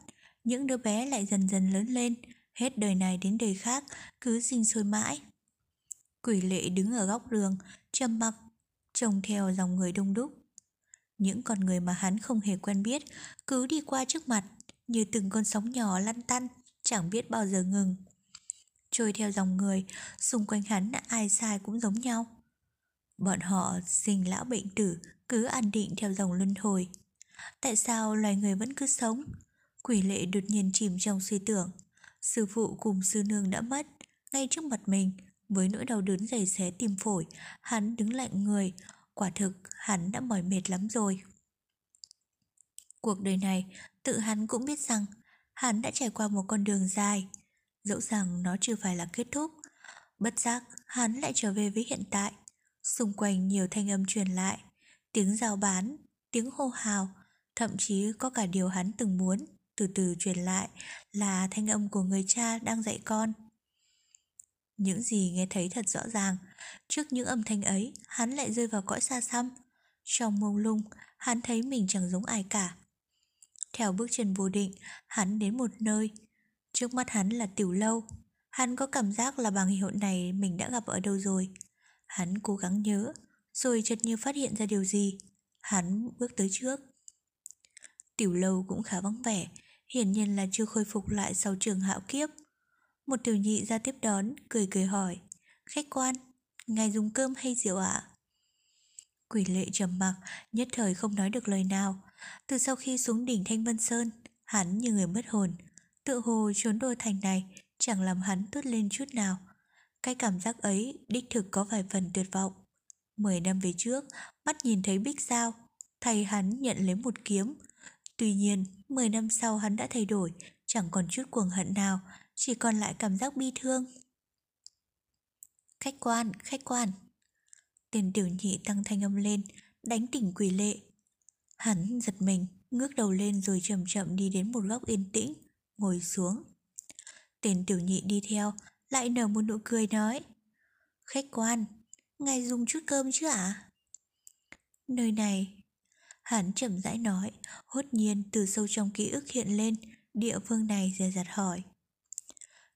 những đứa bé lại dần dần lớn lên, hết đời này đến đời khác, cứ sinh sôi mãi. Quỷ lệ đứng ở góc đường, trầm mặc, trông theo dòng người đông đúc. Những con người mà hắn không hề quen biết cứ đi qua trước mặt như từng con sóng nhỏ lăn tăn, chẳng biết bao giờ ngừng. Trôi theo dòng người, xung quanh hắn ai sai cũng giống nhau. Bọn họ sinh lão bệnh tử, cứ an định theo dòng luân hồi. Tại sao loài người vẫn cứ sống? Quỷ lệ đột nhiên chìm trong suy tưởng. Sư phụ cùng sư nương đã mất, ngay trước mặt mình, với nỗi đau đớn dày xé tim phổi, hắn đứng lạnh người, quả thực hắn đã mỏi mệt lắm rồi. Cuộc đời này, tự hắn cũng biết rằng hắn đã trải qua một con đường dài, dẫu rằng nó chưa phải là kết thúc. Bất giác, hắn lại trở về với hiện tại. Xung quanh nhiều thanh âm truyền lại, tiếng giao bán, tiếng hô hào, thậm chí có cả điều hắn từng muốn từ từ truyền lại là thanh âm của người cha đang dạy con. Những gì nghe thấy thật rõ ràng, trước những âm thanh ấy, hắn lại rơi vào cõi xa xăm. Trong mông lung, hắn thấy mình chẳng giống ai cả. Theo bước chân vô định, hắn đến một nơi. Trước mắt hắn là tiểu lâu. Hắn có cảm giác là bằng hiệu này mình đã gặp ở đâu rồi. Hắn cố gắng nhớ, rồi chợt như phát hiện ra điều gì. Hắn bước tới trước. Tiểu lâu cũng khá vắng vẻ, hiển nhiên là chưa khôi phục lại sau trường hạo kiếp. Một tiểu nhị ra tiếp đón, cười cười hỏi. Khách quan, ngài dùng cơm hay rượu ạ? Quỷ lệ trầm mặc, nhất thời không nói được lời nào. Từ sau khi xuống đỉnh Thanh Vân Sơn, hắn như người mất hồn. Tự hồ trốn đô thành này chẳng làm hắn tốt lên chút nào. Cái cảm giác ấy đích thực có vài phần tuyệt vọng. Mười năm về trước, mắt nhìn thấy Bích Giao, thầy hắn nhận lấy một kiếm. Tuy nhiên, mười năm sau hắn đã thay đổi, chẳng còn chút cuồng hận nào, chỉ còn lại cảm giác bi thương. Khách quan, khách quan. Tiền tiểu nhị tăng thanh âm lên, đánh tỉnh quỷ lệ. Hắn giật mình, ngước đầu lên rồi chậm chậm đi đến một góc yên tĩnh, ngồi xuống. Tiền tiểu nhị đi theo, lại nở một nụ cười nói. Khách quan, ngài dùng chút cơm chứ ạ? Nơi này, hắn chậm rãi nói, hốt nhiên từ sâu trong ký ức hiện lên, địa phương này dè dặt hỏi.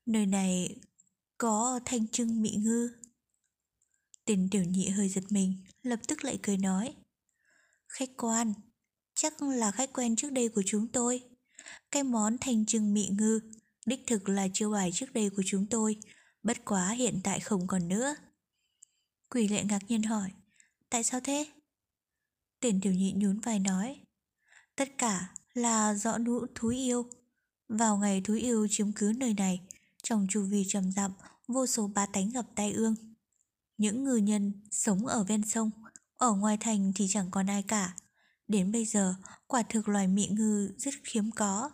Nơi này có thanh trưng mị ngư. Tiền tiểu nhị hơi giật mình, lập tức lại cười nói. Khách quan, chắc là khách quen trước đây của chúng tôi. Cái món thanh trưng mị ngư, đích thực là chiêu bài trước đây của chúng tôi, bất quá hiện tại không còn nữa. Quỷ lệ ngạc nhiên hỏi, tại sao thế? Tiền tiểu nhị nhún vai nói, tất cả là do nũ thú yêu. Vào ngày thú yêu chiếm cứ nơi này, trong chu vi trầm dặm, vô số bá tánh gặp tai ương. Những ngư nhân sống ở ven sông, ở ngoài thành thì chẳng còn ai cả. Đến bây giờ, quả thực loài mị ngư rất hiếm có.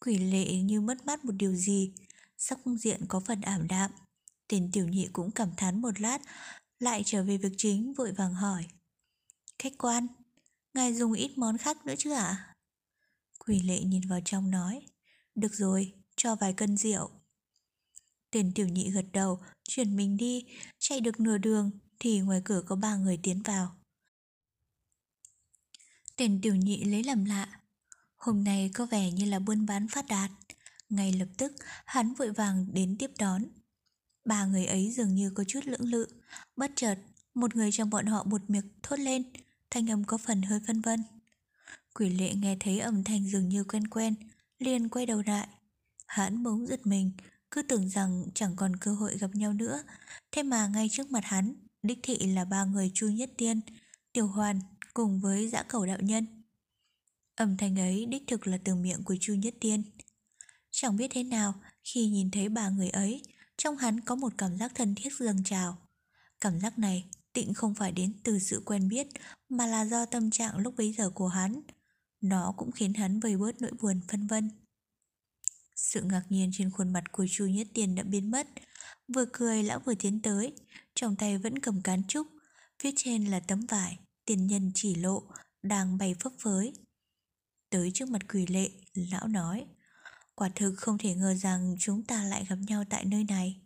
Quỷ lệ như mất mát một điều gì, sắc diện có phần ảm đạm. Tiền tiểu nhị cũng cảm thán một lát, lại trở về việc chính vội vàng hỏi. Khách quan, ngài dùng ít món khác nữa chứ ạ? Quỷ lệ nhìn vào trong nói. Được rồi, cho vài cân rượu. Tên tiểu nhị gật đầu, chuyển mình đi, chạy được nửa đường thì ngoài cửa có ba người tiến vào. Tên tiểu nhị lấy làm lạ. Hôm nay có vẻ như là buôn bán phát đạt. Ngay lập tức, hắn vội vàng đến tiếp đón. Ba người ấy dường như có chút lưỡng lự. Bất chợt, một người trong bọn họ một miệng thốt lên, thanh âm có phần hơi phân vân. Quỷ lệ nghe thấy âm thanh dường như quen quen, liền quay đầu lại. Hắn bỗng giật mình, cứ tưởng rằng chẳng còn cơ hội gặp nhau nữa. Thế mà ngay trước mặt hắn, đích thị là ba người Chu Nhất Tiên, Tiểu Hoàn cùng với dã cầu đạo nhân. Âm thanh ấy đích thực là từ miệng của Chu Nhất Tiên. Chẳng biết thế nào, khi nhìn thấy ba người ấy, trong hắn có một cảm giác thân thiết dâng trào. Cảm giác này tịnh không phải đến từ sự quen biết mà là do tâm trạng lúc bấy giờ của hắn. Nó cũng khiến hắn vơi bớt nỗi buồn phân vân. Sự ngạc nhiên trên khuôn mặt của Chu Nhất tiền đã biến mất. Vừa cười lão vừa tiến tới, trong tay vẫn cầm cán trúc. Phía trên là tấm vải, tiền nhân chỉ lộ, đang bay phấp phới. Tới trước mặt quỷ lệ, lão nói. Quả thực không thể ngờ rằng chúng ta lại gặp nhau tại nơi này.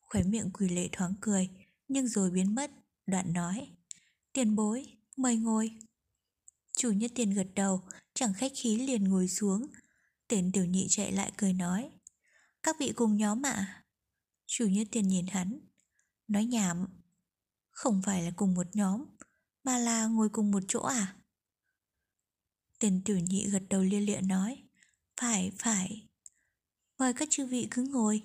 Khóe miệng quỷ lệ thoáng cười, nhưng rồi biến mất, đoạn nói. Tiền bối, mời ngồi. Chủ nhất tiền gật đầu, chẳng khách khí liền ngồi xuống. Tên tiểu nhị chạy lại cười nói. Các vị cùng nhóm ạ. Chủ nhất tiền nhìn hắn. Nói nhảm. Không phải là cùng một nhóm, mà là ngồi cùng một chỗ à? Tên tiểu nhị gật đầu lia lịa nói. Phải, phải. Mời các chư vị cứ ngồi.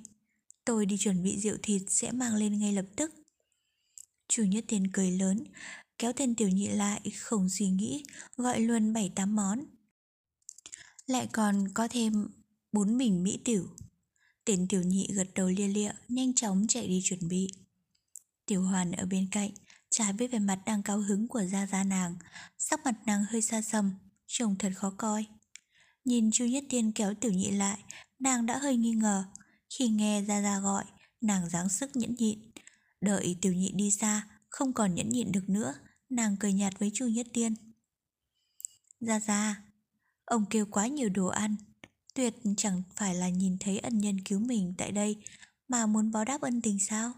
Tôi đi chuẩn bị rượu thịt sẽ mang lên ngay lập tức. Chủ nhất tiền cười lớn, kéo tên tiểu nhị lại, không suy nghĩ, gọi luôn bảy tám món. Lại còn có thêm bốn bình mỹ tiểu. Tên tiểu nhị gật đầu lia lịa, nhanh chóng chạy đi chuẩn bị. Tiểu hoàn ở bên cạnh, trái với vẻ mặt đang cao hứng của gia gia nàng, sắc mặt nàng hơi xa xăm, trông thật khó coi. Nhìn Chu Nhất Tiên kéo tiểu nhị lại, nàng đã hơi nghi ngờ. Khi nghe Gia Gia gọi, nàng dáng sức nhẫn nhịn. Đợi tiểu nhị đi xa, không còn nhẫn nhịn được nữa, nàng cười nhạt với Chu Nhất Tiên. Gia Gia, ông kêu quá nhiều đồ ăn, tuyệt chẳng phải là nhìn thấy ân nhân cứu mình tại đây mà muốn báo đáp ân tình sao?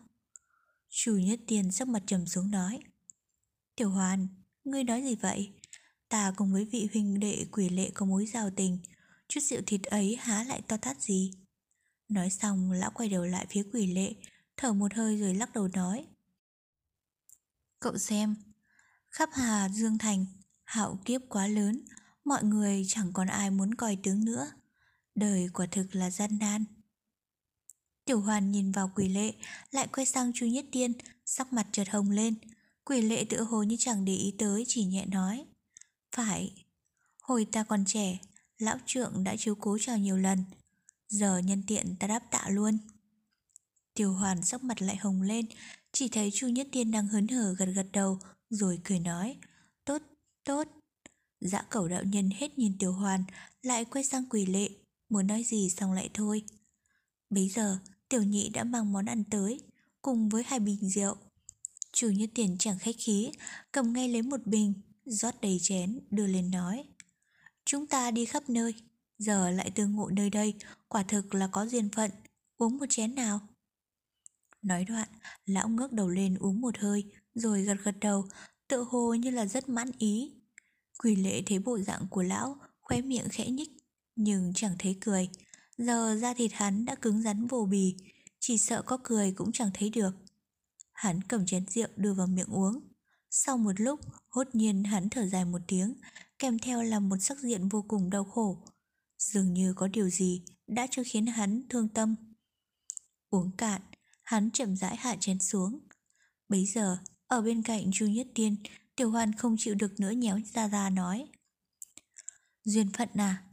Chu Nhất Tiên sắc mặt trầm xuống nói. Tiểu Hoàn, ngươi nói gì vậy? Ta cùng với vị huynh đệ quỷ lệ có mối giao tình, chút rượu thịt ấy há lại to tát gì. Nói xong, lão quay đầu lại phía quỷ lệ, thở một hơi rồi lắc đầu nói. Cậu xem, khắp Hà Dương Thành, hạo kiếp quá lớn, mọi người chẳng còn ai muốn coi tướng nữa. Đời quả thực là gian nan. Tiểu hoàn nhìn vào quỷ lệ, lại quay sang chu nhất tiên, sắc mặt chợt hồng lên. Quỷ lệ tựa hồ như chẳng để ý tới, chỉ nhẹ nói. Phải, hồi ta còn trẻ, lão trượng đã chiếu cố cho nhiều lần. Giờ nhân tiện ta đáp tạ luôn. Tiểu hoàn sắc mặt lại hồng lên, chỉ thấy Chu Nhất Tiên đang hớn hở gật gật đầu, rồi cười nói, tốt, tốt. Dã cẩu đạo nhân hết nhìn Tiểu Hoàn, lại quay sang quỷ lệ, muốn nói gì xong lại thôi. Bây giờ, Tiểu Nhị đã mang món ăn tới, cùng với hai bình rượu. Chu Nhất Tiên chẳng khách khí, cầm ngay lấy một bình, rót đầy chén, đưa lên nói. Chúng ta đi khắp nơi, giờ lại tương ngộ nơi đây, quả thực là có duyên phận, uống một chén nào. Nói đoạn, lão ngước đầu lên uống một hơi, rồi gật gật đầu, tự hồ như là rất mãn ý. quỷ lệ thấy bộ dạng của lão, khóe miệng khẽ nhích, nhưng chẳng thấy cười. Giờ da thịt hắn đã cứng rắn vô bì, chỉ sợ có cười cũng chẳng thấy được. Hắn cầm chén rượu đưa vào miệng uống. Sau một lúc, hốt nhiên hắn thở dài một tiếng, kèm theo là một sắc diện vô cùng đau khổ. Dường như có điều gì đã cho khiến hắn thương tâm. Uống cạn, hắn chậm rãi hạ chén xuống. Bấy giờ, ở bên cạnh Chu Nhất Tiên, Tiểu Hoan không chịu được nữa nhéo ra ra nói. Duyên phận à,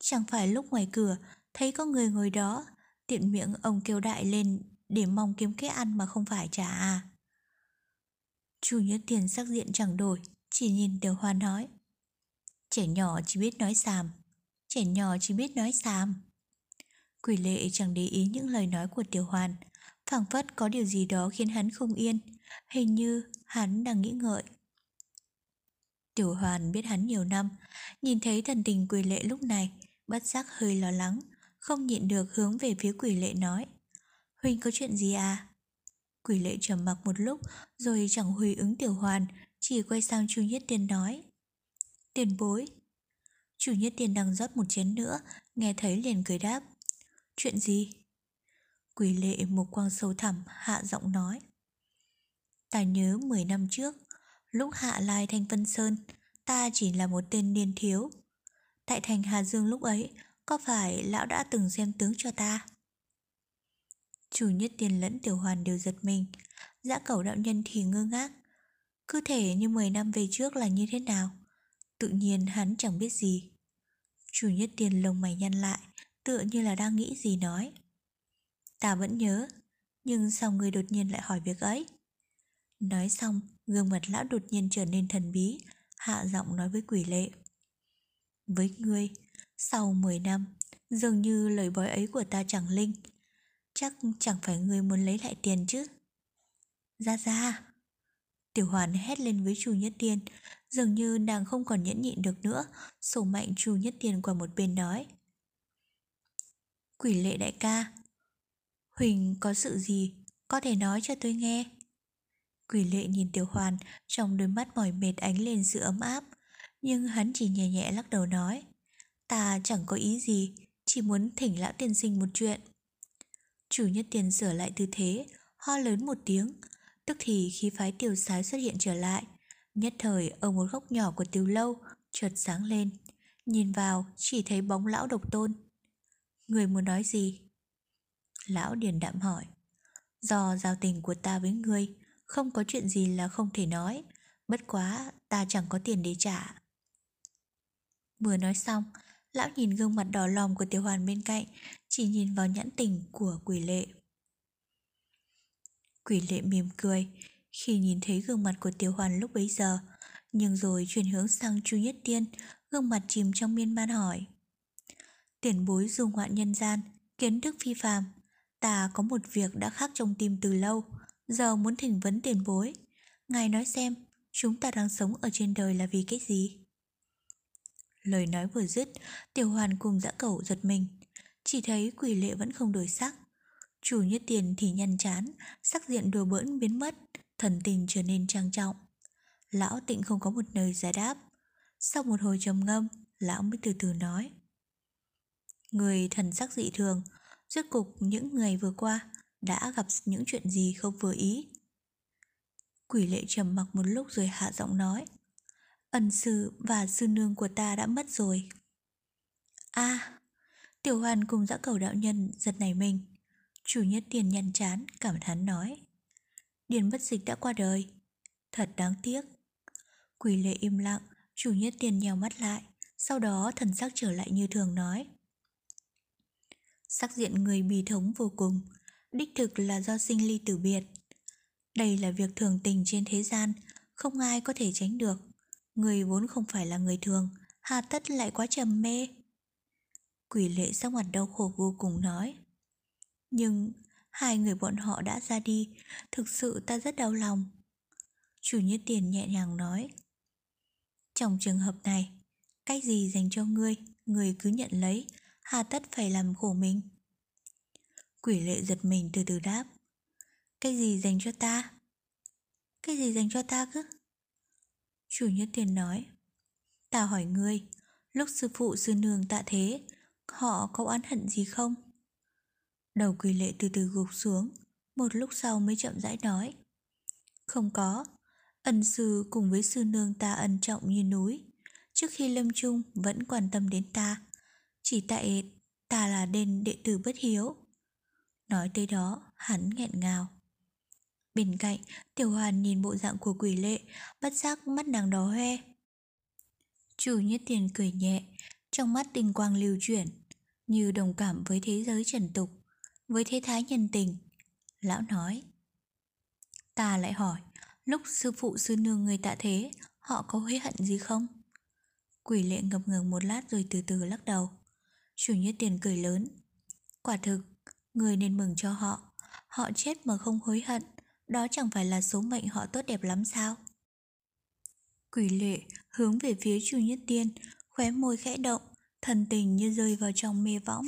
chẳng phải lúc ngoài cửa thấy có người ngồi đó, tiện miệng ông kêu đại lên để mong kiếm cái ăn mà không phải trả à. Chu Nhất Tiên sắc diện chẳng đổi, chỉ nhìn Tiểu Hoan nói. Trẻ nhỏ chỉ biết nói xàm, trẻ nhỏ chỉ biết nói xàm. Quỷ lệ chẳng để ý những lời nói của Tiểu Hoàn, phảng phất có điều gì đó khiến hắn không yên, hình như hắn đang nghĩ ngợi. Tiểu Hoàn biết hắn nhiều năm, nhìn thấy thần tình quỷ lệ lúc này, bất giác hơi lo lắng, không nhịn được hướng về phía quỷ lệ nói. Huynh có chuyện gì à? Quỷ lệ trầm mặc một lúc, rồi chẳng huy ứng Tiểu Hoàn, chỉ quay sang Chu Nhất Tiên nói. Tiền bối. Chủ Nhất Tiên đang rót một chén nữa, nghe thấy liền cười đáp. Chuyện gì? Quỷ lệ một quang sâu thẳm hạ giọng nói. Ta nhớ 10 năm trước, lúc hạ lai thanh Vân Sơn, ta chỉ là một tên niên thiếu. Tại thành Hà Dương lúc ấy, có phải lão đã từng xem tướng cho ta? Chủ nhất tiền lẫn tiểu hoàn đều giật mình, dã cẩu đạo nhân thì ngơ ngác. Cứ thể như 10 năm về trước là như thế nào? Tự nhiên hắn chẳng biết gì. Chủ nhất tiền lồng mày nhăn lại, tựa như là đang nghĩ gì nói. Ta vẫn nhớ, nhưng sao người đột nhiên lại hỏi việc ấy? Nói xong, gương mặt lão đột nhiên trở nên thần bí, hạ giọng nói với quỷ lệ. Với ngươi, sau 10 năm, dường như lời bói ấy của ta chẳng linh. Chắc chẳng phải ngươi muốn lấy lại tiền chứ? Ra ra! Tiểu hoàn hét lên với chủ nhất tiên, dường như nàng không còn nhẫn nhịn được nữa, sổ mạnh chủ nhất tiên qua một bên nói. Quỷ lệ đại ca, Huỳnh có sự gì, có thể nói cho tôi nghe. Quỷ lệ nhìn tiểu hoàn, trong đôi mắt mỏi mệt ánh lên sự ấm áp. Nhưng hắn chỉ nhẹ nhẹ lắc đầu nói Ta chẳng có ý gì Chỉ muốn thỉnh lão tiên sinh một chuyện Chủ nhất tiền sửa lại tư thế Ho lớn một tiếng Tức thì khí phái Tiểu sái xuất hiện trở lại Nhất thời ở một góc nhỏ của Tiểu lâu Chợt sáng lên Nhìn vào chỉ thấy bóng lão độc tôn Người muốn nói gì? Lão điền đạm hỏi. Do giao tình của ta với ngươi, Không có chuyện gì là không thể nói. Bất quá, ta chẳng có tiền để trả. Vừa nói xong, Lão nhìn gương mặt đỏ lòm của tiểu hoàn bên cạnh, Chỉ nhìn vào nhãn tình của quỷ lệ. Quỷ lệ mỉm cười, Khi nhìn thấy gương mặt của tiểu hoàn lúc bấy giờ, Nhưng rồi chuyển hướng sang Chu Nhất Tiên, Gương mặt chìm trong miên man hỏi. Tiền bối dùng hoạn nhân gian, Kiến thức phi phàm Ta có một việc đã khắc trong tim từ lâu. Giờ muốn thỉnh vấn tiền bối. Ngài nói xem, Chúng ta đang sống ở trên đời là vì cái gì? Lời nói vừa dứt, Tiểu hoàn cùng dã cẩu giật mình. Chỉ thấy quỷ lệ vẫn không đổi sắc. Chủ như tiền thì nhăn chán, Sắc diện đùa bỡn biến mất, Thần tình trở nên trang trọng. Lão tịnh không có một lời giải đáp. Sau một hồi trầm ngâm, Lão mới từ từ nói. Người thần sắc dị thường Rốt cục những ngày vừa qua Đã gặp những chuyện gì không vừa ý? Quỷ lệ trầm mặc một lúc rồi hạ giọng nói "Ẩn sư và sư nương của ta đã mất rồi. A, Tiểu hoàn cùng dã cầu đạo nhân giật nảy mình. Chủ nhất tiền nhăn chán, cảm thán nói, Điền bất dịch đã qua đời. Thật đáng tiếc. Quỷ lệ im lặng, Chủ nhất tiền nhèo mắt lại, Sau đó thần sắc trở lại như thường nói Sắc diện người bi thống vô cùng. Đích thực là do sinh ly tử biệt. Đây là việc thường tình trên thế gian, Không ai có thể tránh được. Người vốn không phải là người thường, Hà tất lại quá trầm mê. Quỷ lệ sắc mặt đau khổ vô cùng nói, Nhưng Hai người bọn họ đã ra đi, Thực sự ta rất đau lòng. Chủ nhất tiền nhẹ nhàng nói, Trong trường hợp này, Cách gì dành cho ngươi Người cứ nhận lấy. Hà tất phải làm khổ mình. Quỷ lệ giật mình từ từ đáp. Cái gì dành cho ta? Cái gì dành cho ta cứ? Chủ nhất tiền nói. Ta hỏi ngươi, Lúc sư phụ, sư nương tạ thế, Họ có oán hận gì không? Đầu quỷ lệ từ từ gục xuống, Một lúc sau mới chậm rãi nói. Không có, Ân sư cùng với sư nương ta ân trọng như núi, Trước khi lâm chung vẫn quan tâm đến ta. Chỉ tại ta là đền đệ tử bất hiếu. Nói tới đó, hắn nghẹn ngào. Bên cạnh, Tiểu Hoàn nhìn bộ dạng của quỷ lệ, Bất giác mắt nàng đỏ hoe. Chủ nhất tiền cười nhẹ, Trong mắt tinh quang lưu chuyển, Như đồng cảm với thế giới trần tục, Với thế thái nhân tình. Lão nói, Ta lại hỏi, Lúc sư phụ sư nương người tạ thế, Họ có hối hận gì không? Quỷ lệ ngập ngừng một lát rồi từ từ lắc đầu. Chủ nhất tiền cười lớn. Quả thực, Người nên mừng cho họ. Họ chết mà không hối hận. Đó chẳng phải là số mệnh họ tốt đẹp lắm sao? Quỷ lệ hướng về phía chủ nhất tiên Khóe môi khẽ động, Thần tình như rơi vào trong mê võng.